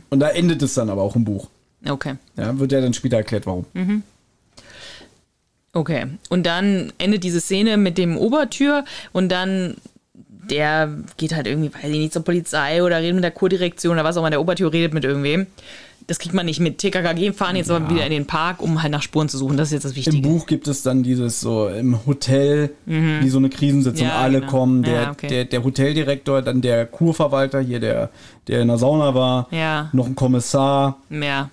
Und da endet es dann aber auch im Buch. Okay. Ja, wird ja dann später erklärt, warum. Okay. Und dann endet diese Szene mit dem Obertür und dann der geht halt irgendwie, weiß ich nicht, zur Polizei oder redet mit der Kurdirektion oder was auch immer, der Obertür redet mit irgendwem. Das kriegt man nicht mit. TKKG fahren jetzt aber wieder in den Park, um halt nach Spuren zu suchen. Das ist jetzt das Im Wichtige. Buch gibt es dann dieses so im Hotel, wie so eine Krisensitzung, Ja, alle genau. kommen, der, Ja, okay. der, der Hoteldirektor, dann der Kurverwalter hier, der, der in der Sauna war, Ja. noch ein Kommissar. Ja.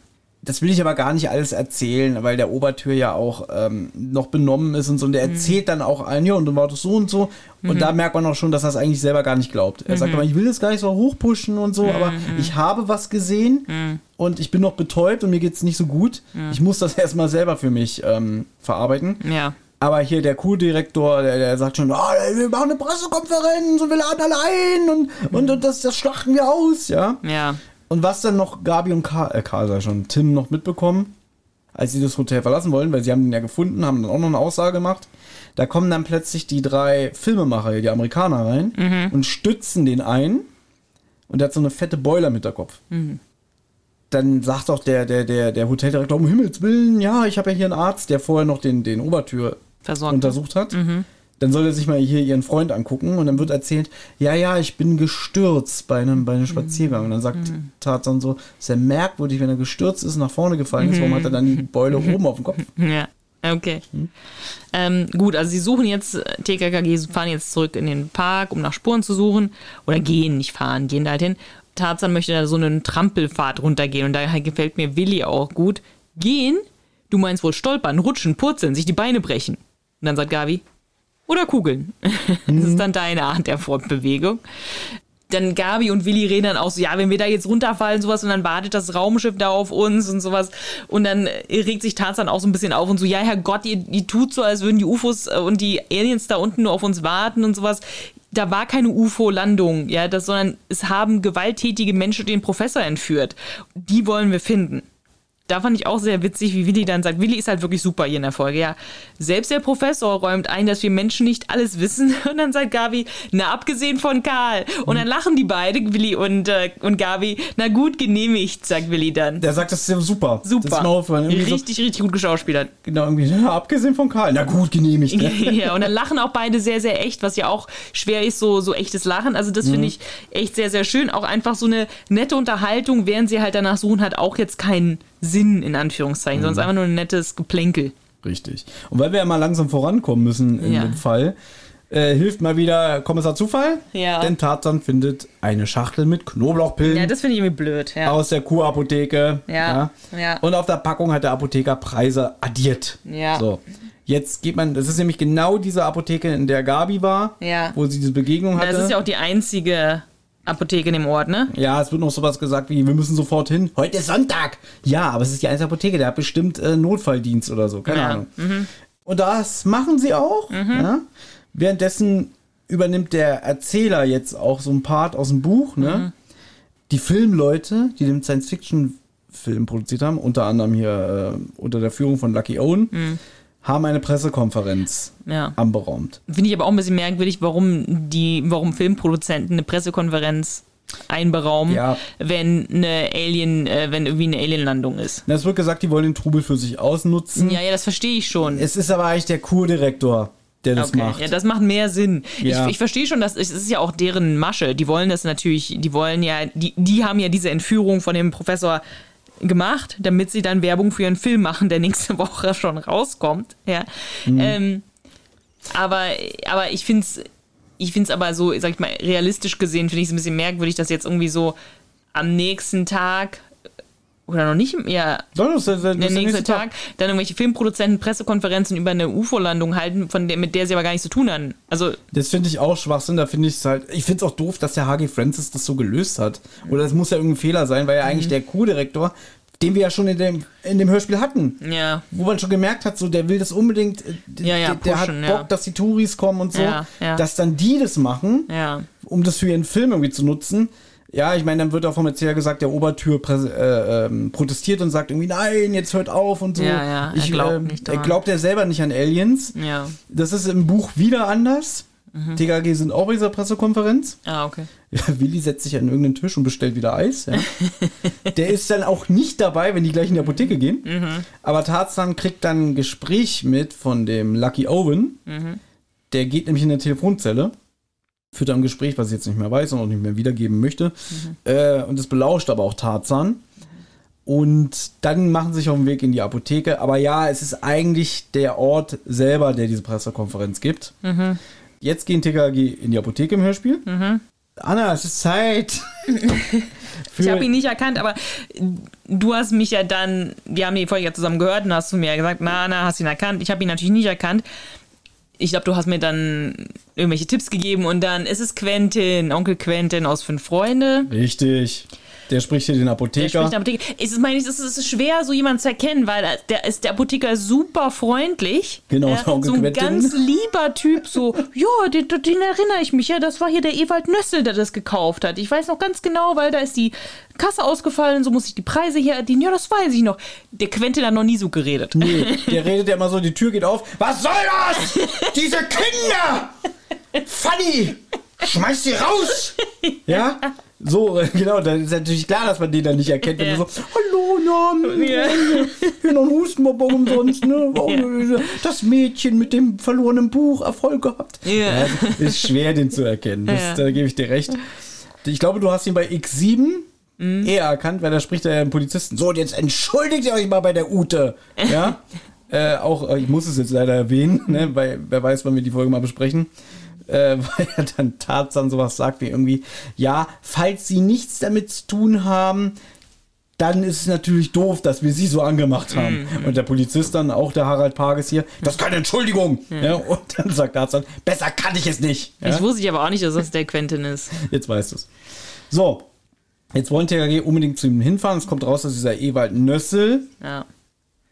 Das will ich aber gar nicht alles erzählen, weil der Obertür ja auch ähm, noch benommen ist und so. Und der Mhm. erzählt dann auch allen, ja, und dann war das so und so. Und da merkt man auch schon, dass er es eigentlich selber gar nicht glaubt. Er Mhm. sagt immer, ich will das gar nicht so hochpushen und so, aber ich habe was gesehen Mhm. und ich bin noch betäubt und mir geht es nicht so gut. Ich muss das <laughs> erstmal selber für mich ähm, verarbeiten. Ja. Aber hier der Kurdirektor, der, der sagt schon, ah, wir machen eine Pressekonferenz und wir laden alle ein und, und, und das, das schlachten wir aus, ja. Ja. Und was dann noch Gabi und Karl, äh, Karl sei schon, Tim noch mitbekommen, als sie das Hotel verlassen wollen, weil sie haben ihn ja gefunden, haben dann auch noch eine Aussage gemacht. Da kommen dann plötzlich die drei Filmemacher, die Amerikaner rein und stützen den ein. Und der hat so eine fette Boiler mit der Kopf. Dann sagt auch der, der, der, der Hoteldirektor, um Himmels Willen, ja, ich habe ja hier einen Arzt, der vorher noch den, den Obertür Versorgt. untersucht hat. Dann soll er sich mal hier ihren Freund angucken und dann wird erzählt, ja, ja, ich bin gestürzt bei einem, bei einem Spaziergang. Und dann sagt Tarzan so, ist ja merkwürdig, wenn er gestürzt ist, nach vorne gefallen ist, warum hat er dann die Beule <laughs> oben auf dem Kopf? Ja, okay. Ähm, gut, also sie suchen jetzt, äh, TKKG fahren jetzt zurück in den Park, um nach Spuren zu suchen. Oder gehen, nicht fahren, gehen da halt hin. Tarzan möchte da so einen Trampelpfad runtergehen und daher gefällt mir Willi auch gut. Gehen? Du meinst wohl stolpern, rutschen, purzeln, sich die Beine brechen. Und dann sagt Gabi, oder Kugeln. <laughs> das ist dann deine Art der Fortbewegung. Dann Gabi und Willi reden dann auch so, ja, wenn wir da jetzt runterfallen, sowas, und dann wartet das Raumschiff da auf uns und sowas. Und dann äh, regt sich Tarzan auch so ein bisschen auf und so, ja, Herrgott, ihr, ihr tut so, als würden die UFOs äh, und die Aliens da unten nur auf uns warten und sowas. Da war keine UFO-Landung, ja, das, sondern es haben gewalttätige Menschen den Professor entführt. Die wollen wir finden. Da fand ich auch sehr witzig, wie Willi dann sagt, Willi ist halt wirklich super hier in der Folge, ja. Selbst der Professor räumt ein, dass wir Menschen nicht alles wissen. <laughs> Und dann sagt Gabi, na, abgesehen von Karl. Und dann lachen die beide, Willi und, äh, und Gabi. Na gut, genehmigt, sagt Willi dann. Der sagt, das ist ja super. Das ist Super. mir aufgefallen. Irgendwie so, Richtig, richtig gut geschauspielert. genau, irgendwie, ja, abgesehen von Karl. Na gut, genehmigt. Ne? <laughs> ja, und dann lachen auch beide sehr, sehr echt, was ja auch schwer ist, so, so echtes Lachen. Also das finde ich echt sehr, sehr schön. Auch einfach so eine nette Unterhaltung, während sie halt danach suchen, hat auch jetzt keinen Sinn, in Anführungszeichen, es ist einfach nur ein nettes Geplänkel. Richtig. Und weil wir ja mal langsam vorankommen müssen in Ja. dem Fall, äh, hilft mal wieder Kommissar Zufall. Ja. Denn Tarzan findet eine Schachtel mit Knoblauchpillen Ja, das finde ich irgendwie blöd. Ja. aus der Kurapotheke. Ja, ja. Und auf der Packung hat der Apotheker Preise addiert. Ja. So. Jetzt geht man, das ist nämlich genau diese Apotheke, in der Gabi war, Ja. wo sie diese Begegnung hatte. Das ist ja auch die einzige Apotheke in dem Ort, ne? Ja, es wird noch sowas gesagt wie, wir müssen sofort hin. Heute ist Sonntag. Ja, aber es ist die einzige Apotheke, der hat bestimmt äh, Notfalldienst oder so, keine Ja. Ahnung. Und das machen sie auch. Ja? Währenddessen übernimmt der Erzähler jetzt auch so ein Part aus dem Buch. Ne? Die Filmleute, die den Science-Fiction-Film produziert haben, unter anderem hier äh, unter der Führung von Lucky Owen, haben eine Pressekonferenz Ja. anberaumt. Finde ich aber auch ein bisschen merkwürdig, warum die, warum Filmproduzenten eine Pressekonferenz einberaumen, Ja. wenn eine Alien, äh, wenn irgendwie eine Alienlandung ist. Na, Es wird gesagt, die wollen den Trubel für sich ausnutzen. Ja, ja, das verstehe ich schon. Es ist aber eigentlich der Kurdirektor, der das Okay, macht. ja, das macht mehr Sinn. Ja. Ich, ich verstehe schon, dass es ist ja auch deren Masche. Die wollen das natürlich, die wollen ja, die, die haben ja diese Entführung von dem Professor gemacht, damit sie dann Werbung für ihren Film machen, der nächste <laughs> Woche schon rauskommt. Ja. Mhm. Ähm, aber, aber ich finde es ich find's aber so, sag ich mal, realistisch gesehen, finde ich es ein bisschen merkwürdig, dass jetzt irgendwie so am nächsten Tag oder noch nicht, ja, Doch, das das der nächste nächste Tag, dann irgendwelche Filmproduzenten Pressekonferenzen über eine UFO-Landung halten, von der, mit der sie aber gar nichts zu tun hatten. Also, Das finde ich auch Schwachsinn. Da finde ich es halt. Ich finde es auch doof, dass der HG Francis das so gelöst hat. Oder es muss ja irgendein Fehler sein, weil ja Mhm. eigentlich der Co-Direktor, den wir ja schon in dem, in dem Hörspiel hatten, ja. wo man schon gemerkt hat, so der will das unbedingt. äh, Ja, ja, der, der pushen, hat Bock, ja. dass die Touris kommen und so. Dass dann die das machen, um das für ihren Film irgendwie zu nutzen. Ja, ich meine, dann wird auch vom Erzähler gesagt, der Obertür äh, ähm, protestiert und sagt irgendwie, nein, jetzt hört auf und so. Ja, ja, er ich, glaubt ähm, nicht Er daran. glaubt ja selber nicht an Aliens. Ja. Das ist im Buch wieder anders. Mhm. TKG sind auch bei dieser Pressekonferenz. Ah, okay. Ja, Willi setzt sich an irgendeinen Tisch und bestellt wieder Eis. Ja. <laughs> der ist dann auch nicht dabei, wenn die gleich in die Apotheke gehen. Mhm. Aber Tarzan kriegt dann ein Gespräch mit von dem Lucky Owen. Mhm. Der geht nämlich in eine Telefonzelle, führt ein Gespräch, was ich jetzt nicht mehr weiß und auch nicht mehr wiedergeben möchte. Mhm. Äh, und das belauscht aber auch Tarzan. Und dann machen sie sich auf den Weg in die Apotheke. Aber ja, es ist eigentlich der Ort selber, der diese Pressekonferenz gibt. Mhm. Jetzt gehen TKG in die Apotheke im Hörspiel. Anna, es ist Zeit. <laughs> Ich habe ihn nicht erkannt, aber du hast mich ja dann, wir haben die Folge ja zusammen gehört und hast du mir ja gesagt, na, na, hast ihn erkannt. Ich habe ihn natürlich nicht erkannt. Ich glaube, du hast mir dann irgendwelche Tipps gegeben und dann ist es Quentin, Onkel Quentin aus Fünf Freunde. Richtig. Der spricht hier den Der Apotheker. spricht der Apotheke. Es ist, meine ich, es ist schwer, so jemanden zu erkennen, weil der, ist, der Apotheker ist super freundlich. Genau, Onkel <laughs> so ein ganz lieber Typ, so, <laughs> ja, den, den erinnere ich mich, ja, das war hier der Ewald Nössel, der das gekauft hat. Ich weiß noch ganz genau, weil da ist die Kasse ausgefallen, so muss ich die Preise hier erdienen. Ja, das weiß ich noch. Der Quentin hat noch nie so geredet. Nee, <laughs> der redet ja immer so, die Tür geht auf. Was soll das? Diese Kinder! Fanny! Schmeiß sie raus! Ja? So, <laughs> genau, dann ist natürlich klar, dass man den dann nicht erkennt, wenn Ja. du so, hallo, na, Ja. hier noch ein Hustenbonbon umsonst, ne? Ja. Das Mädchen mit dem verlorenen Buch, Erfolg gehabt. Ja. ist schwer, den zu erkennen. Das. Da gebe ich dir recht. Ich glaube, du hast ihn bei X7 Mhm. eher erkannt, weil da spricht er ja einen Polizisten. So, und jetzt entschuldigt ihr euch mal bei der Ute. Ja? <laughs> äh, auch, äh, ich muss es jetzt leider erwähnen, ne? weil wer weiß, wann wir die Folge mal besprechen. Äh, <laughs> weil er dann Tarzan sowas sagt wie irgendwie, ja, falls sie nichts damit zu tun haben, dann ist es natürlich doof, dass wir sie so angemacht haben. Mhm. Und der Polizist dann, auch der Harald Pages hier, das ist keine Entschuldigung. Ja, und dann sagt Tarzan, besser kann ich es nicht. Ja? Ich wusste ich aber auch nicht, dass das der Quentin ist. <laughs> Jetzt weißt du es. So, jetzt wollen TKG unbedingt zu ihm hinfahren. Es kommt raus, dass dieser Ewald Nössel Ja.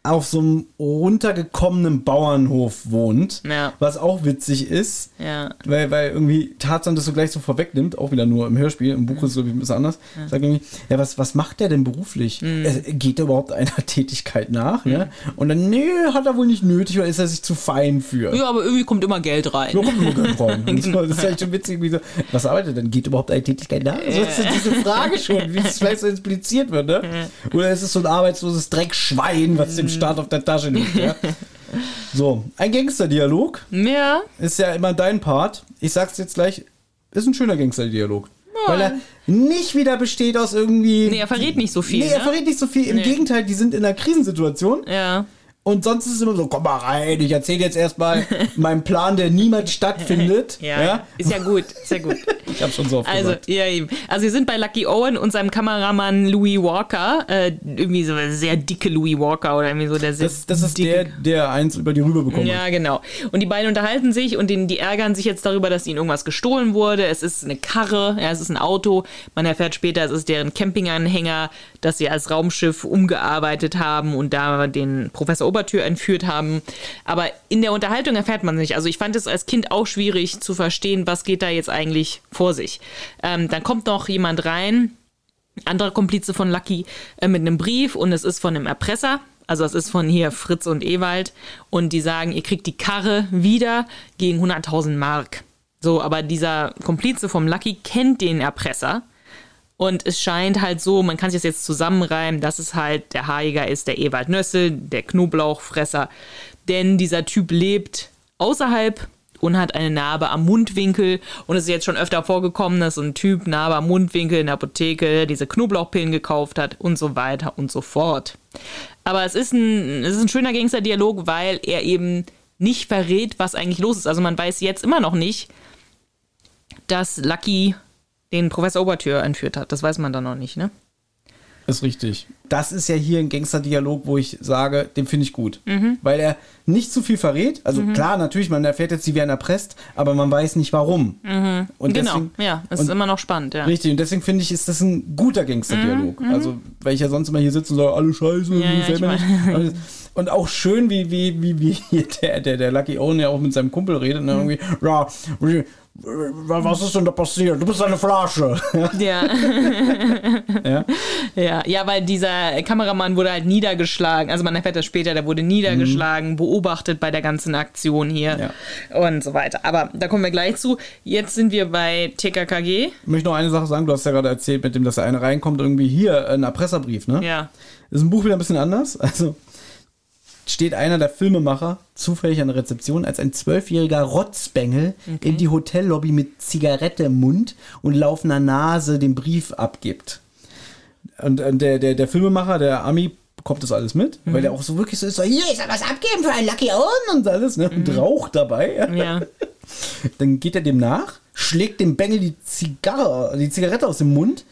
Auf so einem runtergekommenen Bauernhof wohnt. Ja. Was auch witzig ist, Ja. weil, weil irgendwie Tarzan das so gleich so vorwegnimmt, auch wieder nur im Hörspiel, im Buch ist es ich ein bisschen anders. Sagt irgendwie, ja, was, was macht der denn beruflich? Mhm. Er, geht er überhaupt einer <laughs> Tätigkeit nach? Ne? Und dann, nee, hat er wohl nicht nötig, oder ist er sich zu fein für? Ja, aber irgendwie kommt immer Geld rein. So kommt immer Geld rein. <laughs> So, das ist echt schon witzig, wie so, was arbeitet er denn? Geht überhaupt eine Tätigkeit nach? So ist ja diese Frage schon, wie es vielleicht so impliziert wird, ne? Oder ist es so ein arbeitsloses Dreckschwein, was dem Staat auf der Tasche liegt, ja? <laughs> So, ein Gangsterdialog Ja. ist ja immer dein Part. Ich sag's jetzt gleich, ist ein schöner Gangsterdialog. Weil er nicht wieder besteht aus irgendwie. Nee, er verrät nicht so viel, Nee, er ne? verrät nicht so viel. Im Nee. Gegenteil, die sind in einer Krisensituation. Ja. Und sonst ist es immer so, komm mal rein, ich erzähle jetzt erstmal <laughs> meinen Plan, der niemals stattfindet. <laughs> Ja, ist ja gut, ist ja gut. <laughs> Ich habe schon so oft Also, gesagt. ja, eben. Also, wir sind bei Lucky Owen und seinem Kameramann Louis Walker. Äh, irgendwie so ein sehr dicke Louis Walker oder irgendwie so der sehr Das, das ist dicke. der, der eins über die Rübe bekommen Ja, genau. Und die beiden unterhalten sich und den, die ärgern sich jetzt darüber, dass ihnen irgendwas gestohlen wurde. Es ist eine Karre, ja, es ist ein Auto. Man erfährt später, es ist deren Campinganhänger, das sie als Raumschiff umgearbeitet haben und da den Professor Obertür entführt haben. Aber in der Unterhaltung erfährt man nicht. Also ich fand es als Kind auch schwierig zu verstehen, was geht da jetzt eigentlich vor sich. Ähm, dann kommt noch jemand rein, anderer Komplize von Lucky äh, mit einem Brief und es ist von einem Erpresser. Also es ist von hier Fritz und Ewald und die sagen, ihr kriegt die Karre wieder gegen 100.000 Mark. So, aber dieser Komplize vom Lucky kennt den Erpresser und es scheint halt so, man kann sich das jetzt zusammenreimen, dass es halt der Haarjäger ist, der Ewald Nössel, der Knoblauchfresser. Denn dieser Typ lebt außerhalb und hat eine Narbe am Mundwinkel. Und es ist jetzt schon öfter vorgekommen, dass so ein Typ Narbe am Mundwinkel in der Apotheke diese Knoblauchpillen gekauft hat und so weiter und so fort. Aber es ist ein, es ist ein schöner Gangster-Dialog, weil er eben nicht verrät, was eigentlich los ist. Also man weiß jetzt immer noch nicht, dass Lucky den Professor Obertür entführt hat. Das weiß man dann noch nicht, ne? Ist richtig. Das ist ja hier ein Gangster-Dialog, wo ich sage, den finde ich gut. Mhm. Weil er nicht zu viel verrät. Also klar, natürlich, man erfährt jetzt, sie werden erpresst, aber man weiß nicht warum. Und genau, deswegen- ja, es und- ist immer noch spannend, ja. Richtig, und deswegen finde ich, ist das ein guter Gangster-Dialog. Also, weil ich ja sonst immer hier sitze und sage, alle Scheiße, Mhm. Ja, ja, nicht. Und- auch schön, wie, wie, wie, wie hier <laughs> der, der, der Lucky Owen ja auch mit seinem Kumpel redet. Ne? Mhm. Irgendwie, was ist denn da passiert? Du bist eine Flasche. <laughs> Ja. <laughs> ja? Ja, ja, weil dieser Kameramann wurde halt niedergeschlagen. Also man erfährt das später, der wurde niedergeschlagen, beobachtet bei der ganzen Aktion hier und so weiter. Aber da kommen wir gleich zu. Jetzt sind wir bei TKKG. Ich möchte noch eine Sache sagen. Du hast ja gerade erzählt, mit dem, dass der eine reinkommt, irgendwie hier ein Erpresserbrief, ne? Ja. Ist im Buch wieder ein bisschen anders. Also steht einer der Filmemacher zufällig an der Rezeption als ein zwölfjähriger Rotzbengel in die Hotellobby mit Zigarette im Mund und laufender Nase den Brief abgibt. Und, und der, der, der Filmemacher, der Ami, bekommt das alles mit, weil der auch so wirklich so ist, so, hier, ich soll was abgeben für einen Lucky Owen und alles, ne? Und raucht dabei. Ja. <laughs> Dann geht er dem nach, schlägt dem Bengel die Zigarre, die Zigarette aus dem Mund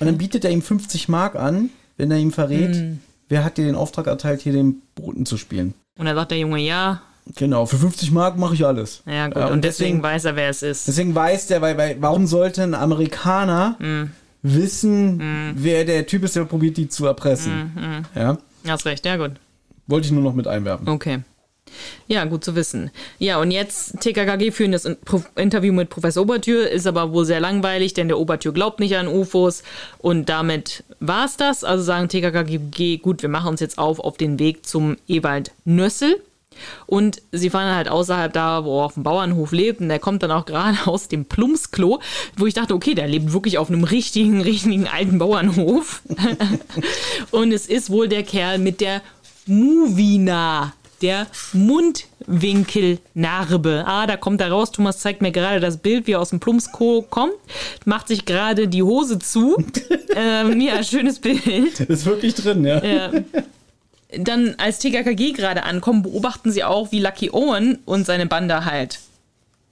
und dann bietet er ihm 50 Mark an, wenn er ihm verrät, Mhm. Wer hat dir den Auftrag erteilt, hier den Boten zu spielen. Und dann sagt der Junge, ja. Genau, für 50 Mark mache ich alles. Ja, gut. Ja, und, deswegen, weiß er, wer es ist. Deswegen weiß der, weil, weil warum sollte ein Amerikaner Mhm. wissen, wer der Typ ist, der probiert, die zu erpressen? Mhm. Ja, Hast recht, ja, gut. wollte ich nur noch mit einwerfen. Okay. Ja, gut zu wissen. Ja, und jetzt TKKG führen das Interview mit Professor Obertür, ist aber wohl sehr langweilig, denn der Obertür glaubt nicht an UFOs und damit war's das. Also sagen TKKG, gut, wir machen uns jetzt auf auf den Weg zum Ewald Nössel. Und sie fahren halt außerhalb da, wo er auf dem Bauernhof lebt. Und der kommt dann auch gerade aus dem Plumpsklo, wo ich dachte, okay, der lebt wirklich auf einem richtigen, <laughs> richtigen alten Bauernhof. <laughs> und es ist wohl der Kerl mit der Movina, der Mundwinkelnarbe. Ah, da kommt er raus. Thomas zeigt mir gerade das Bild, wie er aus dem Plumpsklo kommt. Macht sich gerade die Hose zu. <laughs> ähm, ja, schönes Bild. Ist wirklich drin, ja. Ja. Dann, als TKKG gerade ankommen, beobachten sie auch, wie Lucky Owen und seine Bande halt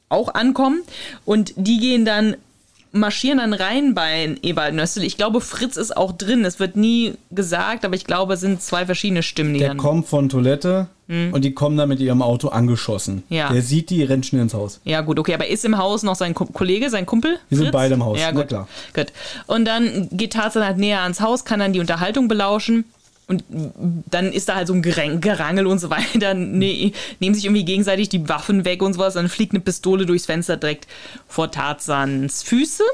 auch ankommen. Und die gehen dann, marschieren dann rein bei Ewald Nössel. Ich glaube, Fritz ist auch drin. Es wird nie gesagt, aber ich glaube, es sind zwei verschiedene Stimmen, die Der dann. kommt von Toilette und die kommen da mit ihrem Auto angeschossen. Ja. Der sieht die, rennt schnell ins Haus. Ja, gut, okay, aber ist im Haus noch sein Ko Kollege, sein Kumpel? Die sind Fritz? beide im Haus, Ja, na gut. klar. gut. Und dann geht Tarzan halt näher ans Haus, kann dann die Unterhaltung belauschen. Und dann ist da halt so ein Gerang Gerangel und so weiter. Ne, nehmen sich irgendwie gegenseitig die Waffen weg und sowas. Dann fliegt eine Pistole durchs Fenster direkt vor Tarzans Füße.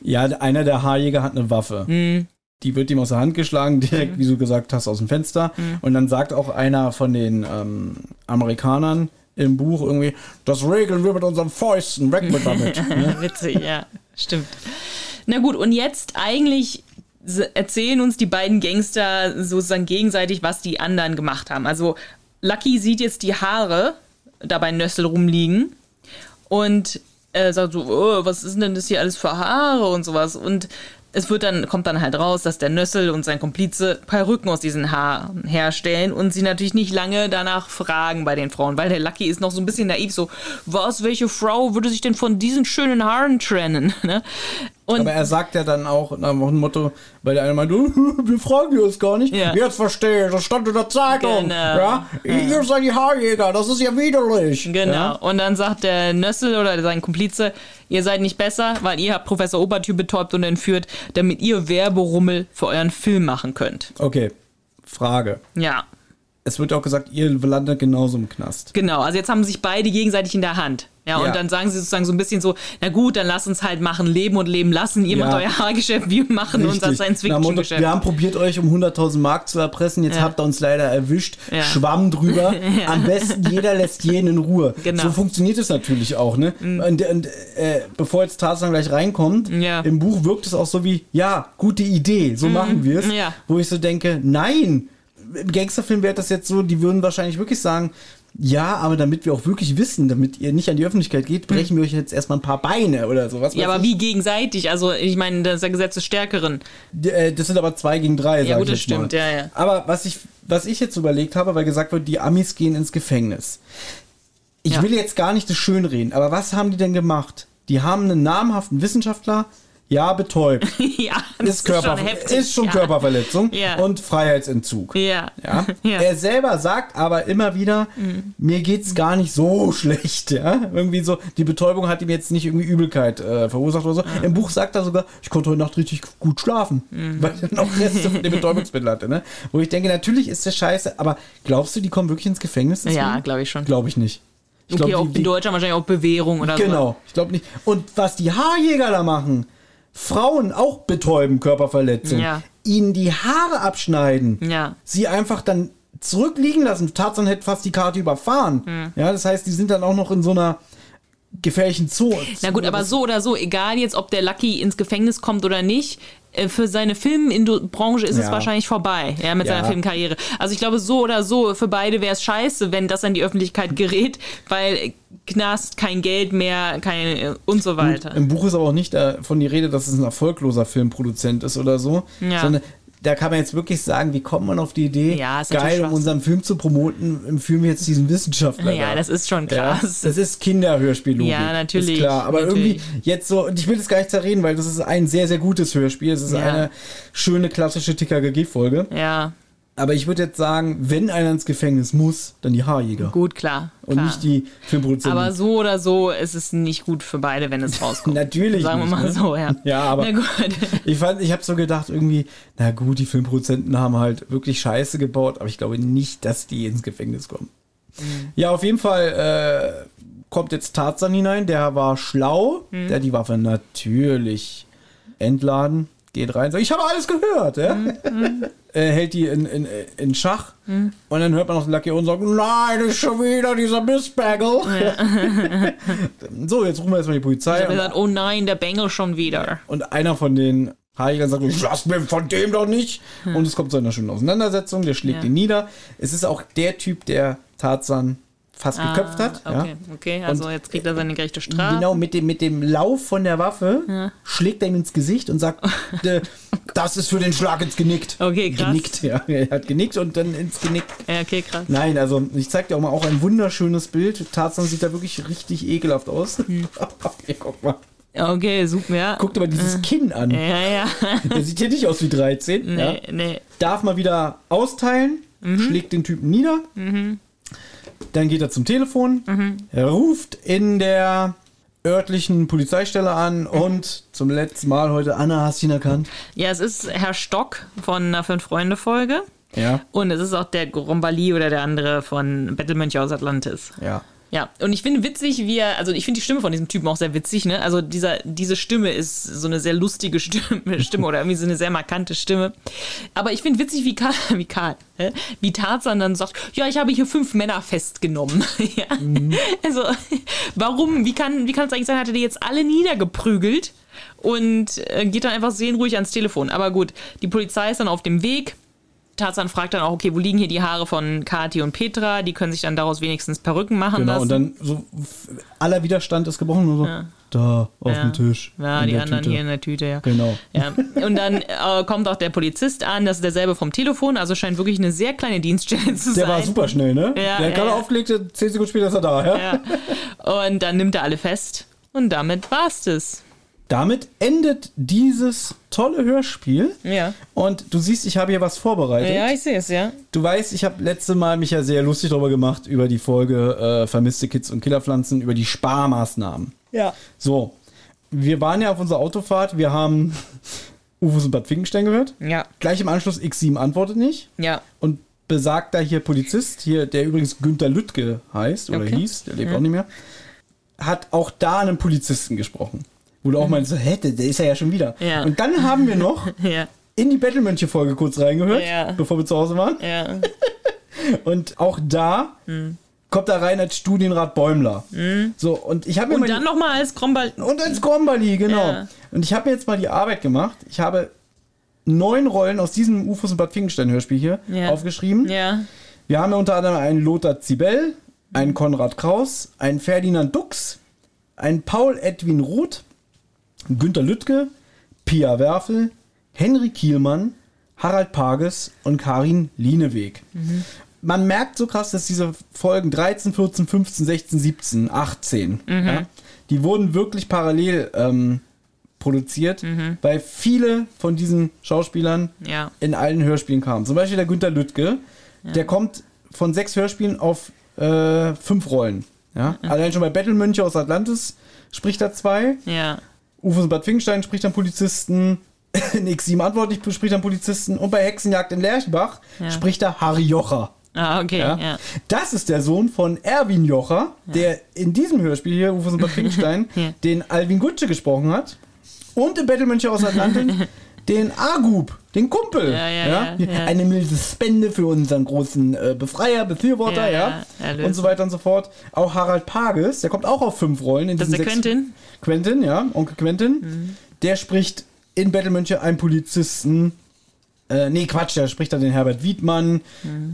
Ja, einer der Haarjäger hat eine Waffe. Mhm. Die wird ihm aus der Hand geschlagen, direkt, wie du gesagt hast, aus dem Fenster. Mhm. Und dann sagt auch einer von den ähm, Amerikanern im Buch irgendwie, das regeln wir mit unseren Fäusten, weg mit damit. <laughs> ne? Witzig, ja, stimmt. Na gut, und jetzt eigentlich erzählen uns die beiden Gangster sozusagen gegenseitig, was die anderen gemacht haben. Also Lucky sieht jetzt die Haare da bei Nössel rumliegen und äh, sagt so, oh, was ist denn das hier alles für Haare und sowas. Und es wird dann, kommt dann halt raus, dass der Nössel und sein Komplize Perücken aus diesen Haaren herstellen und sie natürlich nicht lange danach fragen bei den Frauen, weil der Lucky ist noch so ein bisschen naiv, so, was, welche Frau würde sich denn von diesen schönen Haaren trennen? <laughs> Ne? Und Aber er sagt ja dann auch nach dem Motto, weil der eine meint, <laughs> wir fragen uns gar nicht. Ja. Jetzt verstehe ich, das stand in der Zeitung. Genau. Ja? Ihr seid die Haarjäger, das ist ja widerlich. Genau. Ja? Und dann sagt der Nössel oder sein Komplize, ihr seid nicht besser, weil ihr habt Professor Obertür betäubt und entführt, damit ihr Werberummel für euren Film machen könnt. Okay, Frage. Ja, Es wird auch gesagt, ihr landet genauso im Knast. genau. Also jetzt haben sich beide gegenseitig in der Hand. Ja, und Ja. dann sagen sie sozusagen so ein bisschen so, na gut, dann lasst uns halt machen, leben und leben lassen. Ihr Ja. macht euer Haargeschäft, wir machen unser Richtig. Motto, Science-Fiction-Geschäft. Wir haben probiert, euch um 100.000 Mark zu erpressen. Jetzt Ja. habt ihr uns leider erwischt. Schwamm drüber. <laughs> Am besten jeder lässt jeden in Ruhe. Genau. So funktioniert es natürlich auch. Ne? Und, und äh, bevor jetzt Tarzan gleich reinkommt, Ja. im Buch wirkt es auch so wie, ja, gute Idee, so machen wir es. Ja. Wo ich so denke, nein. Im Gangsterfilm wäre das jetzt so, die würden wahrscheinlich wirklich sagen, Ja, aber damit wir auch wirklich wissen, damit ihr nicht an die Öffentlichkeit geht, brechen wir euch jetzt erstmal ein paar Beine oder sowas. Hm. Ja, aber wie gegenseitig? Also, ich meine, das ist der Gesetz des Stärkeren. Äh, Das sind aber zwei gegen drei, Ja, sag gut, ich das jetzt mal. stimmt, ja, ja. Aber was ich, was ich jetzt überlegt habe, weil gesagt wird, die Amis gehen ins Gefängnis. Ich Ja. will jetzt gar nicht das schönreden, aber was haben die denn gemacht? Die haben einen namhaften Wissenschaftler, ja, betäubt. <laughs> ja, das ist, Körper, schon heftig. ist schon ja. Körperverletzung Ja. und Freiheitsentzug. Ja. Ja? <laughs> Er selber sagt aber immer wieder, mir geht's gar nicht so <laughs> schlecht. Ja? Irgendwie so, die Betäubung hat ihm jetzt nicht irgendwie Übelkeit äh, verursacht oder so. Im Buch sagt er sogar, ich konnte heute Nacht richtig gut schlafen, weil er noch Reste von dem Betäubungsmittel hatte. Ne? Wo ich denke, natürlich ist das scheiße, aber glaubst du, die kommen wirklich ins Gefängnis? Ja, glaube ich schon. Glaube ich nicht. Ich okay, glaub, auch die- in Deutschland wahrscheinlich auch Bewährung oder so. Genau, ich glaube nicht. Und was die Haarjäger da machen, Frauen auch betäuben, Körperverletzung, Ja. ihnen die Haare abschneiden, Ja. sie einfach dann zurückliegen lassen. Tarzan hätte fast die Karte überfahren. Hm. Ja, das heißt, die sind dann auch noch in so einer gefährlichen Zoo. Na gut, aber so oder so, egal jetzt, ob der Lucky ins Gefängnis kommt oder nicht, für seine Filmbranche ist es Ja. wahrscheinlich vorbei, ja, mit Ja. seiner Filmkarriere. Also ich glaube, so oder so, für beide wäre es scheiße, wenn das an die Öffentlichkeit gerät, weil äh, Knast, kein Geld mehr, kein äh, und so weiter. Im Buch ist aber auch nicht davon die Rede, dass es ein erfolgloser Filmproduzent ist oder so, Ja. sondern da kann man jetzt wirklich sagen, wie kommt man auf die Idee, Ja, geil, um unseren Film zu promoten, empfehlen wir jetzt diesen Wissenschaftler. Ja, da. das ist schon Ja, krass. das ist Kinderhörspiel. Ja, natürlich, Ist klar. Aber natürlich. irgendwie jetzt so, und ich will das gar nicht zerreden, weil das ist ein sehr, sehr gutes Hörspiel. Es ist Ja. eine schöne klassische TKKG-Folge. Ja, Aber ich würde jetzt sagen, wenn einer ins Gefängnis muss, dann die Haarjäger. gut, klar. und klar. nicht die Filmproduzenten. aber so oder so ist es nicht gut für beide, wenn es rauskommt. <laughs> Natürlich Sagen wir nicht, mal ne? so, ja. Ja, aber-. <laughs> Ich fand, ich habe so gedacht, irgendwie, na gut, die Filmproduzenten haben halt wirklich Scheiße gebaut, aber ich glaube nicht, dass die ins Gefängnis kommen. Mhm. Ja, auf jeden Fall äh, kommt jetzt Tarzan hinein, der war schlau, Mhm. der die Waffe natürlich entladen, geht rein, sagt, ich habe alles gehört, ja? Mhm. äh, <laughs> hält die in, in, in Schach und dann hört man noch den Lucky und sagt, nein, das ist schon wieder dieser Missbagel. <laughs> so, jetzt rufen wir erstmal die Polizei. Ich habe gesagt, oh nein, der Bengel schon wieder. und einer von den Haarjägern sagt, ich lass mir von dem doch nicht. Und es kommt zu einer schönen Auseinandersetzung, der schlägt Ja. ihn nieder. Es ist auch der Typ, der Tarzan fast geköpft hat. Ah, Okay, Ja. okay, also jetzt kriegt er seine gerechte Strafe. Genau, mit dem, mit dem Lauf von der Waffe schlägt er ihm ins Gesicht und sagt, <laughs> äh, das ist für den Schlag ins Genickt. Okay, krass. Genickt, ja. Er hat genickt und dann ins Genick. Ja, okay, krass. Nein, also ich zeig dir auch mal auch ein wunderschönes Bild. Tarzan sieht da wirklich richtig ekelhaft aus. Hm. <laughs> Hier, guck mal. Okay, super, ja. Guck dir mal dieses Kinn an. Ja, ja. <laughs> Der sieht hier nicht aus wie 13. Nee, Ja. nee. Darf mal wieder austeilen, Mhm. schlägt den Typen nieder. Dann geht er zum Telefon, Mhm. ruft in der örtlichen Polizeistelle an und zum letzten Mal heute, Anna, hast du ihn erkannt? Ja, es ist Herr Stock von einer Fünf-Freunde-Folge. Ja. Und es ist auch der Grombali oder der andere von Bettelmönch aus Atlantis. Ja. Ja, und ich finde witzig, wie er, also ich finde die Stimme von diesem Typen auch sehr witzig, ne? Also dieser, diese Stimme ist so eine sehr lustige Stimme, <laughs> Stimme oder irgendwie so eine sehr markante Stimme. Aber ich finde witzig, wie Karl, <laughs> wie Karl, hä? wie Tarzan dann sagt, ja, ich habe hier fünf Männer festgenommen. <laughs> ja? Also, warum, wie kann, wie kann es eigentlich sein, hat er die jetzt alle niedergeprügelt und äh, geht dann einfach seelenruhig ans Telefon. Aber gut, die Polizei ist dann auf dem Weg. Tarzan fragt dann auch, okay, wo liegen hier die Haare von Kati und Petra? Die können sich dann daraus wenigstens Perücken machen Genau, lassen. und dann so aller Widerstand ist gebrochen. Nur so, Da, auf Ja. dem Tisch. Ja, die der anderen Tüte. hier in der Tüte, ja. Genau. ja. Und dann äh, kommt auch der Polizist an, das ist derselbe vom Telefon, also scheint wirklich eine sehr kleine Dienststelle zu Der sein. war super schnell, ne? Ja, der hat ja, gerade ja. aufgelegt, 10 Sekunden später ist er da, ja? Ja. Und dann nimmt er alle fest und damit war's das. Damit endet dieses tolle Hörspiel. Ja. Und du siehst, ich habe hier was vorbereitet. Ja, ich sehe es, ja. Du weißt, ich habe letzte Mal mich ja sehr lustig darüber gemacht, über die Folge äh, Vermisste Kids und Killerpflanzen, über die Sparmaßnahmen. Ja. So, wir waren ja auf unserer Autofahrt, wir haben <laughs> Ufos und Bad Finkenstein gehört. Ja. Gleich im Anschluss X7 antwortet nicht. Ja. Und besagter hier Polizist, hier, der übrigens Günther Lüttke heißt oder Okay. hieß, der lebt auch nicht mehr, hat auch da einen Polizisten gesprochen. Wo du auch meinst, so, hä, der ist ja, ja schon wieder. Mhm. Ja. Und dann haben wir noch <laughs> Ja. in die Battlemönche-Folge kurz reingehört, Ja. bevor wir zu Hause waren. <laughs> Und auch da Mhm. kommt er rein als Studienrat Bäumler. So, und ich habe mir Und mal dann nochmal als Krombal. und als Grombali, genau. Und ich habe mir jetzt mal die Arbeit gemacht. Ich habe neun Rollen aus diesem Ufos und Bad Finkenstein Hörspiel hier aufgeschrieben. Wir haben ja unter anderem einen Lothar Zibel, einen Konrad Kraus, einen Ferdinand Dux, einen Paul Edwin Roth, Günter Lüttke, Pia Werfel, Henry Kielmann, Harald Pages und Karin Lieneweg. Man merkt so krass, dass diese Folgen 13, 14, 15, 16, 17, 18, ja, die wurden wirklich parallel ähm, produziert, weil viele von diesen Schauspielern Ja. in allen Hörspielen kamen. Zum Beispiel der Günter Lüttke, der kommt von sechs Hörspielen auf äh, fünf Rollen. Ja? Allein schon bei Battlemönche aus Atlantis spricht er zwei. Ja. Ufos Bad Finkenstein spricht dann Polizisten. <laughs> In X7 Antwortlich spricht dann Polizisten. Und bei Hexenjagd in Lerchenbach spricht er Harry Jocher. Ah, okay, Ja? ja. Das ist der Sohn von Erwin Jocher, der in diesem Hörspiel hier, Ufos Bad <laughs> Finkenstein, Ja. den Alvin Gutsche gesprochen hat. Und in Battlemönche aus Atlantis <laughs> den Agub, den Kumpel. Ja, ja, ja. Eine milde Spende für unseren großen äh, Befreier, Befürworter, Ja. Und so weiter und so fort. Auch Harald Pages, der kommt auch auf fünf Rollen. In Das ist der Quentin? Quentin, ja, Onkel Quentin. Der spricht in Battlemönche einen Polizisten. Äh, nee, Quatsch, der spricht dann den Herbert Wiedmann.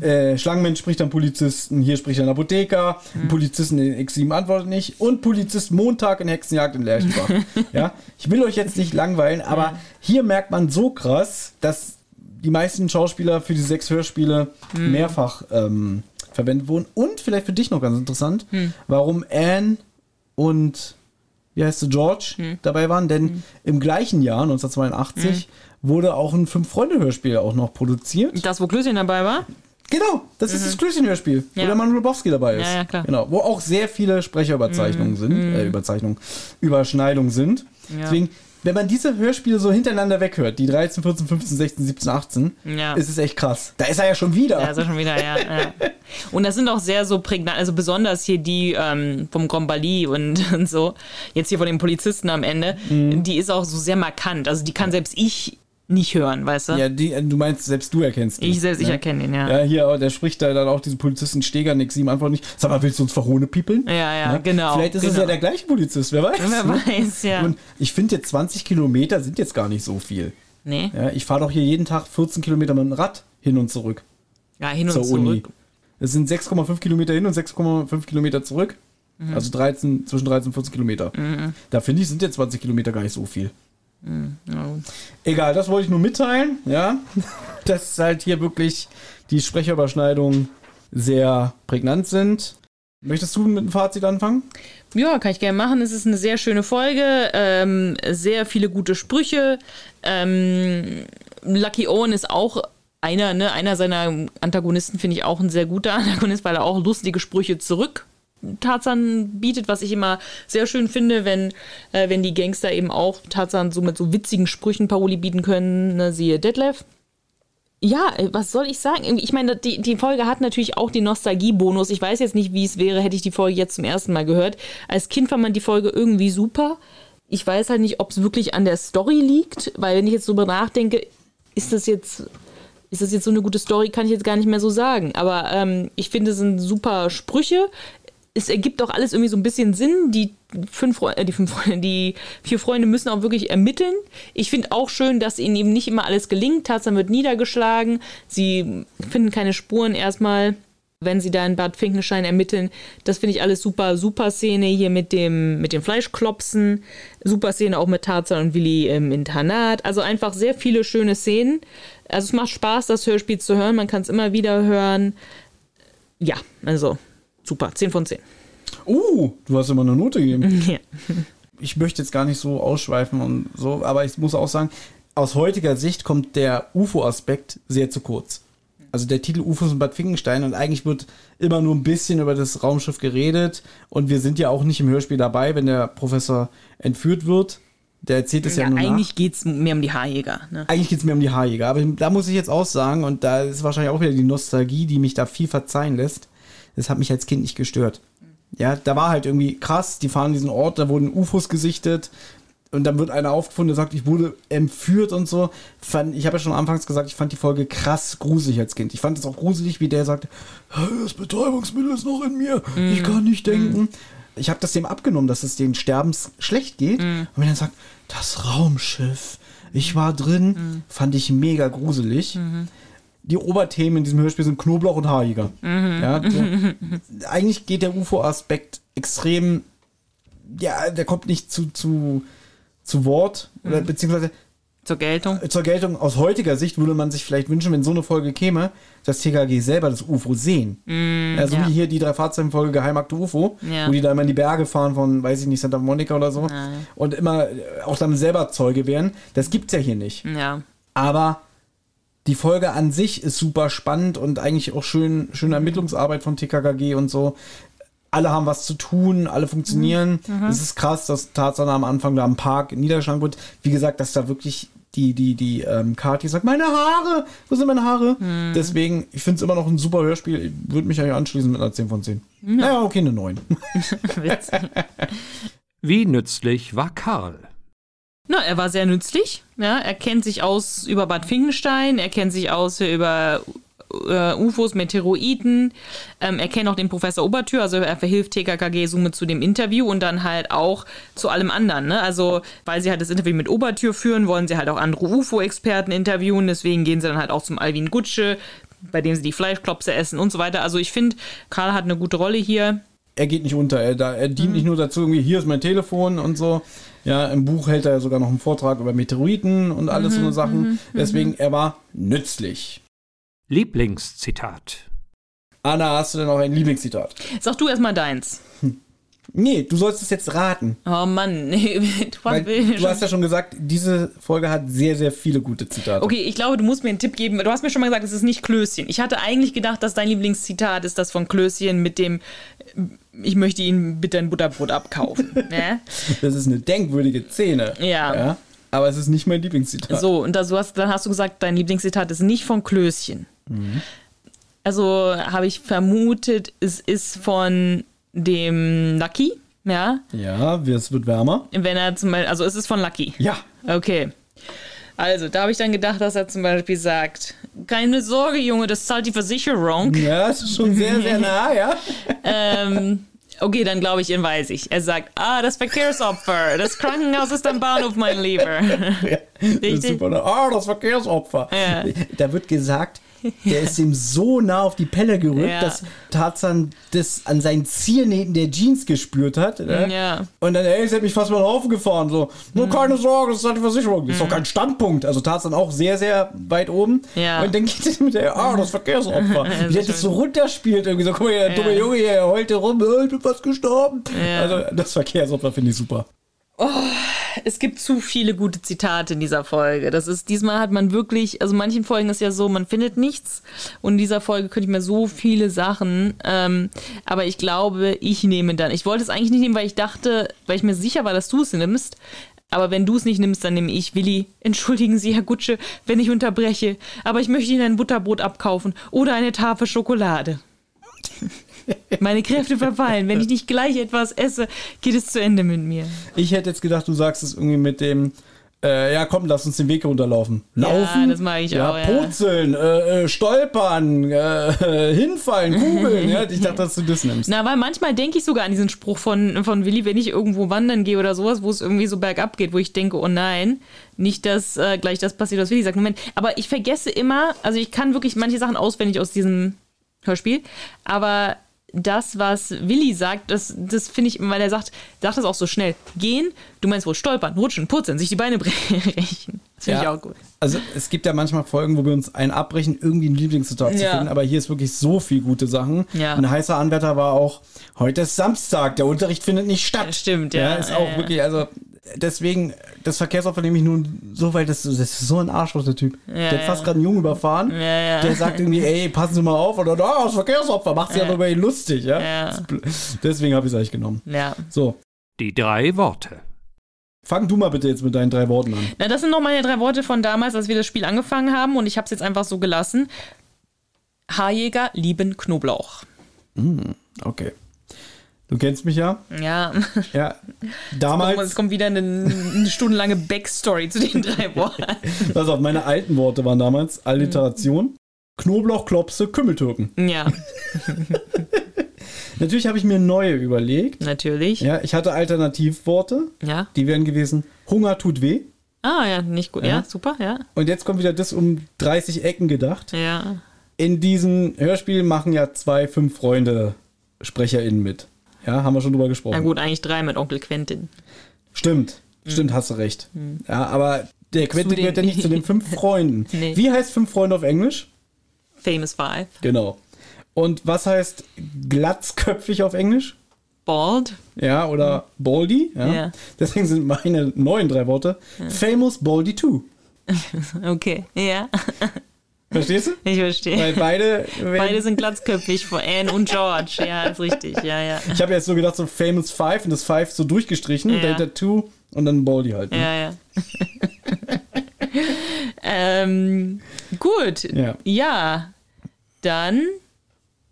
Äh, Schlangenmensch spricht dann Polizisten. Hier spricht einen Apotheker. Ein Polizisten in X7 antwortet nicht. Und Polizist Montag in Hexenjagd in Lerchenbach. <laughs> ja, ich will euch jetzt nicht langweilen, aber hier merkt man so krass, dass die meisten Schauspieler für die sechs Hörspiele mehrfach ähm, verwendet wurden. Und vielleicht für dich noch ganz interessant, warum Anne und wie heißt sie, George dabei waren, denn im gleichen Jahr, 1982, wurde auch ein Fünf-Freunde-Hörspiel auch noch produziert. Das, wo Klößchen dabei war? Genau, das ist das Klößchen-Hörspiel, wo Ja. der Mann Lubowski dabei ist. Ja, ja, klar. Genau, wo auch sehr viele Sprecherüberzeichnungen sind, äh, Überzeichnungen, Überschneidungen sind. Ja. Deswegen, wenn man diese Hörspiele so hintereinander weghört, die 13, 14, 15, 16, 17, 18, Ja. ist es echt krass. Da ist er ja schon wieder. Ja, ist er schon wieder, ja. ja. Und das sind auch sehr so prägnant, also besonders hier die ähm, vom Grombali und, <laughs> und so, jetzt hier von den Polizisten am Ende, Mhm. die ist auch so sehr markant. Also die kann selbst ich nicht hören, weißt du? Ja, die, äh, du meinst, selbst du erkennst ihn. ich selbst, ich ne? erkenne ihn, ja. Ja, hier, der spricht da dann auch diesen Polizisten Steger, Nick Sieben antwortet nicht. Sag mal, willst du uns verhohne piepeln? Ja, ja, genau, Vielleicht ist es genau. ja der gleiche Polizist, wer weiß. Wer ne? weiß, ja. Und ich finde jetzt 20 Kilometer sind jetzt gar nicht so viel. Nee, Ja, ich fahre doch hier jeden Tag 14 Kilometer mit dem Rad hin und zurück ja, hin und zur Uni. zurück. Es sind 6,5 Kilometer hin und 6,5 Kilometer zurück. Mhm. Also 13, zwischen 13 und 14 Kilometer. Da finde ich, sind jetzt 20 Kilometer gar nicht so viel. Egal, das wollte ich nur mitteilen, ja. Dass halt hier wirklich die Sprecherüberschneidungen sehr prägnant sind. Möchtest du mit dem Fazit anfangen? Ja, kann ich gerne machen. Es ist eine sehr schöne Folge, ähm, sehr viele gute Sprüche. Ähm, Lucky Owen ist auch einer, ne, einer seiner Antagonisten, finde ich auch ein sehr guter Antagonist, weil er auch lustige Sprüche zurück Tarzan bietet, was ich immer sehr schön finde, wenn, äh, wenn die Gangster eben auch Tarzan so mit so witzigen Sprüchen Paroli bieten können, ne, siehe Detlef. Ja, äh, was soll ich sagen? Ich meine, die, die Folge hat natürlich auch den Nostalgie-Bonus. Ich weiß jetzt nicht, wie es wäre, hätte ich die Folge jetzt zum ersten Mal gehört. Als Kind fand man die Folge irgendwie super. Ich weiß halt nicht, ob es wirklich an der Story liegt, weil wenn ich jetzt drüber nachdenke, ist das jetzt, ist das jetzt so eine gute Story, kann ich jetzt gar nicht mehr so sagen. Aber ähm, ich finde, es sind super Sprüche. Es ergibt auch alles irgendwie so ein bisschen Sinn. Die fünf äh, die fünf Freunde, die vier Freunde müssen auch wirklich ermitteln. Ich finde auch schön, dass ihnen eben nicht immer alles gelingt. Tarzan wird niedergeschlagen. Sie finden keine Spuren erstmal, wenn sie da in Bad Finkenstein ermitteln. Das finde ich alles super. Super Szene hier mit dem, mit dem Fleischklopsen. Super Szene auch mit Tarzan und Willi im Internat. Also einfach sehr viele schöne Szenen. Also es macht Spaß, das Hörspiel zu hören. Man kann es immer wieder hören. Ja, also super. 10 von 10. Uh, du hast immer eine Note gegeben. <laughs> Ja. ich möchte jetzt gar nicht so ausschweifen und so, aber ich muss auch sagen, aus heutiger Sicht kommt der UFO-Aspekt sehr zu kurz. Also der Titel UFOs in Bad Finkenstein und eigentlich wird immer nur ein bisschen über das Raumschiff geredet und wir sind ja auch nicht im Hörspiel dabei, wenn der Professor entführt wird. Der erzählt es ja, Ja, nur eigentlich geht es mehr um die Haarjäger. Ne? Eigentlich geht es mir um die Haarjäger, aber da muss ich jetzt auch sagen, und da ist wahrscheinlich auch wieder die Nostalgie, die mich da viel verzeihen lässt. Das hat mich als Kind nicht gestört. Ja, da war halt irgendwie krass, die fahren diesen Ort, da wurden UFOs gesichtet und dann wird einer aufgefunden, der sagt, ich wurde entführt und so. Fand, ich habe ja schon anfangs gesagt, ich fand die Folge krass gruselig als Kind. Ich fand es auch gruselig, wie der sagt, das Betäubungsmittel ist noch in mir, ich kann nicht denken. Ich habe das dem abgenommen, dass es den Sterbens schlecht geht. Und wenn er sagt, das Raumschiff, ich war drin, fand ich mega gruselig. Die Oberthemen in diesem Hörspiel sind Knoblauch und Haarjäger. Ja, der, <laughs> eigentlich geht der UFO-Aspekt extrem, ja, der kommt nicht zu, zu, zu Wort, oder beziehungsweise Zur Geltung. zur Geltung aus heutiger Sicht würde man sich vielleicht wünschen, wenn so eine Folge käme, dass TKG selber das UFO sehen. also ja. wie hier die drei Fahrzeugenfolge Geheimakte UFO, Ja. wo die da immer in die Berge fahren von, weiß ich nicht, Santa Monica oder so und immer äh, auch dann selber Zeuge wären. Das gibt's ja hier nicht. Ja. Aber die Folge an sich ist super spannend und eigentlich auch schön, schöne Ermittlungsarbeit von TKKG und so. Alle haben was zu tun, alle funktionieren. Es ist krass, dass Tarzan am Anfang da am Park niedergeschlagen wird. Wie gesagt, dass da wirklich die, die, die ähm, Kati sagt, meine Haare, wo sind meine Haare? Deswegen, ich finde es immer noch ein super Hörspiel. Ich würde mich eigentlich anschließen mit einer 10 von 10. Naja, okay, eine 9. <laughs> Witzig. Wie nützlich war Karl? Na, er war sehr nützlich. Ja, er kennt sich aus über Bad Finkenstein, er kennt sich aus über äh, UFOs, Meteoroiden. Ähm, er kennt auch den Professor Obertür, also er verhilft TKKG somit zu dem Interview und dann halt auch zu allem anderen. Ne? Also, weil sie halt das Interview mit Obertür führen, wollen sie halt auch andere UFO-Experten interviewen. Deswegen gehen sie dann halt auch zum Alvin Gutsche, bei dem sie die Fleischklopse essen und so weiter. Also, ich finde, Karl hat eine gute Rolle hier. er geht nicht unter. Er, er dient nicht nur dazu, irgendwie, hier ist mein Telefon und so. Ja, im Buch hält er sogar noch einen Vortrag über Meteoriten und alles so eine Sachen. Deswegen, er war nützlich. Lieblingszitat. Anna, hast du denn auch ein Lieblingszitat? Sag du erstmal deins. Nee, du sollst es jetzt raten. Oh Mann, <laughs> nee, du Weil du hast ja schon gesagt, diese Folge hat sehr, sehr viele gute Zitate. Okay, ich glaube, du musst mir einen Tipp geben. Du hast mir schon mal gesagt, es ist nicht Klößchen. Ich hatte eigentlich gedacht, dass dein Lieblingszitat ist das von Klößchen mit dem ich möchte Ihnen bitte ein Butterbrot abkaufen. <laughs> ne? Das ist eine denkwürdige Szene. Ja. Aber es ist nicht mein Lieblingszitat. So, und das, hast, dann hast du gesagt, dein Lieblingszitat ist nicht von Klößchen. Also habe ich vermutet, es ist von dem Lucky, ja. Ja, es wird wärmer. Wenn er zum Beispiel, also es ist von Lucky. Ja. Okay. Also, da habe ich dann gedacht, dass er zum Beispiel sagt, keine Sorge, Junge, das zahlt die Versicherung. Ja, es ist schon sehr, sehr nah, ja. <laughs> ähm, okay, dann glaube ich ihn, weiß ich. Er sagt, ah, das Verkehrsopfer, das Krankenhaus ist am Bahnhof, mein Lieber. ja. Das ist super. Ah, das Verkehrsopfer. Ja. Da wird gesagt, der ist ihm so nah auf die Pelle gerückt, Ja. dass Tarzan das an seinen Ziernähten der Jeans gespürt hat. Ne? Ja. Und dann, ey, es hat mich fast mal den Haufen gefahren. So, nur keine Sorge, das ist halt die Versicherung. Das ist doch kein Standpunkt. Also Tarzan auch sehr, sehr weit oben. Ja. Und dann geht es mit der, ah, das Verkehrsopfer. <laughs> Wie der das so runterspielt. Irgendwie so, guck mal, der dumme Junge hier, er heult rum, ich bin fast gestorben. Ja. Also das Verkehrsopfer finde ich super. Es gibt zu viele gute Zitate in dieser Folge. Das ist, diesmal hat man wirklich, also manchen Folgen ist ja so, man findet nichts. Und in dieser Folge könnte ich mir so viele Sachen, ähm, aber ich glaube, ich nehme dann. Ich wollte es eigentlich nicht nehmen, weil ich dachte, weil ich mir sicher war, dass du es nimmst. Aber wenn du es nicht nimmst, dann nehme ich Willi. <laughs> Entschuldigen Sie, Herr Gutsche, wenn ich unterbreche, aber ich möchte Ihnen ein Butterbrot abkaufen oder eine Tafel Schokolade. <laughs> Meine Kräfte verfallen. Wenn ich nicht gleich etwas esse, geht es zu Ende mit mir. Ich hätte jetzt gedacht, du sagst es irgendwie mit dem, äh, ja komm, lass uns den Weg runterlaufen. Laufen? das mag ich ja, auch, ja. Purzeln, äh, äh, stolpern, äh, <laughs> hinfallen, kugeln. ja, ich dachte, dass du das nimmst. Na, weil manchmal denke ich sogar an diesen Spruch von, von Willi, wenn ich irgendwo wandern gehe oder sowas, wo es irgendwie so bergab geht, wo ich denke, oh nein, nicht, dass äh, gleich das passiert, was Willi sagt. Moment, aber ich vergesse immer, also ich kann wirklich manche Sachen auswendig aus diesem Hörspiel, aber das, was Willi sagt, das, das finde ich, weil er sagt, sagt das auch so schnell. Gehen, du meinst wohl stolpern, rutschen, purzeln, sich die Beine <laughs> brechen. Das finde ich Ja. auch gut. Also es gibt ja manchmal Folgen, wo wir uns einen abbrechen, irgendwie ein Lieblingszitat zu Ja. finden, aber hier ist wirklich so viel gute Sachen. Ja. Ein heißer Anwärter war auch, heute ist Samstag, der Unterricht findet nicht statt. Stimmt, ja. ist auch Ja, ja. wirklich, also deswegen, das Verkehrsopfer nehme ich nur so, weil das, das ist so ein Arschloch, der Typ. der hat ja. fast gerade einen Jungen überfahren. ja. Der sagt irgendwie, ey, passen Sie mal auf, oder ah, das Verkehrsopfer, macht sich ja. über ihn lustig, ja. Ja. Deswegen habe ich es eigentlich genommen. Ja. So, Die drei Worte. fang du mal bitte jetzt mit deinen drei Worten an. Na, das sind noch meine drei Worte von damals, als wir das Spiel angefangen haben und ich habe es jetzt einfach so gelassen. Haarjäger lieben Knoblauch. Okay. Du kennst mich ja. Ja, Ja. es Damals, kommt wieder eine, eine stundenlange Backstory zu den drei Worten. <laughs> pass auf, meine alten Worte waren damals Alliteration, Knoblauch, Klopse, Kümmeltürken. Ja, <laughs> Natürlich habe ich mir neue überlegt. natürlich. Ja, ich hatte Alternativworte. Ja. Die wären gewesen, Hunger tut weh. Ah, ja, nicht gut. Ja, Ja. super, ja. Und jetzt kommt wieder das um 30 Ecken gedacht. Ja. In diesem Hörspiel machen ja zwei, fünf Freunde SprecherInnen mit. Ja, haben wir schon drüber Na gesprochen. gut, eigentlich drei mit Onkel Quentin. Stimmt, stimmt, hast du recht. Ja, aber der Quentin gehört ja nicht zu den fünf <laughs> Freunden. Nee. Wie heißt fünf Freunde auf Englisch? Famous Five. Genau. Und was heißt glatzköpfig auf Englisch? Bald. Ja, oder Baldy. Ja. Ja. Deswegen sind meine neuen drei Worte Famous Baldy 2. <laughs> Okay, ja. <laughs> Verstehst du? Ich verstehe. Weil beide. Beide sind glatzköpfig, vor Anne und George. Ja, ist richtig. Ja, ja. ich habe jetzt so gedacht, so Famous Five und das Five so durchgestrichen, Ja. dahinter Two und dann Baldy halt. Ne? Ja, ja. <laughs> ähm, gut. Ja. ja. Dann,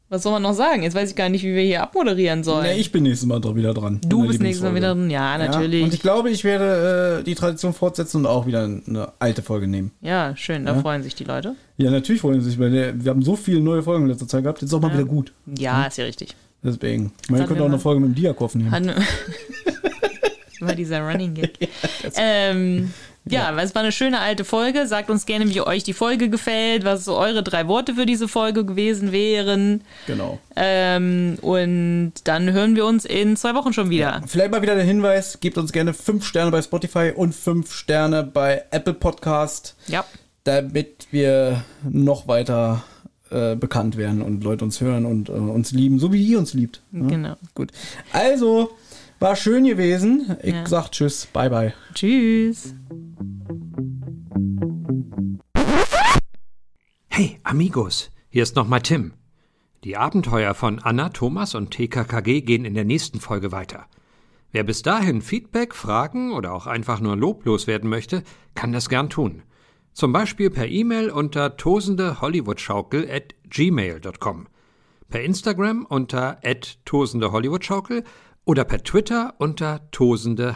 was soll man noch sagen? Jetzt weiß ich gar nicht, wie wir hier abmoderieren sollen. Nee, ich bin nächstes Mal doch wieder dran. du bist nächstes Mal wieder drin. Ja, Ja, natürlich. und ich glaube, ich werde äh, die Tradition fortsetzen und auch wieder eine alte Folge nehmen. Ja, schön, da freuen sich die Leute. Ja, natürlich freuen sie sich, weil wir haben so viele neue Folgen in letzter Zeit gehabt. Jetzt ist auch mal wieder gut. Ja, ist ja richtig. Deswegen. Man könnte auch eine. Folge mit dem Diakov nehmen. Hatten <laughs> dieser Running Gag. <laughs> ähm, ja, es war eine schöne alte Folge. Sagt uns gerne, wie euch die Folge gefällt, was so eure drei Worte für diese Folge gewesen wären. Genau. Ähm, und dann hören wir uns in zwei Wochen schon wieder. Vielleicht mal wieder der Hinweis, gebt uns gerne fünf Sterne bei Spotify und fünf Sterne bei Apple Podcast, Ja. damit wir noch weiter äh, bekannt werden und Leute uns hören und äh, uns lieben, so wie ihr uns liebt. Ja? Genau. Gut. Also, war schön gewesen. Ich Ja. sag Tschüss, bye bye. Tschüss. Hey, Amigos, hier ist nochmal Tim. Die Abenteuer von Anna, Thomas und TKKG gehen in der nächsten Folge weiter. Wer bis dahin Feedback, Fragen oder auch einfach nur loblos werden möchte, kann das gern tun. Zum Beispiel per E-Mail unter tosendehollywoodschaukel at gmail.com, per Instagram unter at tosendehollywoodschaukel oder per Twitter unter tosendeh.